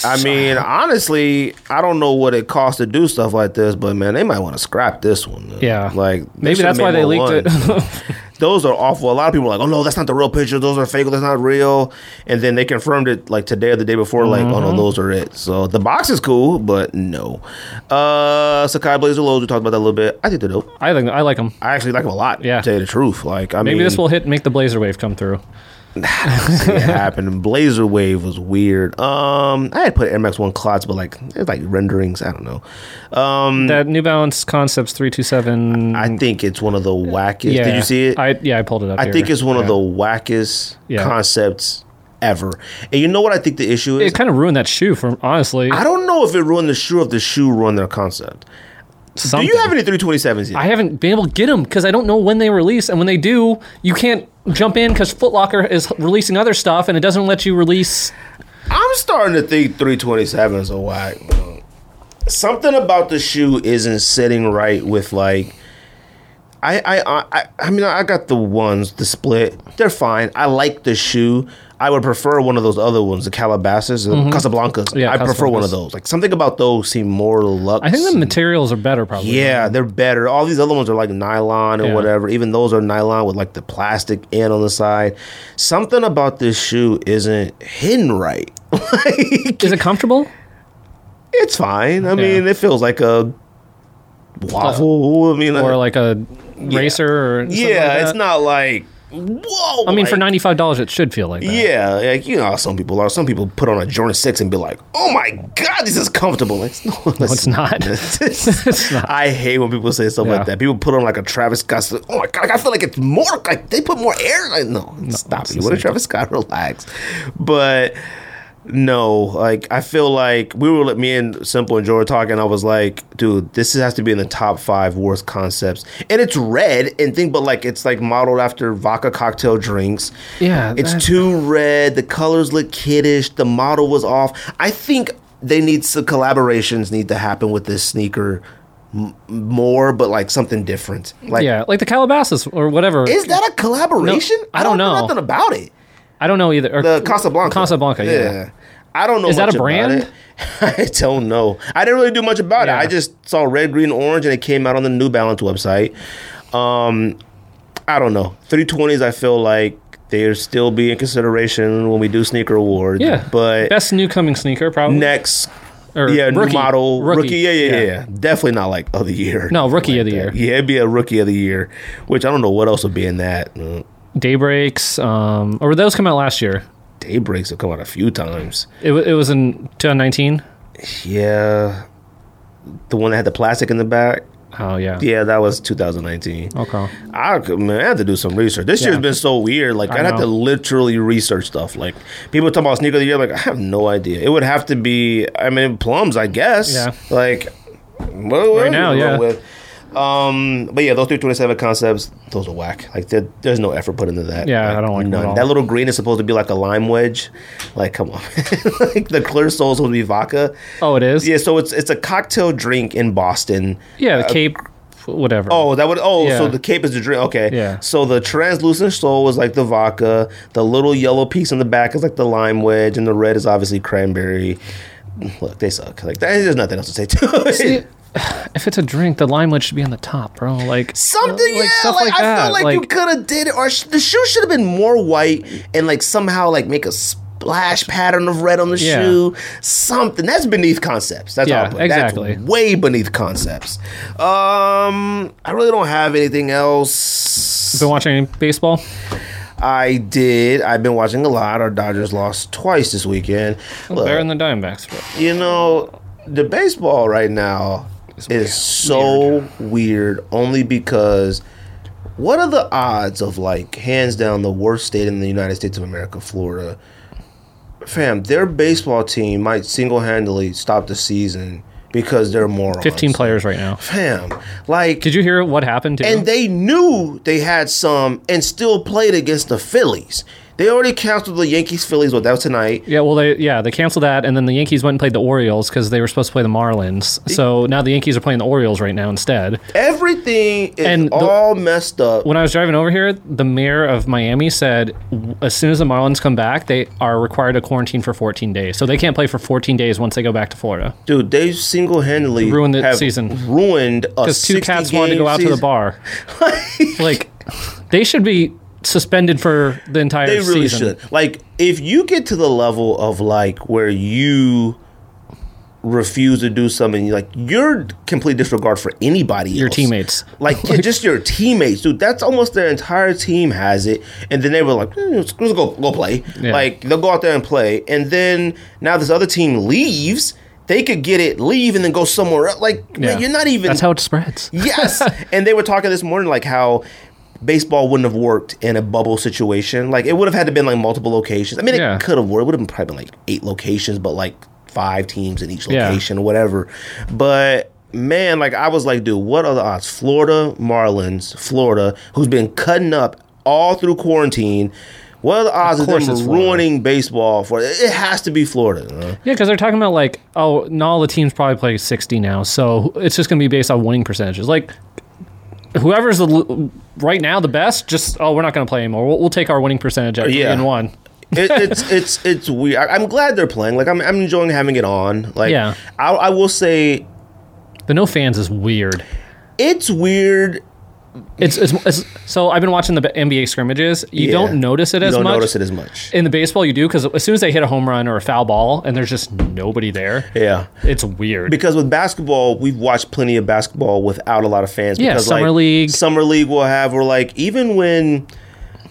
I mean, honestly, I don't know what it costs to do stuff like this, but man, they might want to scrap this one. Yeah. like Maybe that's why they leaked ones. it. Those are awful. A lot of people are like, "Oh no, that's not the real picture. Those are fake. That's not real." And then they confirmed it like today or the day before. Like, "Oh Mm-hmm. no, those are it." So the box is cool, but no. Uh, Sacai Blazer lows. We talked about that a little bit. I think they're dope. I think I like them. I actually like them a lot. Yeah. to tell you the truth. Like, I Maybe mean, this will hit make the Blazer wave come through. It happened. Blazer Wave was weird. Um, I had put Air Max One CLOTs, but like it's like renderings. I don't know. Um, That New Balance Concepts three two seven. I think it's one of the wackest. Yeah, Did you see it? I yeah, I pulled it up. I here. think it's one of the wackest Yeah. concepts ever. And you know what I think the issue is? It kind of ruined that shoe for honestly. I don't know if it ruined the shoe or if the shoe ruined their concept. Something. Do you have any 327s yet? I haven't been able to get them because I don't know when they release, and when they do, you can't jump in because Footlocker is releasing other stuff, and it doesn't let you release. I'm starting to think 327s are whack. Something about the shoe isn't sitting right with like. I, I I I mean I got the ones the split they're fine I like the shoe I would prefer one of those other ones the Calabasas the Casablancas Mm-hmm. Yeah, I prefer one of those like something about those seem more luxe I think the materials are better, probably. Yeah, they're better. All these other ones are like nylon or Yeah. whatever. Even those are nylon with like the plastic end on the side. Something about this shoe isn't hidden right. like, Is it comfortable? it's fine. I mean, it feels like a waffle. I mean, Or like a racer? Or something yeah, like it's not like whoa. I mean, for ninety five dollars, it should feel like that. Yeah, like you know, how some people are. Some people put on a Jordan Six and be like, "Oh my god, this is comfortable." Like, no, it's not. it's not. I hate when people say stuff Yeah. like that. People put on like a Travis Scott. Oh my god, I feel like it's more like they put more air. Like, no, stop it. What a. Travis Scott relax. But no, like I feel like we were me and Simple and Joe were talking. I was like, dude, this has to be in the top five worst concepts. And it's red and thing, but like it's like modeled after vodka cocktail drinks. Yeah, it's that- too red. The colors look kiddish. The model was off. I think they need some collaborations need to happen with this sneaker m- more, but like something different. Like, yeah, like the Calabasas or whatever. is that a collaboration? No, I don't know. nothing about it. I don't know either. Or, The Casablanca. Casablanca, yeah. I don't know. Is that much a about brand? it. I don't know. I didn't really do much about Yeah. it. I just saw red, green, orange, and it came out on the New Balance website. Um, I don't know. 320s. I feel like they're still be in consideration when we do sneaker awards. Yeah, but best new coming sneaker probably. next. Or yeah, rookie. new model, Rookie. rookie. Yeah, yeah, yeah, Yeah. Definitely not like of the year. No, rookie Like of the that. year. Yeah, it'd be a rookie of the year, which I don't know what else would be in that. Daybreaks. Um, or those come out last year. Daybreaks have come out a few times. It, it was in 2019. Yeah, the one that had the plastic in the back. Oh yeah. Yeah, that was 2019. Okay. I could- man, I had to do some research. This Yeah. year's been so weird. Like I I, had to literally research stuff. Like people talk about sneaker of the year. Like I have no idea. It would have to be. I mean, plums. I guess. Yeah. Like what, what Right now, yeah. With? Um, but yeah, those 327 concepts, those are whack. Like there's no effort put into that. Yeah, I don't like them at all. That little green is supposed to be like a lime wedge. Like come on, like the clear soul is supposed to be vodka. Oh, it is. Yeah, so it's it's a cocktail drink in Boston. Yeah, the Cape, whatever. Oh, that would. Oh, so the cape is the drink. Okay. Yeah. So the translucent soul is like the vodka. The little yellow piece on the back is like the lime wedge, and the red is obviously cranberry. Look, they suck. Like that, there's nothing else to say to it. See, if it's a drink, the lime wedge should be on the top, bro. Like Something, like yeah. like, like I that. feel like, you could have did it, or sh- the shoe should have been more white and like somehow like make a splash pattern of red on the Yeah. shoe. Something that's beneath concepts. That's Yeah, all. Exactly. That's way beneath concepts. Um, I really don't have anything else. Been watching any baseball? I did. I've been watching a lot. Our Dodgers lost twice this weekend. Look, Better than the Diamondbacks. But you know, the baseball right now is so weird. only because what are the odds of like hands down the worst state in the United States of America, Florida? Fam, their baseball team might single handedly stop the season because they're morons. 15 players right now. Fam, like Did you hear what happened to and they knew they had some and still played against the Phillies. They already canceled the Yankees Phillies, well, that was tonight. Yeah, well, they yeah they canceled that, and then the Yankees went and played the Orioles because they were supposed to play the Marlins. So now the Yankees are playing the Orioles right now instead. Everything is And the- all messed up. When I was driving over here, the mayor of Miami said as soon as the Marlins come back, they are required to quarantine for 14 days. So they can't play for 14 days once they go back to Florida. Dude, they single handedly Ruined the season. Ruined Because two cats wanted to go out to the season. bar. like they should be suspended for the entire They really season. should. Like, if you get to the level of like where you refuse to do something, like you're complete disregard for anybody Your else. teammates. Like, yeah, just your teammates, dude. That's almost their entire team has it, and then they were like, "Hmm, let's, let's go go play." Yeah. Like they'll go out there and play, and then now this other team leaves. They could get it, leave, and then go somewhere else. Like, Yeah. man, you're not even. That's how it spreads. Yes. and they were talking this morning like how baseball wouldn't have worked in a bubble situation. Like it would have had to been like multiple locations. I mean, Yeah. it could have worked. It would have been probably been like eight locations, but like five teams in each Yeah. location or whatever. But man, like I was like, dude, what are the odds? Florida Marlins, Florida, who's been cutting up all through quarantine. What are the odds of, course them ruining baseball for it has to be Florida. Yeah, because they're talking about like, oh, all the teams probably play 60 now, so it's just going to be based on winning percentages. Like, whoever's the right now the best, just oh, we're not going to play anymore. We'll, we'll take our winning percentage at Yeah. and one. it, it's it's it's weird. I, I'm glad they're playing. Like I'm I'm enjoying having it on. Like Yeah. I, I will say The no fans is weird. it's weird. It's, it's, it's so I've been watching the NBA scrimmages. You Yeah. don't notice it You as don't much. notice it as much. In the baseball, you do because as soon as they hit a home run or a foul ball, and there's just nobody there, Yeah. it's weird. Because with basketball, we've watched plenty of basketball without a lot of fans. Yeah, because, summer like, league. Summer league will have, or like even when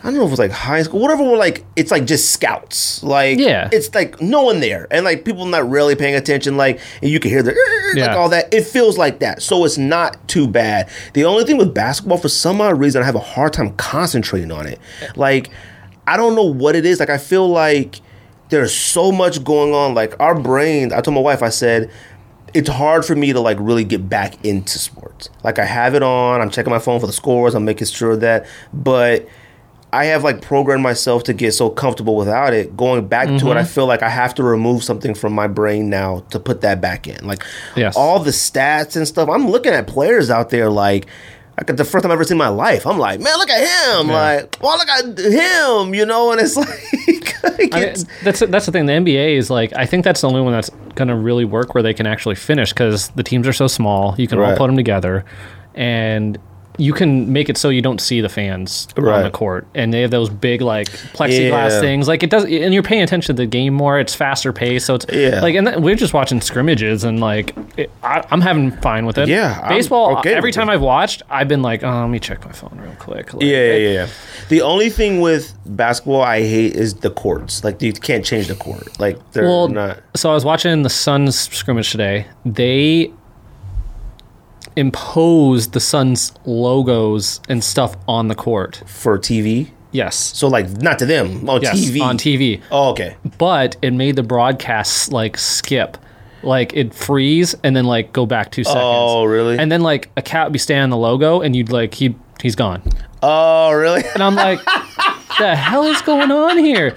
I don't know if it was like high school, whatever. We're like, it's like just scouts. Like, Yeah. it's like no one there, and like people not really paying attention. Like, and you can hear the like Yeah. all that. It feels like that, so it's not too bad. The only thing with basketball, for some odd reason, I have a hard time concentrating on it. Like, I don't know what it is. Like, I feel like there's so much going on. Like, our brain. I told my wife, I said it's hard for me to like really get back into sports. Like I have it on, I'm checking my phone for the scores, I'm making sure that, but I have like programmed myself to get so comfortable without it. Going back to it, I mm-hmm. feel like I have to remove something from my brain now to put that back in. Like Yes. all the stats and stuff. I'm looking at players out there like like the first time I've ever seen my life. I'm like, man, look at him. Like, well, look at him, you know, and it's like, like I, it's, that's that's the thing. The NBA is like I think that's the only one that's gonna really work where they can actually finish because the teams are so small. You can all put them together, and you can make it so you don't see the fans on the court, and they have those big like plexiglass Yeah. things. Like it does, and you're paying attention to the game more. It's faster paced, so it's Yeah. like, and th- we're just watching scrimmages, and like it, I, I'm having fine with it. Yeah, baseball. okay every time it. I've watched, I've been like, oh, let me check my phone real quick. Like, Yeah, yeah, yeah, yeah. The only thing with basketball I hate is the courts. Like you can't change the court. Like they're Well, not. so I was watching the Suns scrimmage today. They imposed the Suns logos and stuff on the court. for TV. Yes. So like not to them on Yes, TV. on TV. Oh, okay. But it made the broadcasts like skip. Like it freeze and then like go back two seconds. Oh, really? And then like a cat would be standing on the logo and you'd like he he's gone. oh, really? And I'm like, the hell is going on here?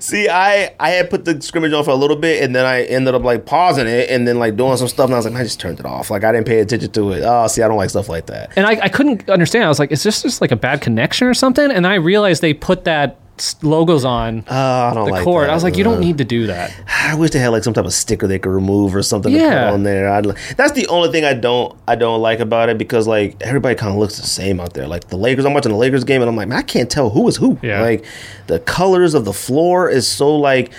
See, I I had put the scrimmage on for a little bit, and then I ended up like pausing it, and then like doing some stuff, and I was like, I just turned it off. Like I didn't pay attention to it. Oh, see, I don't like stuff like that. And I, I couldn't understand. I was like, is this just like a bad connection or something? And I realized they put that logos on Oh, I don't the like court. that. I was like, you don't Uh, need to do that. I wish they had like some type of sticker they could remove or something to Yeah. put on there. I'd, that's the only thing I don't I don't like about it because like everybody kind of looks the same out there. Like the Lakers, I'm watching the Lakers game and I'm like, man, I can't tell who is who. Yeah. Like the colors of the floor is so like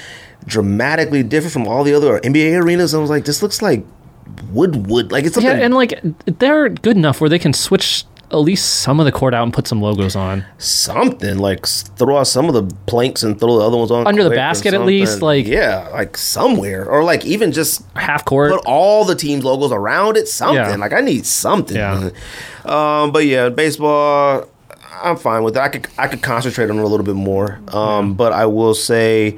dramatically different from all the other NBA arenas. I was like, this looks like wood wood. Like it's Yeah, and like they're good enough where they can switch at least some of the court out and put some logos on. something like throw out some of the planks and throw the other ones on Under the basket at least, like- yeah, like somewhere or like even just Half court. put all the teams logos around it something Yeah. like i need something Yeah. um but yeah baseball i'm fine with it i could i could concentrate on it a little bit more um but i will say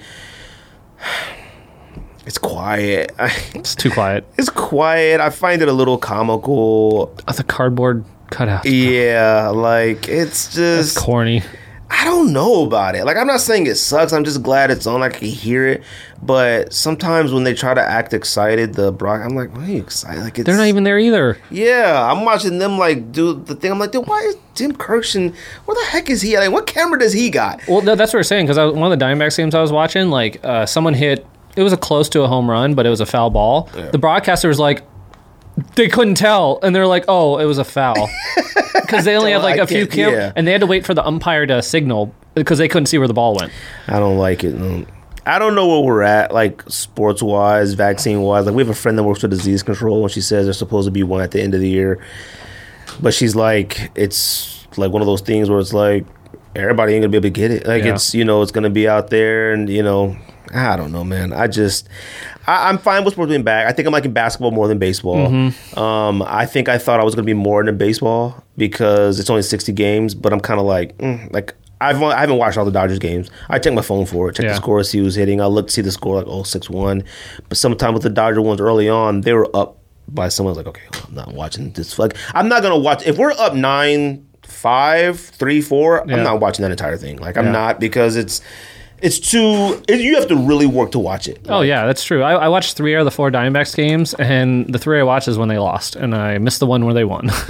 it's quiet It's too quiet. it's quiet i find it a little comical The cardboard cutouts. yeah like it's just corny. I don't know about it. Like, I'm not saying it sucks. I'm just glad it's on. I can hear it. But sometimes when they try to act excited, the Brock, I'm like, why are you excited? Like, it's, They're not even there either. Yeah, I'm watching them like do the thing. I'm like, dude, why is Tim Kirkshin? Where the heck is he? Like, what camera does he got? Well, no, that's what we're saying because one of the Diamondbacks games I was watching, like uh, someone hit. It was a close to a home run, but it was a foul ball. The broadcaster was like, they couldn't tell, and they're like, "Oh, it was a foul," because they only had like I a few can't- cam- yeah. and they had to wait for the umpire to signal because they couldn't see where the ball went. I don't like it. I don't know where we're at, like sports wise, vaccine wise. Like we have a friend that works for disease control, and she says there's supposed to be one at the end of the year, but she's like, it's like one of those things where it's like everybody ain't gonna be able to get it. Like Yeah. it's you know it's gonna be out there, and you know I don't know, man. I just I, I'm fine with sports being back. I think I'm liking basketball more than baseball. Um, I think I thought I was gonna be more into baseball because it's only 60 games, but I'm kind of like mm, like. I've I haven't watched all the Dodgers games. I check my phone for it, check Yeah. the score, see who's hitting. I look to see the score like oh six one, but sometimes with the Dodger ones early on, they were up by someone's like okay, well, I'm not watching this. Like I'm not gonna watch if we're up nine five three four. Yeah. I'm not watching that entire thing. Like I'm Yeah. not because it's it's too. It, you have to really work to watch it. Oh yeah, that's true. I, I watched three out of the four Diamondbacks games, and the three I watched is when they lost, and I missed the one where they won.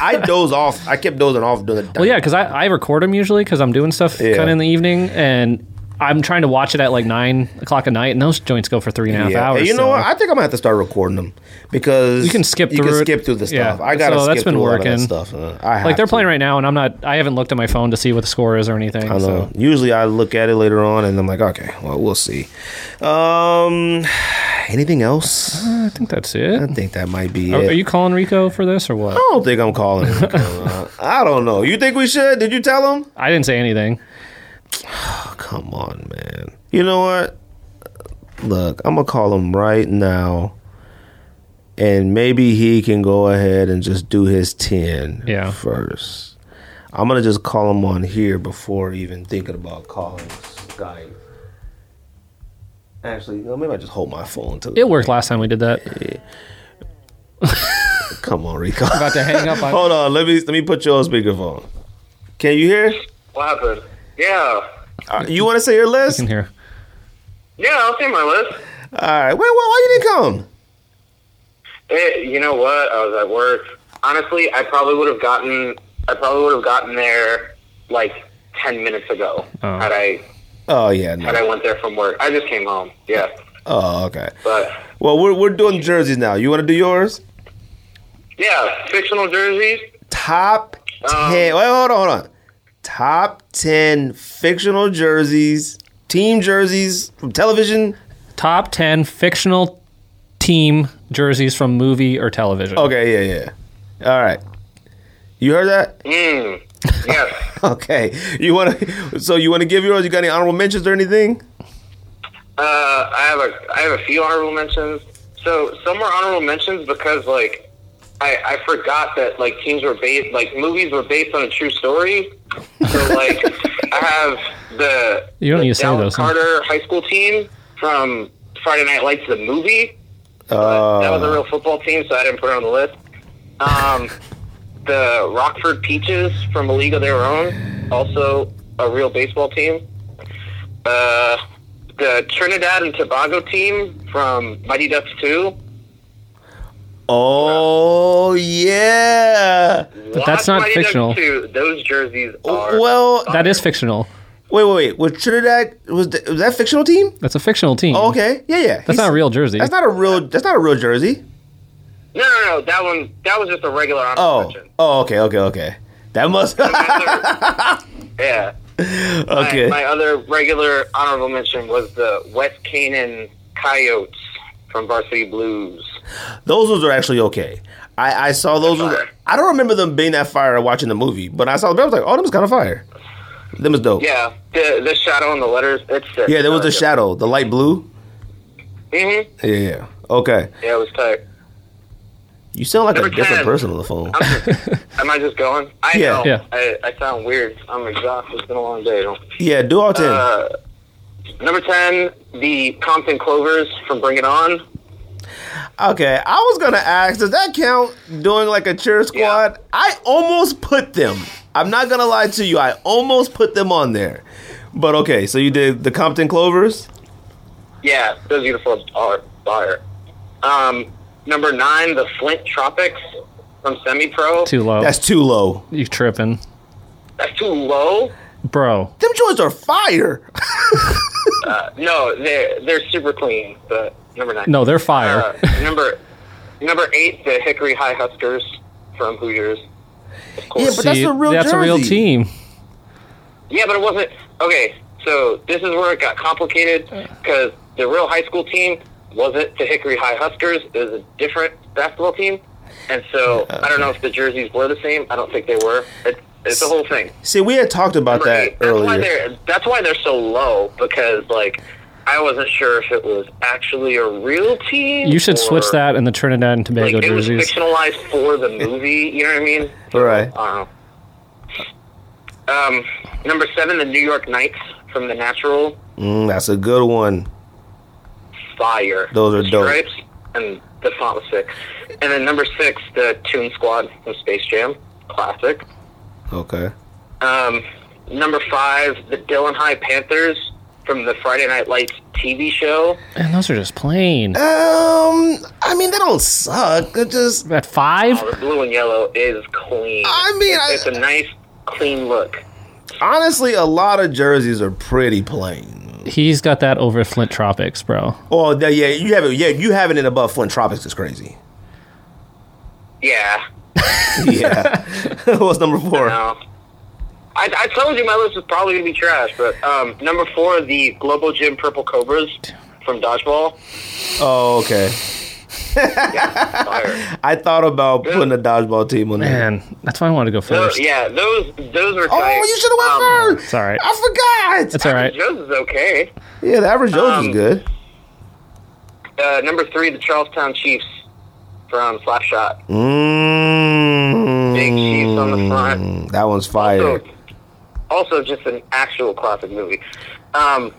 I doze off. I kept dozing off doing the. well, yeah, because I, I record them usually because I'm doing stuff Yeah. kind of in the evening, and I'm trying to watch it at like nine o'clock at night, and those joints go for three and a half Yeah. hours. You know so- what? I think I'm gonna have to start recording them because You can skip through. You can it. skip through the Yeah. stuff. I gotta So skip that's been through a that working. stuff. Uh, like they're to. playing right now, and I'm not. I haven't looked at my phone to see what the score is or anything. I know. So Usually I look at it later on and I'm like, okay, well, we'll see. Um, anything else? I think that's it. I think that might be Are, it. are you calling Rico for this or what? I don't think I'm calling him. Uh, I don't know. You think we should? Did you tell him? I didn't say anything. Come on, man. You know what? Look, I'm gonna call him right now, and maybe he can go ahead and just do his ten Yeah. first. I'm gonna just call him on here before even thinking about calling Skype. Actually, no, maybe I just hold my phone to It worked last time we did that. Come on, Rico. About to hang up on. Hold on, let me let me put you on speakerphone. Can you hear? What happened? Yeah. Uh, you want to say your list? in here. Yeah, I'll see my list. All right. Wait, why, why you didn't you come? Eh, you know what? I was at work. Honestly, I probably would have gotten. I probably would have gotten there like ten minutes ago Oh. had I Oh yeah, had I went there from work. I just came home. Yeah, Oh okay. but Well, we're we're doing jerseys now. You want to do yours? yeah, fictional jerseys. Top Um, ten. Wait, hold on, hold on. Top ten fictional jerseys, team jerseys from television. Top 10 fictional team jerseys from movie or television. Okay, yeah, yeah. All right. You heard that? Mm. Yes. Okay. You want to? So you want to give yours? You got any honorable mentions or anything? Uh, I have a I have a few honorable mentions. So some are honorable mentions because like I I forgot that like teams were based like movies were based on a true story. So like I have the You don't the need to say Dallas those, huh? Carter high school team from Friday Night Lights the movie. Uh, that was a real football team, so I didn't put it on the list. Um, the Rockford Peaches from A League of Their Own, also a real baseball team. Uh, the Trinidad and Tobago team from Mighty Ducks 2. Oh yeah. But that's not Mighty fictional. 2. Those jerseys are. Well, That is fictional. wait, wait, wait. Was Trinidad was, th- was that fictional team? That's a fictional team. Oh, okay, yeah, yeah. That's not a real jersey. That's not a real. That's not a real jersey. No, no, no. That one. That was just a regular honorable Oh, mention. oh, okay, okay, okay. That must. Yeah. okay. My, my other regular honorable mention was the West Canaan Coyotes from Varsity Blues. Those ones are actually okay. I, I saw those. Ones, I don't remember them being that fire watching the movie, but I saw them. I was like, oh, them is kind of fire. Them is dope. Yeah, the the shadow and the letters. It's sick. Yeah, there was the shadow, the light blue. Mm-hmm. Yeah, yeah. Okay. Yeah, it was tight. You sound like a Number different person on the phone. Am I just going? I Yeah. know. Yeah. I, I sound weird. I'm exhausted. It's been a long day. Yeah, do all ten. Uh, number 10, the Compton Clovers from Bring It On. Okay, I was gonna ask, does that count doing like a cheer squad? I almost put them. I'm not gonna lie to you, I almost put them on there. But okay, so you did the Compton Clovers? Yeah, those uniforms are fire. Um, number 9, the Flint Tropics from Semi Pro. Too low. That's too low. you tripping. That's too low. Bro. Them joints are fire. Uh, no, they're, they're super clean, but number 9. No, they're fire. Uh, number number 8, the Hickory High Huskers from Hoosiers. Of. Yeah, but that's See, a real That's a real team. Yeah, but it wasn't. Okay, so this is where it got complicated because the real high school team wasn't the Hickory High Huskers. It was a different basketball team. And so I don't know if the jerseys were the same. I don't think they were. It, it's the whole thing. See, we had talked about Number that eight, that's why earlier. they're that's why they're so low because like I wasn't sure if it was actually a real team. You should switch that in the Trinidad and Tobago Like, it was jerseys. fictionalized for the movie. You know what I mean? Right. I. Um, number seven, the New York Knights from The Natural. Mm, that's a good one. Fire. Those are The dope. Stripes and the font was sick. And then number six, the Toon Squad from Space Jam. Classic. Okay. Um, number five, the Dillon High Panthers from the Friday Night Lights TV show. And those are just plain. Um, I mean, they don't suck. They're just. At five? Oh, the blue and yellow is clean. I mean, I- it's a nice, clean look. Honestly, a lot of jerseys are pretty plain. He's got that over Flint Tropics, bro. Oh, yeah, yeah, you have it. Yeah, you having it in above Flint Tropics is crazy. Yeah. Yeah. What's number four? No. I, I told you my list was probably gonna be trash, but um, number four, the Global Gym Purple Cobras from Dodgeball. Oh, okay. yeah, fire. I thought about putting a dodgeball team on there. Man, that's why I wanted to go Those, first. yeah, those those were. Oh, you should have went Um, first. It's all right. I forgot. It's all right. Joe's is okay. Yeah, the average Joe's is Um, good. Uh, number three, the Charlestown Chiefs from Slapshot. Mm, Big Chiefs on the front. That one's fire. Also, also just an actual classic movie. Um,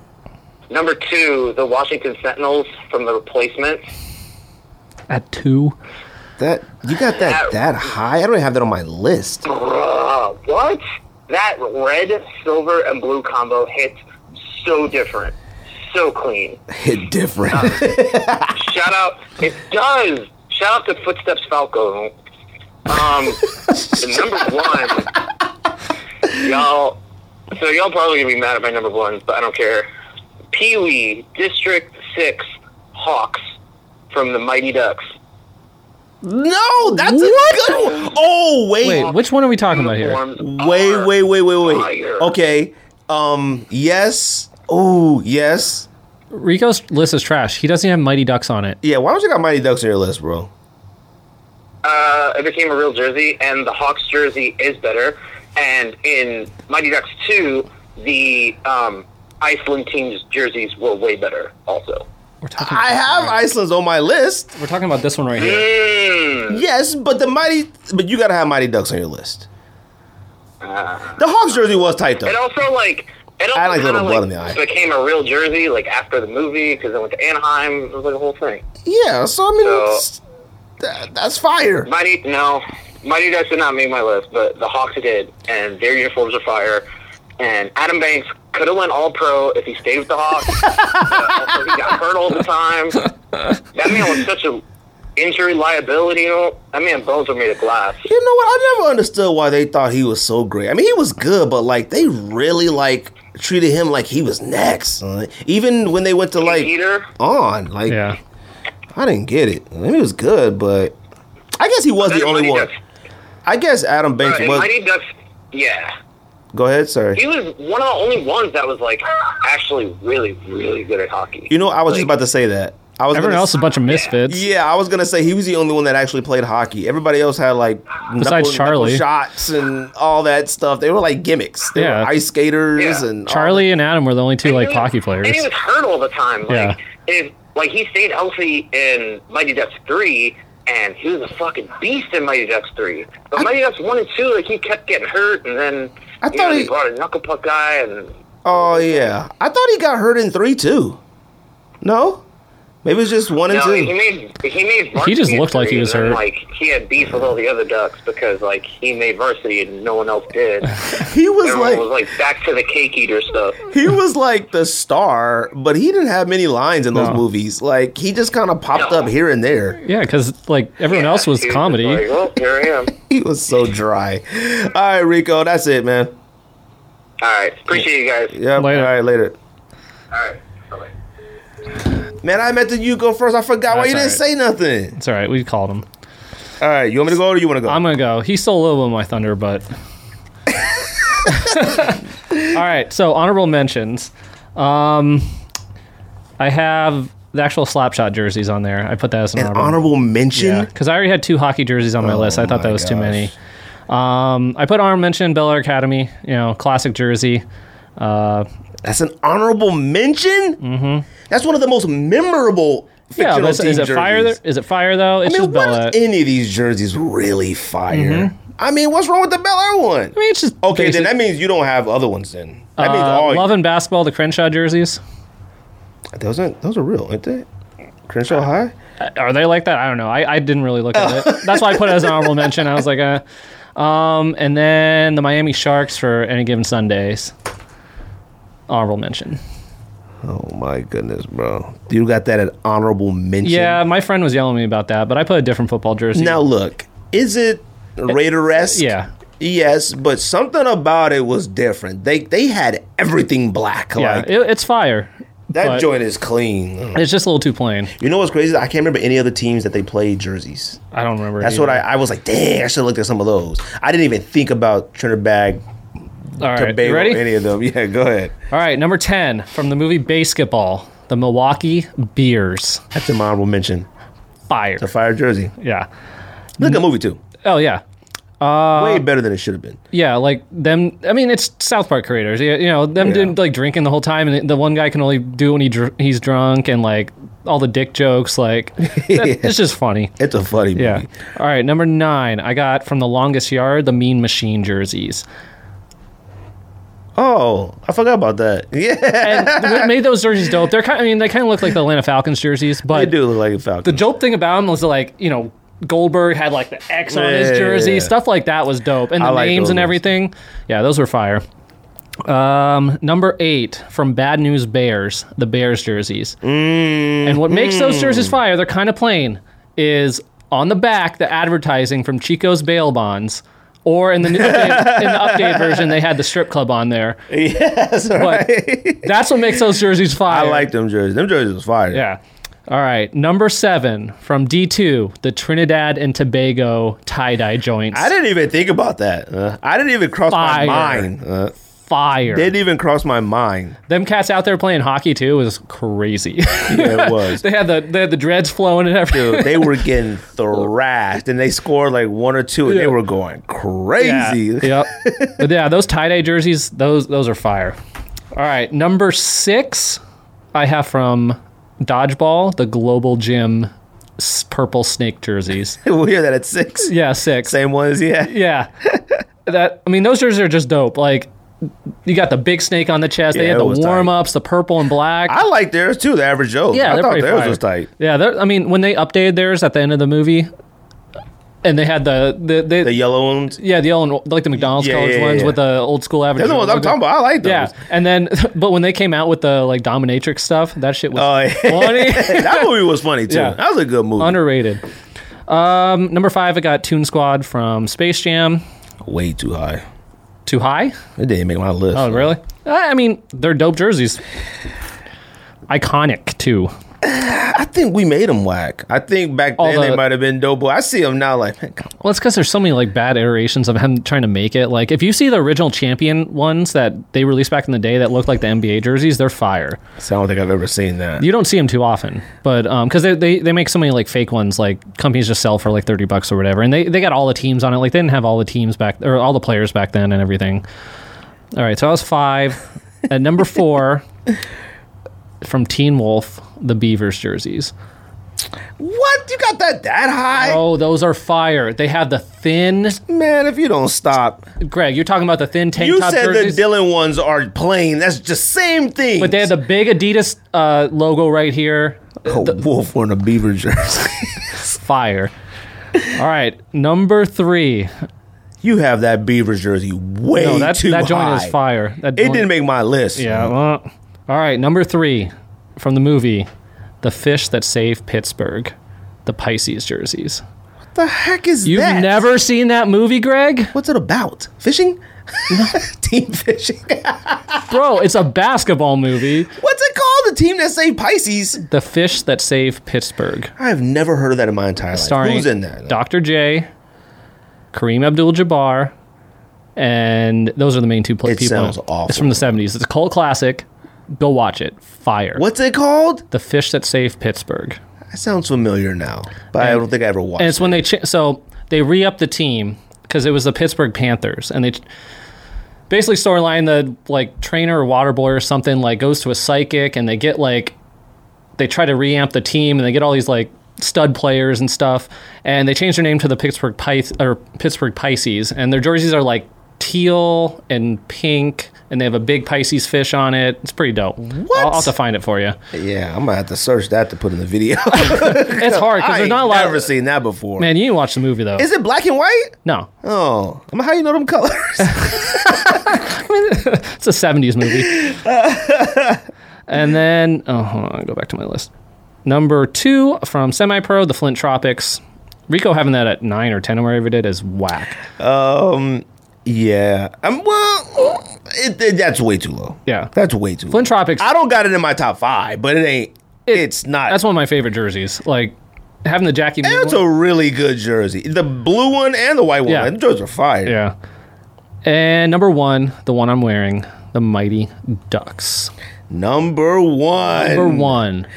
number two, the Washington Sentinels from The Replacement. At two. that you got that that high? I don't even have that on my list. Bruh, what? That red, silver, and blue combo hits so different, so clean. Hit different. Shout out, it does. Shout out to Footsteps Falco. Um, the number one, y'all. So y'all probably gonna be mad at my number one, but I don't care. Pee Wee District Six Hawks from the Mighty Ducks. no, that's a good one. Oh wait, Wait, which one are we talking about here? Wait, wait, wait, wait, wait. fire. Okay. Um. Yes. Oh yes. Rico's list is trash. He doesn't even have Mighty Ducks on it. Yeah. Why don't you got Mighty Ducks on your list, bro? uh, it became a real jersey, and the Hawks jersey is better. And in Mighty Ducks 2, the um, Iceland team's jerseys were way better, also. We're talking. I have Iceland's on my list. We're talking about this one right here. Mm. Yes, but the Mighty, but you gotta have Mighty Ducks on your list. Uh, The Hawks jersey was tight it though. also like it also I like little blood like, in the eye. became a real jersey like after the movie because it went to Anaheim. It was like a whole thing. Yeah. So I mean, So- it's- that, that's fire. Mighty no, Mighty Ducks did not make my list, but the Hawks did, and their uniforms are fire. And Adam Banks could have went All Pro if he stayed with the Hawks. he got hurt all the time. That man was such a injury liability. You know, that man bones were made of glass. You know what? I never understood why they thought he was so great. I mean, he was good, but like they really like treated him like he was next. Uh, even when they went to like Peter, on, like Yeah. I didn't get it. I mean, he was good, but I guess he was the only one. Ducks, I guess Adam uh, Banks in was. Mighty Ducks, yeah, Go ahead, sorry. he was one of the only ones that was like actually really, really good at hockey. You know, I was just about to say that. I was Everyone gonna else is a bunch of misfits. Yeah, I was gonna say he was the only one that actually played hockey. Everybody else had like Besides knuckle- Charlie. knuckle shots and all that stuff. They were like gimmicks. They Yeah. were ice skaters Yeah. and Charlie and Adam were the only two And like was- hockey players. And he was hurt all the time. Like, Yeah. if like he stayed healthy in Mighty Ducks three, and he was a fucking beast in Mighty Ducks three. But Mighty Ducks one and two, like he kept getting hurt, and then I thought know, he- they brought a knuckle puck guy, and Oh yeah, I thought he got hurt in three too. No, maybe it was just one and no, he two. made he made. He just looked like he was and then, hurt. Like he had beef with all the other Ducks because like he made varsity and no one else did. He was Everyone like was like back to the cake eater stuff. he was like the star, but he didn't have many lines in those No. movies. Like he just kind of popped No. up here and there. yeah, because like everyone Yeah, else was he just comedy. like, well, here I am. He was so dry. All right, Rico, that's it, man. All right, appreciate you guys. Yeah, Later. All right, later. All right, bye. Man, I meant that you go first. I forgot why That's you didn't all say nothing. It's all right. We called him. All right, you want me to go or you want to go? I'm gonna go. He stole a little bit of my thunder, but. All right, so honorable mentions. Um, I have the actual Slapshot jerseys on there. I put that as an, An honorable. honorable mention. Yeah, because I already had two hockey jerseys on my Oh list. I thought that was too gosh. many. Um, I put honorable mention Bel Air Academy. You know, classic jersey. Uh, That's an honorable mention. Mm-hmm. That's one of the most memorable. yeah, is, is it fire? Is it fire though? It's I mean, just Bel what any of these jerseys really fire? I mean, what's wrong with the Bel Air one? I mean, it's just Okay, basic. then that means you don't have other ones. Then that means Uh, all love and basketball, the Crenshaw jerseys. those aren't those are real, aren't they? Crenshaw High. Are they like that? I don't know. I, I didn't really look at it. That's why I put it as an honorable mention. I was like, uh, um, and then the Miami Sharks for any given Sundays. Honorable mention. Oh my goodness, bro! You got that at honorable mention. Yeah, my friend was yelling at me about that, but I put a different football jersey. Now look, is it Raider-esque? Yeah. Yes, but something about it was different. They they had everything black. Yeah, like it, it's fire. that joint is clean. It's just a little too plain. You know what's crazy? I can't remember any other teams that they played jerseys. I don't remember. That's either. what I, I was like. Dang, I should have looked at some of those. I didn't even think about Trinidad, All right, you ready? any of them. Yeah, go ahead. All right, number 10 from the movie BASEketball, the Milwaukee Beers. That's an honorable mention. fire. The fire jersey. Yeah. Look at the movie too. Oh yeah. Uh, Way better than it should have been. Yeah, like them. I mean, it's South Park creators. You you know, them Yeah. didn't like drinking the whole time, and the one guy can only do it when he dr- he's drunk, and like all the dick jokes. Like, that- it's just funny. It's a funny movie. Yeah. All right, number nine. I got from the longest yard the Mean Machine jerseys, Oh, I forgot about that. Yeah, and what made those jerseys dope. They're kind. I mean, they kind of look like the Atlanta Falcons jerseys, but they do look like a Falcon. the dope thing about them was like you know. Goldberg had like the X on his jersey, yeah. stuff like that was dope, and the like names those and everything. Yeah, those were fire. Um, number eight from Bad News Bears, the Bears jerseys. Mm, And what makes those jerseys fire, they're kind of plain, is on the back the advertising from Chico's bail bonds. Or in the, new update, in the update version, they had the strip club on there. yes, right. that's what makes those jerseys fire. I like them jerseys. Them jerseys was fire. Yeah. All right. Number seven from D2, the Trinidad and Tobago tie dye joints. I didn't even think about that. Uh, I didn't even cross Fire. my mind. Uh, fire. didn't even cross my mind. Them cats out there playing hockey too was crazy. Yeah, it was. they had the they had the dreads flowing and everything. Dude, they were getting thrashed, and they scored like one or two, and they were going crazy. Yeah. yep. But yeah, those tie dye jerseys, those those are fire. All right, number six, I have from Dodgeball, the Global Gym purple snake jerseys. we'll hear that at six. Yeah, six. Same one as yeah. Yeah. that I mean, those jerseys are just dope. Like, you got the big snake on the chest. they had the was tight. warm ups, the purple and black. I like theirs too. The average Joe. yeah, I they're thought theirs fire. was tight. Yeah, they're- I mean, when they updated theirs at the end of the movie, and they had the the, the, The yellow ones. yeah the old like the McDonald's Yeah, colored yeah, ones yeah. with the old school average. They're the ones I'm talking about. I like those. Yeah, and then but when they came out with the like dominatrix stuff, that shit was yeah. funny, that movie was funny too. Yeah. That was a good movie. underrated. Um, number five, I got Toon Squad from Space Jam. Way too high. Too high? It didn't make my list. Oh, really? Uh, I mean, they're dope jerseys. Iconic too. I think we made them whack. I think back All then they might have been dope, but I see them now like, man, Well, it's because there's so many like bad iterations of him trying to make it. Like, if you see the original champion ones that they released back in the day that look like the NBA jerseys, they're fire. So I don't think I've ever seen that. You don't see them too often, but um, because they, they they make so many like fake ones, like companies just sell for like thirty bucks or whatever, and they they got all the teams on it. Like they didn't have all the teams back or all the players back then and everything. All right, so I was five. At number four, from Teen Wolf, the Beavers jerseys. What? You got that that high? Oh, those are fire. They have the thin. Man, if you don't stop. Greg, you're talking about the thin tank You top said jerseys. the Dillon ones are plain. That's just same thing. but they have the big Adidas uh, logo right here. a wolf wearing a beaver jersey. Fire. All right, number three. you have that beaver's jersey way No, that too that joint high. is fire. That It didn't make my list. Yeah. Well, all right, number three from the movie, the fish that saved Pittsburgh, the Pisces jerseys. What the heck is that? You've never seen that movie, Greg? What's it about? Fishing? team fishing. Bro, it's a basketball movie. What's it called? The team that saved Pisces. The fish that saved Pittsburgh. I have never heard of that in my entire life. Starring Who's in that? Dr. J, Kareem Abdul-Jabbar, and those are the main two pl- It people. sounds awful. It's from the 70s. It's a cult classic. Go watch it. Fire. What's it called? The fish that saved Pittsburgh. That sounds familiar now, but I don't think I ever watched. And it's when they ch- so they re up the team because it was the Pittsburgh Panthers, and they basically storyline the like trainer or water boy or something like goes to a psychic, and they get like they try to reamp the team, and they get all these like stud players and stuff, and they change their name to the Pittsburgh Pis- or Pittsburgh Pisces, and their jerseys are like teal and pink. And they have a big Pisces fish on it. It's pretty dope. What? I'll, I'll have to find it for you. yeah, I'm gonna have to search that to put in the video. It's hard because there's not a lot. I've never seen that before. man, you didn't watch the movie though. Is it black and white? no, Oh, I mean, how you know them colors? It's a 70s movie. and then, oh, hold on, go back to my list. Number two from Semi Pro, the Flint Tropics. Rico having that at nine or 10 or wherever it did is whack. um, yeah. Um, well, it, it- that's way too low. Yeah. that's way too. Flint low. Tropics, I don't got it in my top five, but it ain't. it's not. that's one of my favorite jerseys. Like, having the Jackie Moon That's one- a really good jersey. The blue one and the white one. Yeah. The jerseys are fire. Yeah. And number one, the one I'm wearing, the Mighty Ducks. Number one. Number one.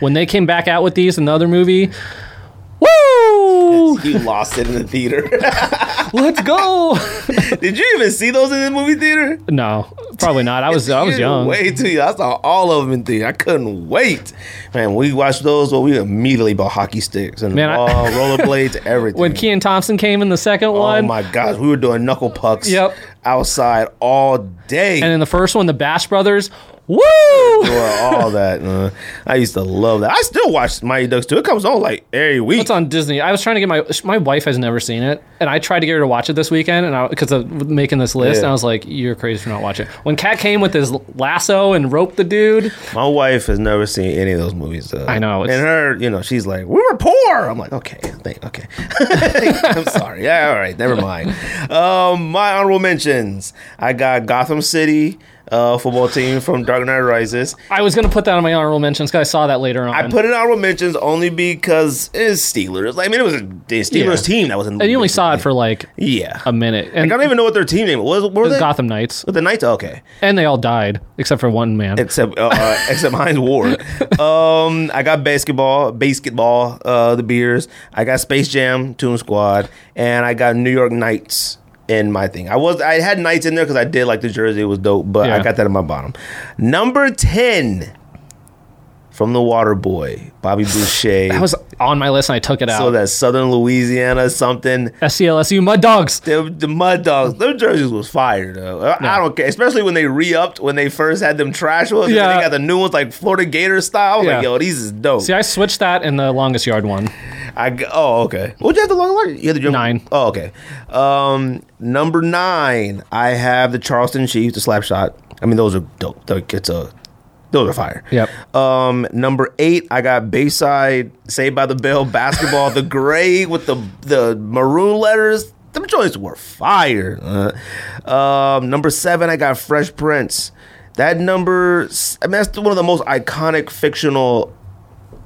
When they came back out with these in the other movie, go! You lost it in the theater. Let's go! Did you even see those in the movie theater? no, probably not. I was I was young. Way too young. I saw all of them in theater. I couldn't wait. Man, we watched those. Well, we immediately bought hockey sticks and Man, I- rollerblades, everything. When Kenan Thompson came in the second oh one, my gosh, we were doing knuckle pucks. Yep. Outside all day. and in the first one, the Bash Brothers, woo! All that. uh, I used to love that. I still watch Mighty Ducks too. It comes on like every week. It's on Disney. I was trying to get my my wife has never seen it, and I tried to get her to watch it this weekend, and I because of making this list, Yeah. and I was like, "You're crazy for not watching." it. When Cat came with his lasso and roped the dude, My wife has never seen any of those movies. Uh, I know, and her, you know, she's like, "We were poor." I'm like, "Okay, thank, okay." I'm sorry. Yeah, all right, never mind. Um, my honorable mentions: I got Gotham City uh, football team from Dark Knight Rises. I was gonna put that on my honorable mentions because I saw that later on. I put it honorable mentions only because it's Steelers. I mean, it was a Steelers Yeah. team that was in. the and you only saw it for like yeah. a minute, And I don't even know what their team name was. What were they? Gotham Knights, With the Knights. Okay. and they all died except for one man. except uh, uh, except Hines Ward. Um, I got basketball, basketball, uh, the beers. I got Space Jam, Toon Squad, and I got New York Knights in my thing. I was I had Knights in there because I did like the jersey; it was dope. But I got that in my bottom. Number ten from the Water Boy, Bobby Boucher. that was on my list, and I took it out. so that Southern Louisiana something. SCLSU Mud Dogs. The, the Mud Dogs, those jerseys was fire though. I, I don't care, especially when they re-upped when they first had them trash ones. Yeah, Yeah. they got the new ones like Florida Gator style. I was like, yo, these is dope. See, I switched that in the longest yard one. I oh okay. What'd you have the long line? You had the Nine. Oh okay. Um, number nine, I have the Charlestown Chiefs, the slap shot. I mean, those are dope. It's a those are fire. Yep. Um, number eight, I got Bayside Saved by the Bell basketball, the gray with the the maroon letters. Them joints were fire. Uh, um, number seven, I got Fresh Prince. That number, I mean, that's one of the most iconic fictional.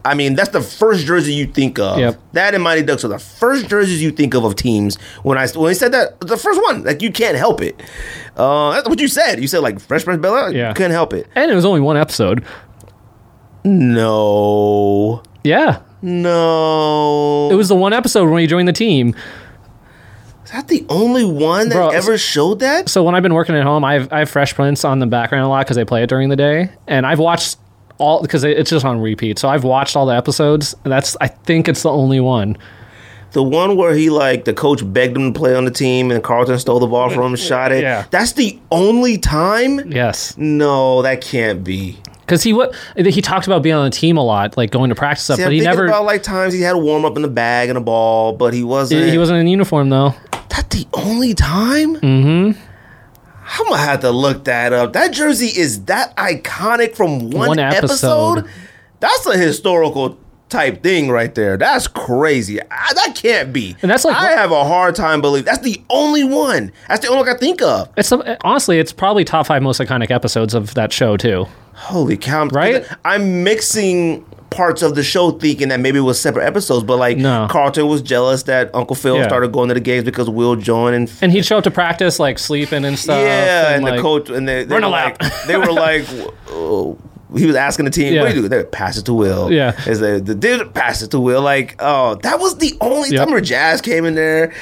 I mean, that's the first jersey you think of. Yep. That and Mighty Ducks are the first jerseys you think of of teams. When I when they said that, the first one, like you can't help it. Uh, that's what you said. You said like Fresh Prince Bella. Yeah. You couldn't help it. And it was only one episode. No. Yeah. No. It was the one episode when you joined the team. Is that the only one that Bro, ever showed that? So when I've been working at home, I've I have Fresh Prince on the background a lot because they play it during the day, and I've watched all because it's just on repeat. So I've watched all the episodes. and That's I think it's the only one. The one where he like the coach begged him to play on the team and Carlton stole the ball from him, shot it. Yeah. That's the only time? Yes, No, that can't be. because he what he talked about being on the team a lot, like going to practice stuff, See, but I'm he never about like times he had a warm up in the bag and a ball, but he wasn't. he, he wasn't in uniform though. That the only time? Mm-hmm. I'm gonna have to look that up. That jersey is that iconic from one, One episode. episode. That's a historical type thing right there. That's crazy. I, that can't be. And that's like- I have a hard time believing that's the only one. That's the only one I think of. It's some- honestly, it's probably top five most iconic episodes of that show too. Holy cow! Right? I'm mixing parts of the show thinking that maybe it was separate episodes, but like No. Carlton was jealous that Uncle Phil Yeah. started going to the games because Will joined and And he'd show up to practice like sleeping and stuff. Yeah, and, like, the coach and they, they were like they were like oh, he was asking the team, Yeah. "What do you do?" They pass it to Will. Yeah. is the the did pass it to Will. Like, oh, that was the only Yep. time where Jazz came in there.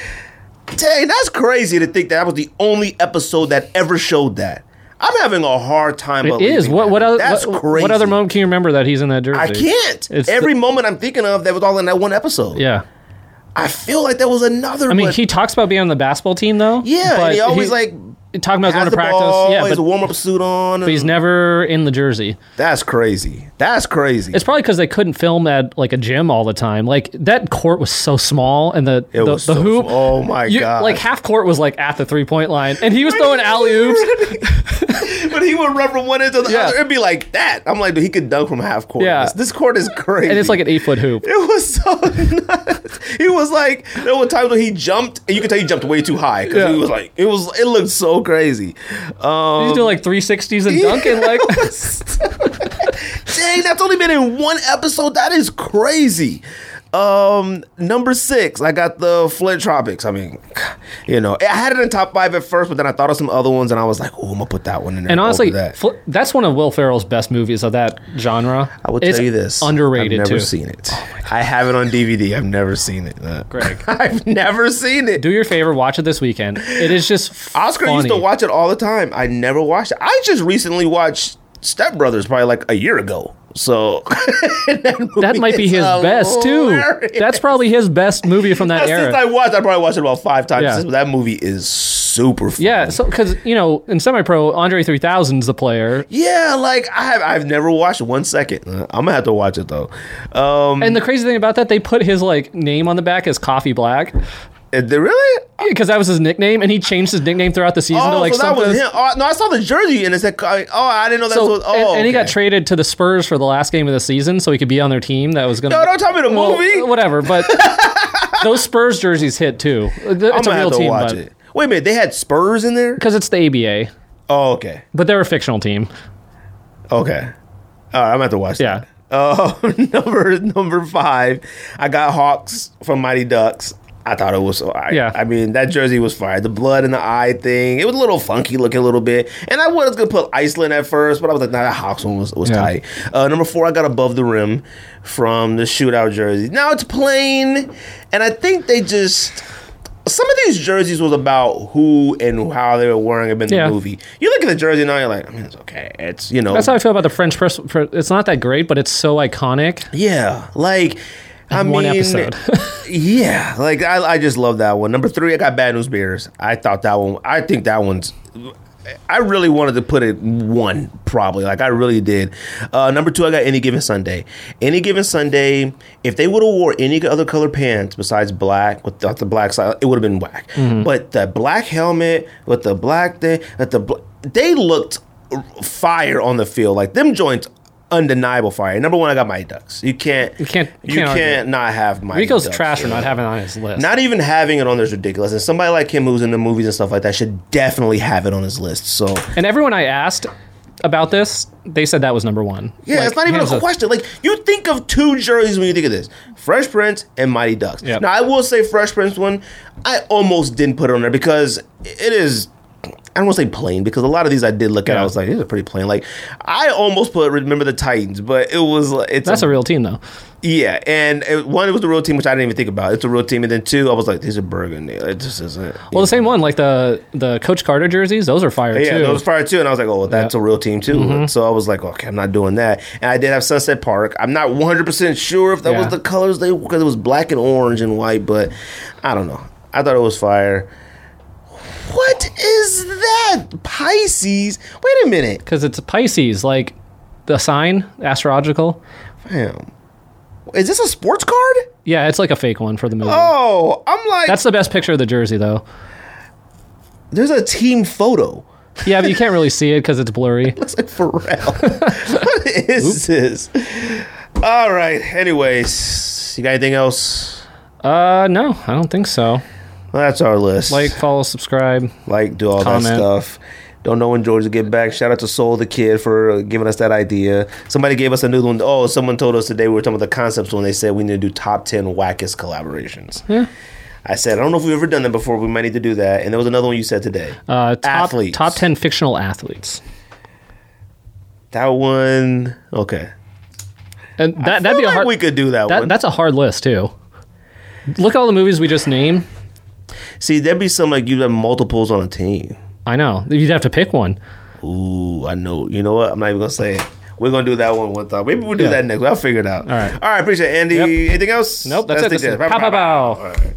Dang, that's crazy to think that, that was the only episode that ever showed that. I'm having a hard time. It is. What that. what other That's what, crazy. what other moment can you remember that he's in that jersey? I can't. It's Every the- moment I'm thinking of that was all in that one episode. Yeah. I feel like there was another. I mean, but- he talks about being on the basketball team though. yeah, he always like talking about going to practice. ball, yeah, he has but, a warm up suit on. but he's never in the jersey. That's crazy. That's crazy. It's probably because they couldn't film at like a gym all the time. Like that court was so small, and the It the, the so hoop. small. Oh my God. Like half court was like at the three point line, and he was throwing alley oops. but he would run from one end to the Yeah. other. It'd be like that. I'm like, dude, he could dunk from half court. Yeah. This, this court is crazy. And it's like an eight foot hoop. It was so nuts. He was like, there were times when he jumped, and you could tell he jumped way too high because Yeah. he was like, it was, it looked so crazy. Um, He's doing like three sixties and dunking. Like was- Dang, that's only been in one episode. That is crazy. Um, number six, I got the Flint Tropics. I mean, you know, I had it in top five at first, but then I thought of some other ones, and I was like, "Oh, I'm gonna put that one in there." And honestly, that. Fl- that's one of Will Ferrell's best movies of that genre. I will It's tell you this: underrated I've never too. seen it. I have it on DVD. I've never seen it. Uh, Greg. I've never seen it. Do your favor, watch it this weekend. It is just Oscar funny. used to watch it all the time. I never watched it. I just recently watched Step Brothers probably like a year ago. So That might be his best too. That's probably his best movie from that Since era. I watched, I probably watched it about five times. Yeah. Since- That movie is super fun. yeah, so because you know in semi-pro, Andre 3000's the player, Yeah, like I have, I've never watched one second. Uh, I'm gonna have to watch it though. Um, and the crazy thing about that, they put his like name on the back as Coffee Black uh, they really? because that was his nickname, and he changed his nickname throughout the season to Oh, like so that something. was him. Oh, no, I saw the jersey and it said, "Oh, I didn't know that So, was." Oh, and, and he got traded to the Spurs for the last game of the season, so he could be on their team. That was gonna. No, don't tell me the Well, movie. Whatever, but those Spurs jerseys hit too. It's I'm a real to team, watch but it. Wait a minute, they had Spurs in there. because it's the ABA, Oh, okay, but they're a fictional team. okay. All right, I'm gonna have to watch Yeah. that. Uh, number number five, I got Hawks from Mighty Ducks. I thought it was. I, Yeah. I mean, that jersey was fire. The blood in the eye thing. It was a little funky looking a little bit. And I was gonna put Iceland at first, but I was like, nah, that Hawks one was, was Yeah. tight. Uh, number four, I got above the rim from the shootout jersey. Now it's plain, and I think they just. Some of these jerseys was about who and how they were wearing them in Yeah. the movie. You look at the jersey now, you're like, I mean, it's okay. It's you know, That's how I feel about the Fresh Prince. It's not that great, but it's so iconic. yeah, like I one mean, episode. yeah, like I, I just love that one. Number three, I got Bad News Bears. I thought that one. I think that one's. I really wanted to put it one, probably. Like I really did. Uh, number two, I got Any Given Sunday. Any Given Sunday. If they would have wore any other color pants besides black, without the black side, it would have been whack. But the black helmet with the black thing, that the bl- they looked fire on the field. Like them joints, undeniable fire. Number one, I got Mighty Ducks. You can't. You can't- you can't can't not have Mighty Ducks. Rico's Ducks. trash for not having it on his list. Not even having it on there is ridiculous. And somebody like him who's in the movies and stuff like that should definitely have it on his list. So and everyone I asked about this, they said that was number one. yeah, Like, it's not even a question. Like you think of two jerseys when you think of this: Fresh Prince and Mighty Ducks. Yep. Now I will say Fresh Prince one, I almost didn't put it on there because it is. I don't want to say plain because a lot of these I did look at. I was like, these are pretty plain. Like I almost put Remember the Titans, but it was it's That's a real team, though. Yeah, and it, one, it was the real team, which I didn't even think about. It's a real team, and then two, I was like, these are burgundy. It just isn't. Well, the same one, like the the Coach Carter jerseys, those are fire yeah, too. those are fire too, and I was like, oh, that's Yeah. a real team too. Mm-hmm. So I was like, okay, I'm not doing that. And I did have Sunset Park. I'm not 100 percent sure if that was the colors they because it was black and orange and white, but I don't know. I thought it was fire. What is that? Pisces? Wait a minute. because it's Pisces, like the sign, astrological. Damn. Is this a sports card? Yeah, it's like a fake one for the movie. Oh, I'm like, That's the best picture of the jersey, though. there's a team photo. Yeah, but you can't really see it because it's blurry. looks like Pharrell. what is this? All right. Anyways, you got anything else? Uh, no, I don't think so. That's our list. Like, follow, subscribe. like, do all comment. that stuff. Don't know when George will get back. Shout out to Soul the Kid for giving us that idea. Somebody gave us a new one. Oh, someone told us today we were talking about the concepts when they said we need to do top 10 wackest collaborations. Yeah. I said, I don't know if we've ever done that before. We might need to do that. And there was another one you said today. Uh, top, Athletes. top 10 fictional athletes. That one, okay. And that, that'd be a like hard we could do that, that, one. That's a hard list, too. Look at all the movies we just named. See, there'd be some like you'd have multiples on a team. I know. You'd have to pick one. Ooh, I know. You know what? I'm not even gonna say it. We're gonna do that one one time. Uh, maybe we'll do Yeah. that next. I'll figure it out. All right. All right. Appreciate it, Andy. Yep. Anything else? Nope, that's it. Let's That's it. Pow, pow, pow. All right.